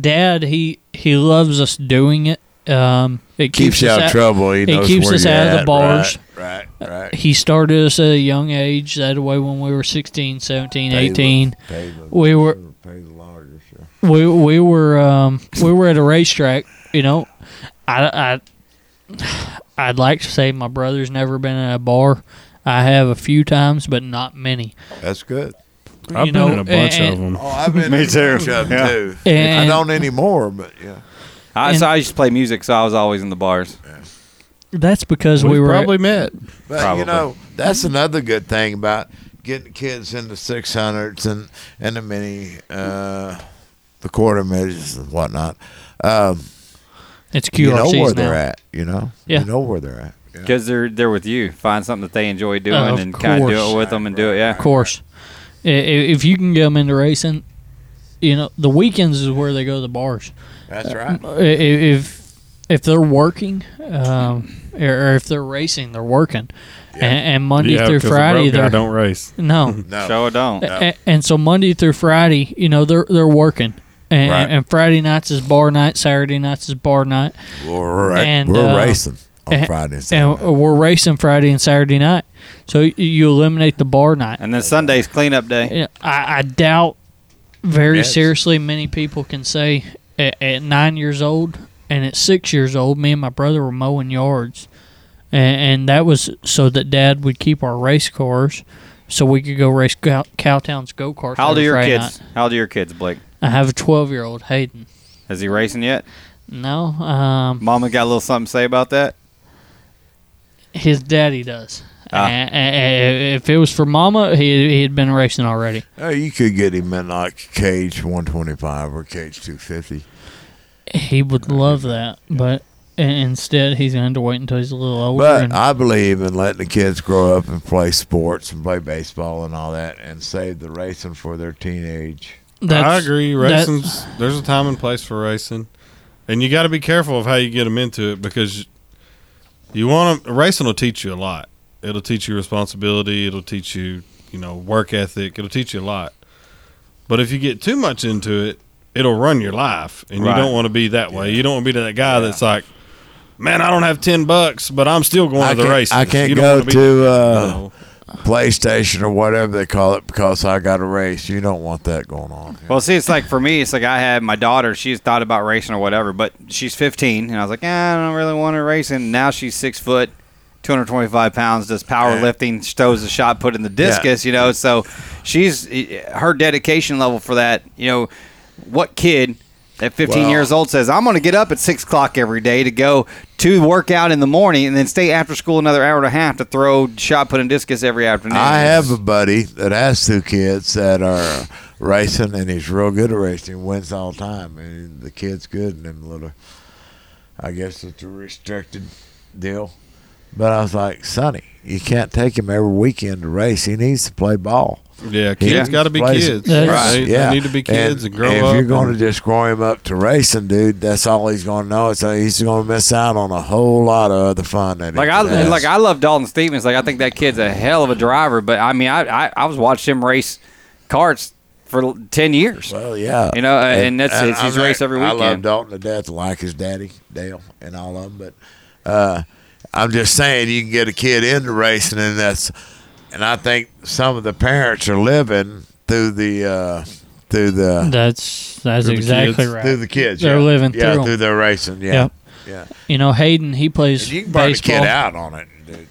Dad, he he loves us doing it. Um, it Keeps, keeps, you us out of trouble. He it knows keeps where us you're out of the at. bars. Right, right, right. He started us at a young age. That way, when we were 16, 17, Pay the- 18, pay the- we were pay the sure. we we were um, we were at a racetrack. You know, I I I'd like to say my brother's never been in a bar. I have a few times, but not many. That's good. I've You been know, in a bunch and- of them. Oh, I've been Me in a too. bunch of them, Yeah. too. And- I don't anymore, but yeah. I, so I used to play music, so I was always in the bars. That's because We've we were probably met. But Probably. you know, that's another good thing about getting kids into six hundreds and and the mini, uh, the quarter midgets and whatnot. Um, It's you know where now. they're at. You know, Yeah. you know where they're at. Yeah. Because they're they're with you. Find something that they enjoy doing Of and kind of do it with them and do it. Yeah. Of course, I- i- if you can get them into racing, you know the weekends is where they go to the bars. That's right. I- i- If if they're working, um, or or if they're racing, they're working, and, and Monday Yeah, through 'cause the Friday broke they're don't race. no. No. Show or don't. A- and so Monday through Friday, you know, they're they're working, and, Right. and Friday nights is bar night, Saturday nights is bar night, We're, ra- And, we're uh, racing on and- Friday and and Saturday. we're racing Friday and Saturday night. So you eliminate the bar night. And then Sunday's cleanup day. Yeah, I, I doubt very Yes. seriously many people can say at, at nine years old and at six years old, me and my brother were mowing yards, and, and that was so that Dad would keep our race cars so we could go race Cow- Cowtown's go karts. How old are your kids? night. How old are your kids, Blake? I have a 12 year old Hayden. Is he racing yet? No, um, Mama got a little something to say about that. his daddy does. Ah. If it was for Mama, he he had been racing already. Oh, you could get him in like cage 125 or cage 250. He would love that, but instead he's going to have to wait until he's a little older. But and I believe in letting the kids grow up and play sports and play baseball and all that, and save the racing for their teenage. I agree. that- Racing's there's a time and place for racing, and you got to be careful of how you get them into it because you want them. Racing will teach you a lot. It'll teach you responsibility. It'll teach you, you know, work ethic. It'll teach you a lot. But if you get too much into it, it'll run your life, and Right. you don't want to be that way. You don't want to be that guy that's like, man, I don't have ten bucks, but I'm still going I to the can't. I can't You don't go wanna to uh, No. PlayStation or whatever they call it because I got a race. You don't want that going on. Well, see, it's like for me, it's like I had my daughter. She's thought about racing or whatever, but she's 15, and I was like, eh, I don't really want her racing. Now she's six foot, 225 pounds, does powerlifting, throws a shot put in the discus. You know, so she's eh, her dedication level for that. You know, what kid at 15 Well- years old says I'm going to get up at six o'clock every day to go to work out in the morning and then stay after school another hour and a half to throw shot put in discus every afternoon. I have a buddy that has two kids that are racing, and he's real good at racing. He Wins all the time, and the kid's good. And them little, I guess it's a restricted deal. But I was like, Sonny, you can't take him every weekend to race. He needs to play ball. Yeah, kids got to be plays- kids. That's- They, they need to be kids and, grow if up. you're going to just grow him up to racing, dude, that's all he's going to know. It's he's going to miss out on a whole lot of other fun. That he Like I could have. like I love Dalton Stevens. Like I think that kid's a hell of a driver. But I mean, I I, I was watching him race karts for ten years. Well, yeah, You know, uh, and that's- it's- he's I'm raced every weekend. I love. Dalton to death, like his daddy Dale and all of them. But uh, I'm just saying, you can get a kid into racing, and that's, and I think some of the parents are living through the uh, through the that's that's exactly kids. right. through the kids. They're yeah. living yeah through 'em. through their racing. Yeah, Yep. yeah. You know, Hayden he plays And you can burn baseball. the kid out on it, dude.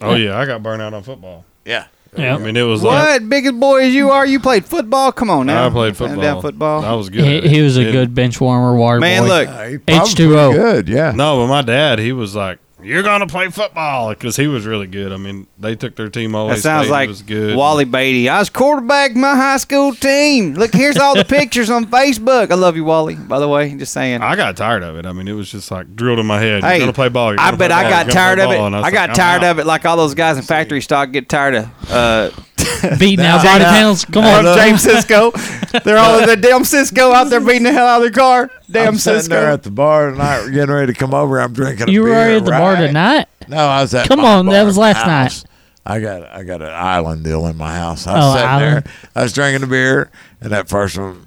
oh yeah, I got burned out on football. Yeah. Yeah. I mean, it was like What biggest boy as you are? You played football? Come on now. I played football. Down football. I was good. He, he was a And- good bench warmer, water Man, boy. look, he probably H2O. Good, yeah. No, but my dad, he was like, "You're gonna play football," because he was really good. I mean, they took their team all the. That sounds like was good. Wally Beatty. I was quarterback my high school team. Look, here's all the pictures on Facebook. I love you, Wally. By the way, just saying. I got tired of it. I mean, it was just like drilled in my head. Hey, you're gonna play ball. You're I bet I got tired of it. I, got like, tired of it, like all those guys in factory stock get tired of. Uh, Beating out body panels. Come From on. James Cisco. They're all in the damn Cisco out there beating the hell out of their car. Damn I'm sitting there at the bar tonight, getting ready to come over. I'm drinking. a You were beer, at the bar tonight. No, I was at. Come my on, that was last my night. I got I got an island deal in my house. I was Oh, sitting island. there. I was drinking a beer, and that first one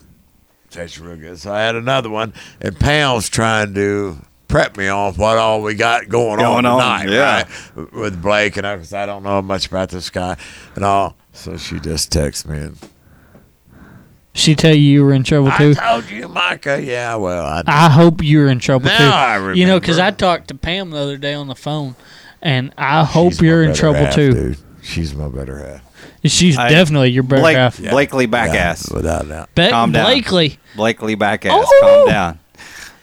tasted real good. So I had another one, and Pam's trying to prep me on what all we got going, Going on on, tonight, yeah. right? With Blake and I, because I don't know much about this guy and all. So she just texts me and She tell you you were in trouble too. I told you, Micah. Yeah, well, I, I hope you're in trouble Now too. I You know, because I talked to Pam the other day on the phone, and I hope she's my you're in better trouble half, too. Dude. She's my better half. She's Hey, definitely your better Blake, half. Blakely back Yeah, ass. without a doubt. Be- calm down. Blakely, Blakely back ass. Oh! Calm down.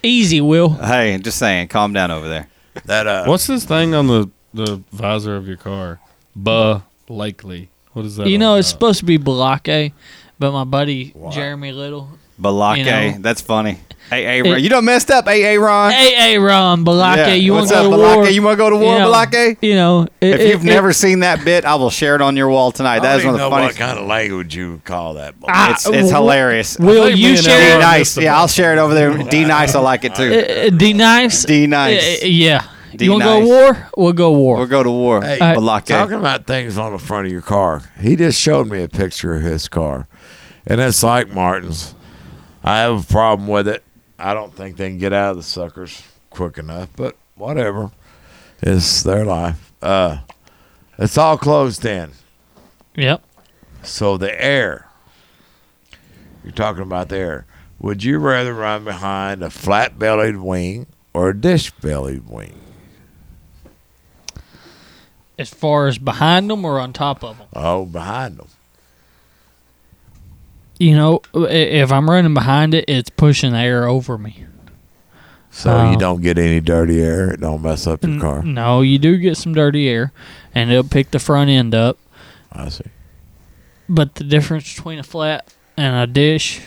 easy, Will. Hey, just saying, calm down over there. That uh, What's this thing on the the visor of your car? Buh likely. What is that? You all know, it's about? supposed to be Balake, but my buddy Jeremy Little, Balake, You know. that's funny. Hey, hey, It- Ron. you done messed up, AA Ron. hey, hey, Ron Balake, Yeah, you want to go to Balake? war? You want to go to war, you know, Balake? You know, If it- you've it- never seen that bit, I will share it on your wall tonight. I That don't is one of the know what funniest. kind of language you call that. I- It's it's Will- hilarious. Will think me you and D share? Aaron- nice, yeah, I'll share it over there. D nice, I like it too. Uh, D nice. D nice. Uh, yeah. D you want to go war? We'll go war. We'll go to war. Hey, Uh, Talking about things on the front of your car. He just showed me a picture of his car, and it's like Martin's. I have a problem with it. I don't think they can get out of the suckers quick enough, but whatever. It's their life. Uh, it's all closed in, Yep. so the air. You're talking about the air. Would you rather run behind a flat-bellied wing or a dish-bellied wing? As far as behind them or on top of them. Oh, behind them. You know, if I'm running behind it, it's pushing air over me. So Oh. you um, don't get any dirty air. It don't mess up your car. No, you do get some dirty air, and it'll pick the front end up. I see. But the difference between a flat and a dish,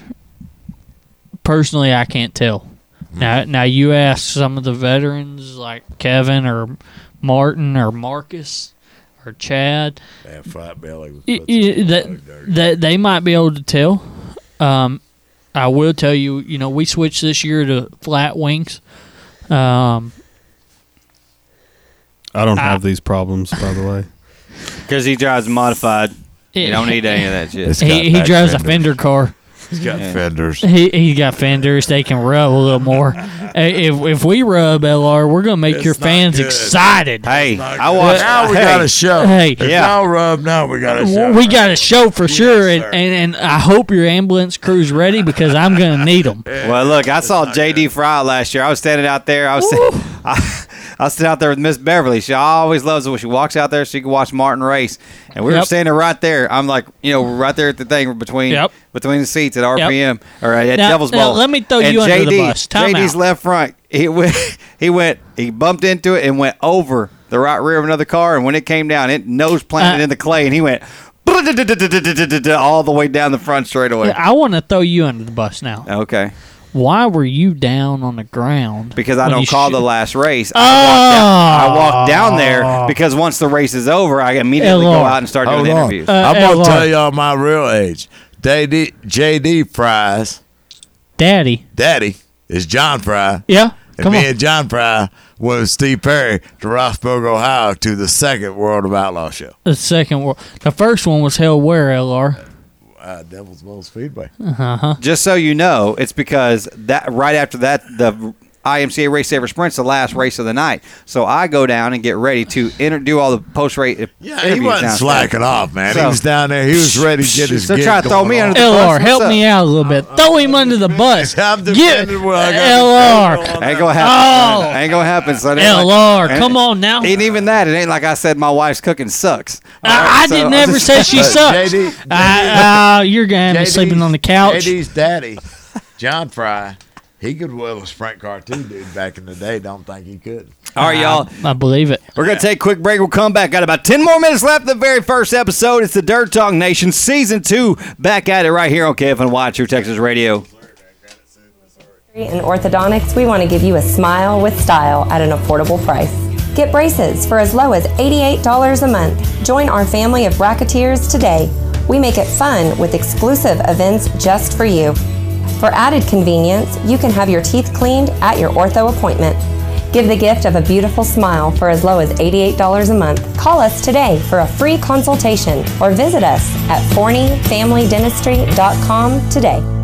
personally, I can't tell. Hmm. Now, now you ask some of the veterans like Kevin or Martin or Marcus or Chad. They have flat belly. y- y- that that they might be able to tell. Um, I will tell you, you know, we switched this year to flat wings. Um, I don't I- have these problems, by the way. Because he drives modified. You don't need any of that shit. he he drives a fender car. He's got Yeah. fenders. He he got fenders. They can rub a little more. Hey, if if we rub LR, we're gonna make your fans excited. Hey, I watched. Now we hey, got a show. Hey. If Yeah. y'all rub, now we got a show. We got a show for sure, and, and and I hope your ambulance crew's ready because I'm gonna need them. Well, look, I saw JD Fry last year. I was standing out there. I was I, I standing out there with Miss Beverly. She always loves it when she walks out there. So she can watch Martin race, and we were standing right there. I'm like, you know, right there at the thing between Yep. between the seats at RPM or at Now- Devil's now let me throw and you under the bus. Time JD's out. left front. He went. He went. He bumped into it and went over the right rear of another car. And when it came down, it nose planted Uh, in the clay, and he went all the way down the front straightaway. I want to throw you under the bus now. Okay. Why were you down on the ground? because I don't call sh- the last race. I, walk down, I walk down Oh. there because once the race is over, I immediately go out and start doing hold the on. interviews. Uh, I'm gonna tell y'all my real age. JD JD Fry's, Daddy. Daddy is John Fry. Yeah, And come me on. and John Fry went with Steve Perry to Rossburg, Ohio, to the second World of Outlaw show. The second world. The first one was held where, LR? Uh, Devil's Bowl Speedway. Uh-huh. Just so you know, it's because that right after that the IMCA Race Saver Sprint's the last race of the night. So I go down and get ready to inter- do all the post race. Yeah, he wasn't slacking off, man. he was down there. He was ready to get his. So try to throw me on. under the bus. LR, What's help me out a little bit. Throw him under the bus. I'm Get defending what I got LR. Ain't gonna happen. Oh. Ain't gonna happen, son. LR, like- come on now. Ain't even that. It ain't like I said. My wife's cooking sucks. All I, I so didn't ever say she sucks. JD I- uh, you're gonna have me sleeping on the couch. JD's daddy, John Fry, he could wheel a sprint car too, dude. Back in the day, don't think he could. All right, y'all. I, I believe it. We're going to take a quick break. We'll come back. Got about 10 more minutes left the very first episode. It's the Dirt Talk Nation Season 2. Back at it right here on KFNY True Texas Radio. In orthodontics, we want to give you a smile with style at an affordable price. Get braces for as low as $88 a month. Join our family of bracketeers today. We make it fun with exclusive events just for you. For added convenience, you can have your teeth cleaned at your ortho appointment. Give the gift of a beautiful smile for as low as $88 a month. Call us today for a free consultation or visit us at forneyfamilydentistry.com today.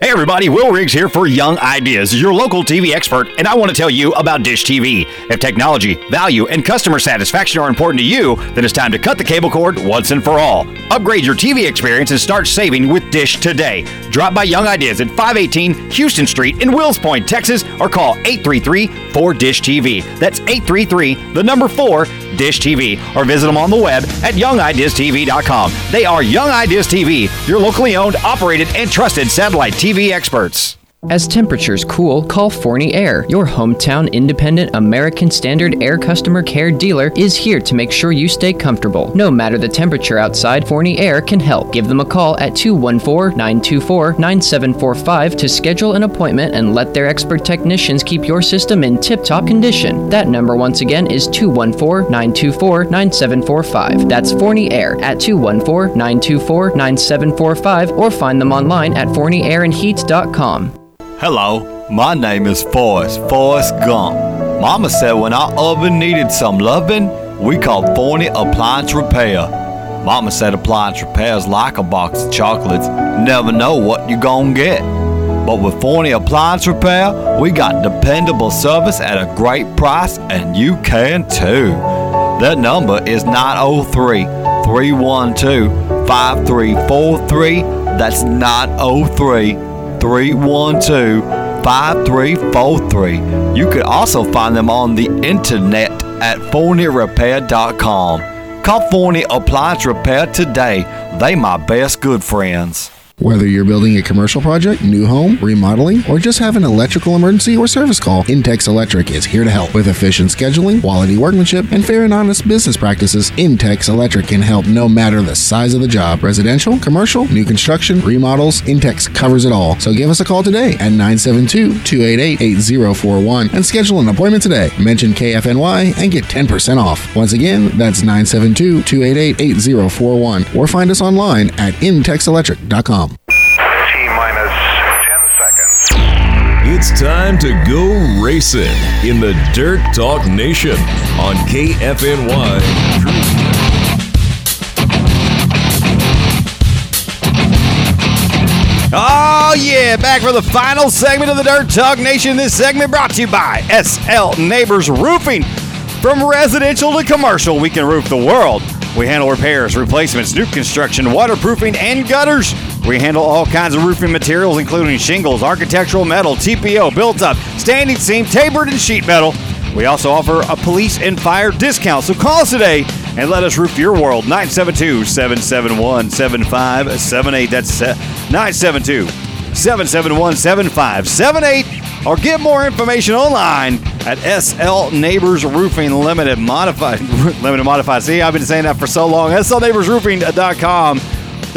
Hey everybody, Will Riggs here for Young Ideas, your local TV expert, and I want to tell you about Dish TV. If technology, value, and customer satisfaction are important to you, then it's time to cut the cable cord once and for all. Upgrade your TV experience and start saving with Dish today. Drop by Young Ideas at 518 Houston Street in Wills Point, Texas, or call 833-4-DISH-TV. That's 833, the number 4, Dish TV, or visit them on the web at youngideastv.com. They are Young Ideas TV, your locally owned, operated, and trusted satellite TV experts. As temperatures cool, call Forney Air. Your hometown independent American Standard Air customer care dealer is here to make sure you stay comfortable. No matter the temperature outside, Forney Air can help. Give them a call at 214-924-9745 to schedule an appointment and let their expert technicians keep your system in tip-top condition. That number once again is 214-924-9745. That's Forney Air at 214-924-9745 or find them online at forneyairandheat.com. Hello, my name is Forrest, Forrest Gump. Mama said when our oven needed some loving, we called Forney Appliance Repair. Mama said appliance repair is like a box of chocolates. Never know what you're gonna get. But with Forney Appliance Repair, we got dependable service at a great price, and you can too. That number is 903 312 5343. That's 903 312 5343. You could also find them on the internet at ForneyRepair.com. Call Forney Appliance Repair today. They my best good friends. Whether you're building a commercial project, new home, remodeling, or just have an electrical emergency or service call, Intex Electric is here to help. With efficient scheduling, quality workmanship, and fair and honest business practices, Intex Electric can help no matter the size of the job. Residential, commercial, new construction, remodels, Intex covers it all. So give us a call today at 972-288-8041 and schedule an appointment today. Mention KFNY and get 10% off. Once again, that's 972-288-8041 or find us online at intexelectric.com. It's time to go racing in the Dirt Talk Nation on KFNY. Oh, yeah. Back for the final segment of the Dirt Talk Nation. This segment brought to you by SL Neighbors Roofing. From residential to commercial, we can roof the world. We handle repairs, replacements, new construction, waterproofing, and gutters. We handle all kinds of roofing materials, including shingles, architectural metal, TPO, built up, standing seam, tapered, and sheet metal. We also offer a police and fire discount. So call us today and let us roof your world. 972 771 7578. That's uh, 972 771 7578. Or get more information online at SL Neighbors Roofing Limited Modified. Limited Modified. See, I've been saying that for so long. SLNeighborsRoofing.com.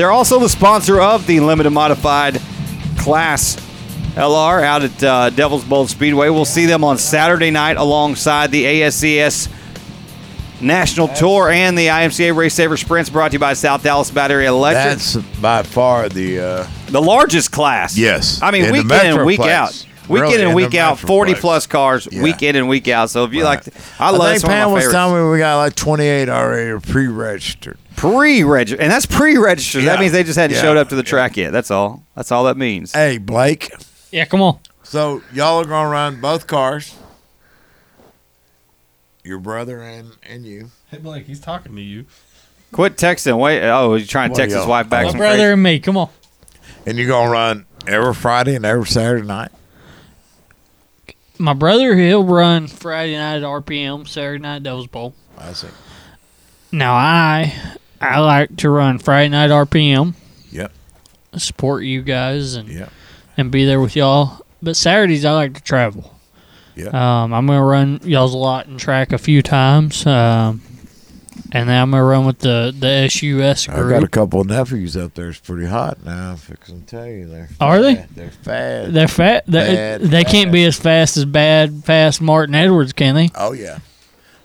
They're also the sponsor of the Limited Modified Class LR out at uh, Devil's Bowl Speedway. We'll see them on Saturday night alongside the ASCS National Tour and the IMCA Race Saver Sprints brought to you by South Dallas Battery Electric. That's by far the uh, the largest class. Yes. I mean, In week in and week out. Week Really, in and week out, 40 Metroplex. plus cars, Yeah. week in and week out. So if you like, I love I think Pam was telling me we got like 28 already pre-registered. Pre-registered, and that's pre-registered. That means they just hadn't Yeah. showed up to the track yet. That's all. That's all that means. Hey, Blake. Yeah, come on. So y'all are gonna run both cars. Your brother and and you. Hey, Blake, he's talking to you. Quit texting. Wait. Oh, he's trying to text his wife back. My brother crazy- and me. Come on. And you're gonna run every Friday and every Saturday night. My brother, he'll run Friday night at RPM, Saturday night at Devil's Bowl. I see. Now I, I like to run Friday night RPM. Yep. Support you guys and Yep. and be there with y'all. But Saturdays I like to travel. Yep. Um, I'm gonna run y'all's a lot and track a few times. Um, and then I'm gonna run with the the SUS group. I've got a couple of nephews up there. It's pretty hot now. If I can tell you, they're Are they? fat. They're fat. They're fat. They, Bad, they can't be as fast as bad, fast Martin Edwards, can they? Oh yeah.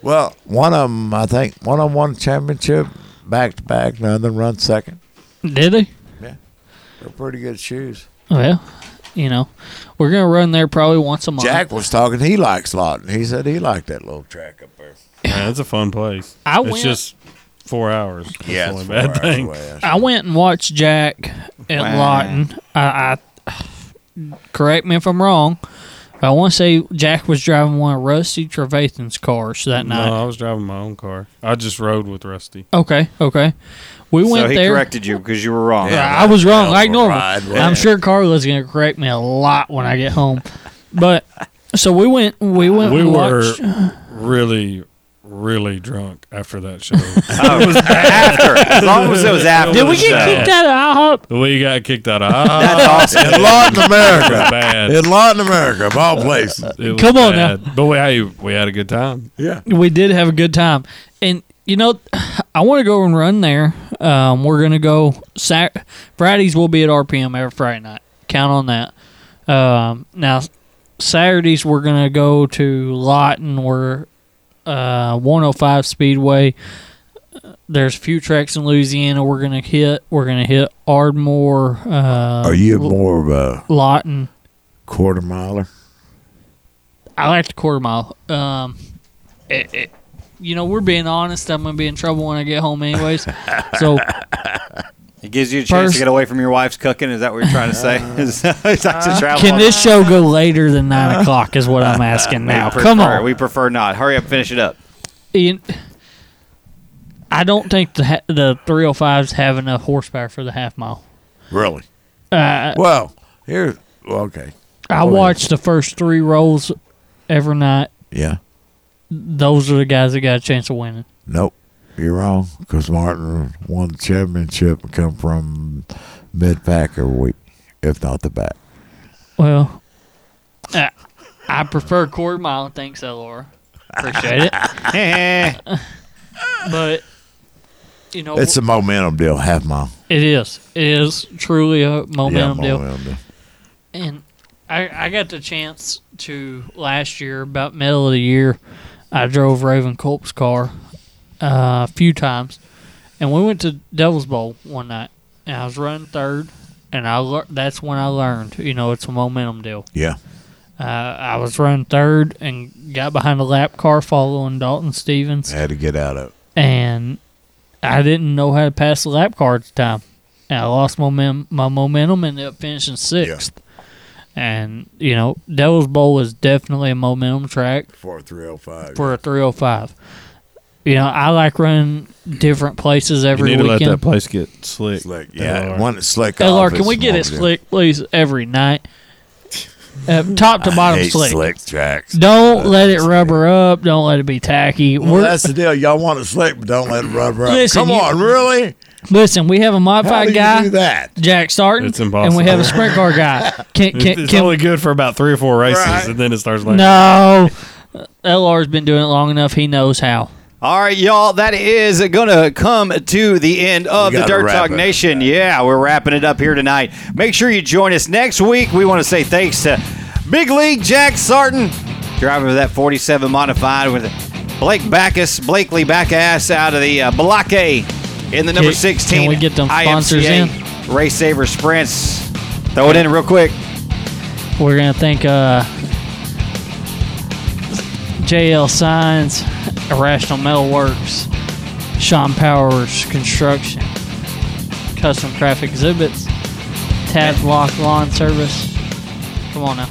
Well, one of them, I think, one won a championship back to back. None of them run second. Did they? Yeah, they're pretty good shoes. Well, you know, we're gonna run there probably once a month. Jack was talking. He likes Lawton. He said he liked that little track up there. Yeah, it's a fun place. I it's went- just four hours. That's Yeah, the only it's bad four hours thing. away. I went and watched Jack at Wow. Lawton. I, I correct me if I'm wrong. I want to say Jack was driving one of Rusty Trevathan's cars that night. No, I was driving my own car. I just rode with Rusty. Okay, okay. We so went he there. corrected you because you were wrong. Yeah, I was wrong, like normal. ride, I'm sure Carla's gonna correct me a lot when I get home. But so we went. We went. We and were watched- really, really drunk after that show. Oh, it was after. As long as it was after. Did we get show. kicked out of IHOP? we got kicked out of IHOP. That's awesome. In Lawton, It was America. bad. In Latin America, of all places. Come on bad. But we, hey, we had a good time. Yeah. We did have a good time, and you know, I want to go and run there. Um, we're gonna go. Sat- Fridays will be at RPM every Friday night. Count on that. Um, now Saturdays we're gonna go to Lawton. We're uh, 105 Speedway. There's a few tracks in Louisiana we're gonna hit. We're gonna hit Ardmore. Uh, Are you more of a Lawton? quarter miler? I like the quarter mile. Um, it, it, you know, we're being honest. I'm gonna be in trouble when I get home, anyways. so It gives you a chance First- to get away from your wife's cooking. Is that what you're trying to say? Is that to travel? can this show go later than nine o'clock? Is what I'm asking We now. prefer- Come on. We prefer not. Hurry up, finish it up. Ian, I don't think the ha- the 305s have enough horsepower for the half mile. Really? Uh, Well, here. Well, okay. I watched the first three rolls every night. Yeah. those are the guys that got a chance of winning. Nope, you're wrong. Because Martin won the championship and come from mid pack every week, if not the back. Well, uh, I prefer quarter mile. Thanks, Laura. Appreciate it. but you know, It's a momentum deal, half mile. it is. It is truly a momentum yeah, deal. momentum deal. And I, I got the chance to last year, about middle of the year, I drove Raven Culp's car uh, a few times, and we went to Devil's Bowl one night, and I was running third, and I lear- that's when I learned, you know, it's a momentum deal. Yeah. Uh, I was running third and got behind a lap car following Dalton Stevens, I Had to get out of it. and I didn't know how to pass the lap car at the time. And I lost momentum, my momentum and ended up finishing sixth. And, you know, Devil's Bowl is definitely a momentum track For a 305. for a 305. You know, I like running different places every you need weekend. to let that place get slick. Slick, yeah. LR. One that's slick LR, off can we get it momentum. slick, please, every night? Uh, top to bottom I hate slick. slick tracks. Don't let it rubber up. Don't let it be tacky. Well, We're- that's the deal. Y'all want it slick, but don't let it rubber up. Listen, Come you- on, really? Listen, we have a How modified guy, do that? Jack Starton, It's impossible. and we have a sprint car guy. Can, It's, can, it's can, only good for about three or four races, Right. and then it starts like no, LR's been doing it long enough. He knows how. All right, y'all, that is going to come to the end of the Dirt wrap Talk it. Nation. Yeah, we're wrapping it up here tonight. Make sure you join us next week. We want to say thanks to Big League Jack Sarton, driving that 47 modified with Blake Backus, Blakely Backass out of the uh, Balake in the number 16. can we get them sponsors IMCA Race Saver Sprints. Throw it in real quick. We're gonna thank uh, JL Signs, Irrational Metal Works, Sean Powers Construction, Custom Craft Exhibits, Tab Lock Lawn Service. Come on now.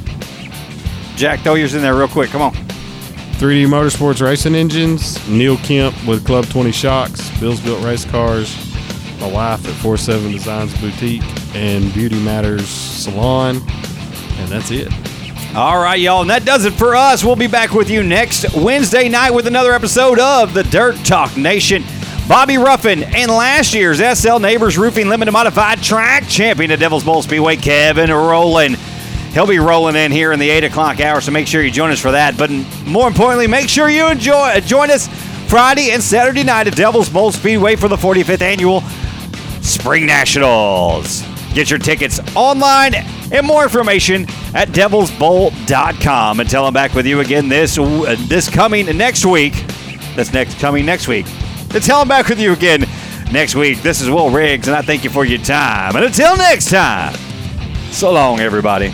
Jack, throw yours in there real quick. Come on. 3D Motorsports Racing Engines, Neil Kemp with Club 20 Shocks, Bill's Built Race Cars, my wife at 47 Designs Boutique, and Beauty Matters Salon. And that's it. All right, y'all, and that does it for us. We'll be back with you next Wednesday night with another episode of the Dirt Talk Nation. Bobby Ruffin and last year's SL Neighbors Roofing Limited Modified Track Champion at Devil's Bowl Speedway, Kevin Rowland. He'll be rolling in here in the 8 o'clock hour, so make sure you join us for that. But more importantly, make sure you enjoy join us Friday and Saturday night at Devil's Bowl Speedway for the 45th annual Spring Nationals. Get your tickets online and more information at devilsbowl.com. Until I'm back with you again this uh, this coming next week. That's next coming next week. Until I'm back with you again next week. This is Will Riggs, and I thank you for your time. And until next time, so long, everybody.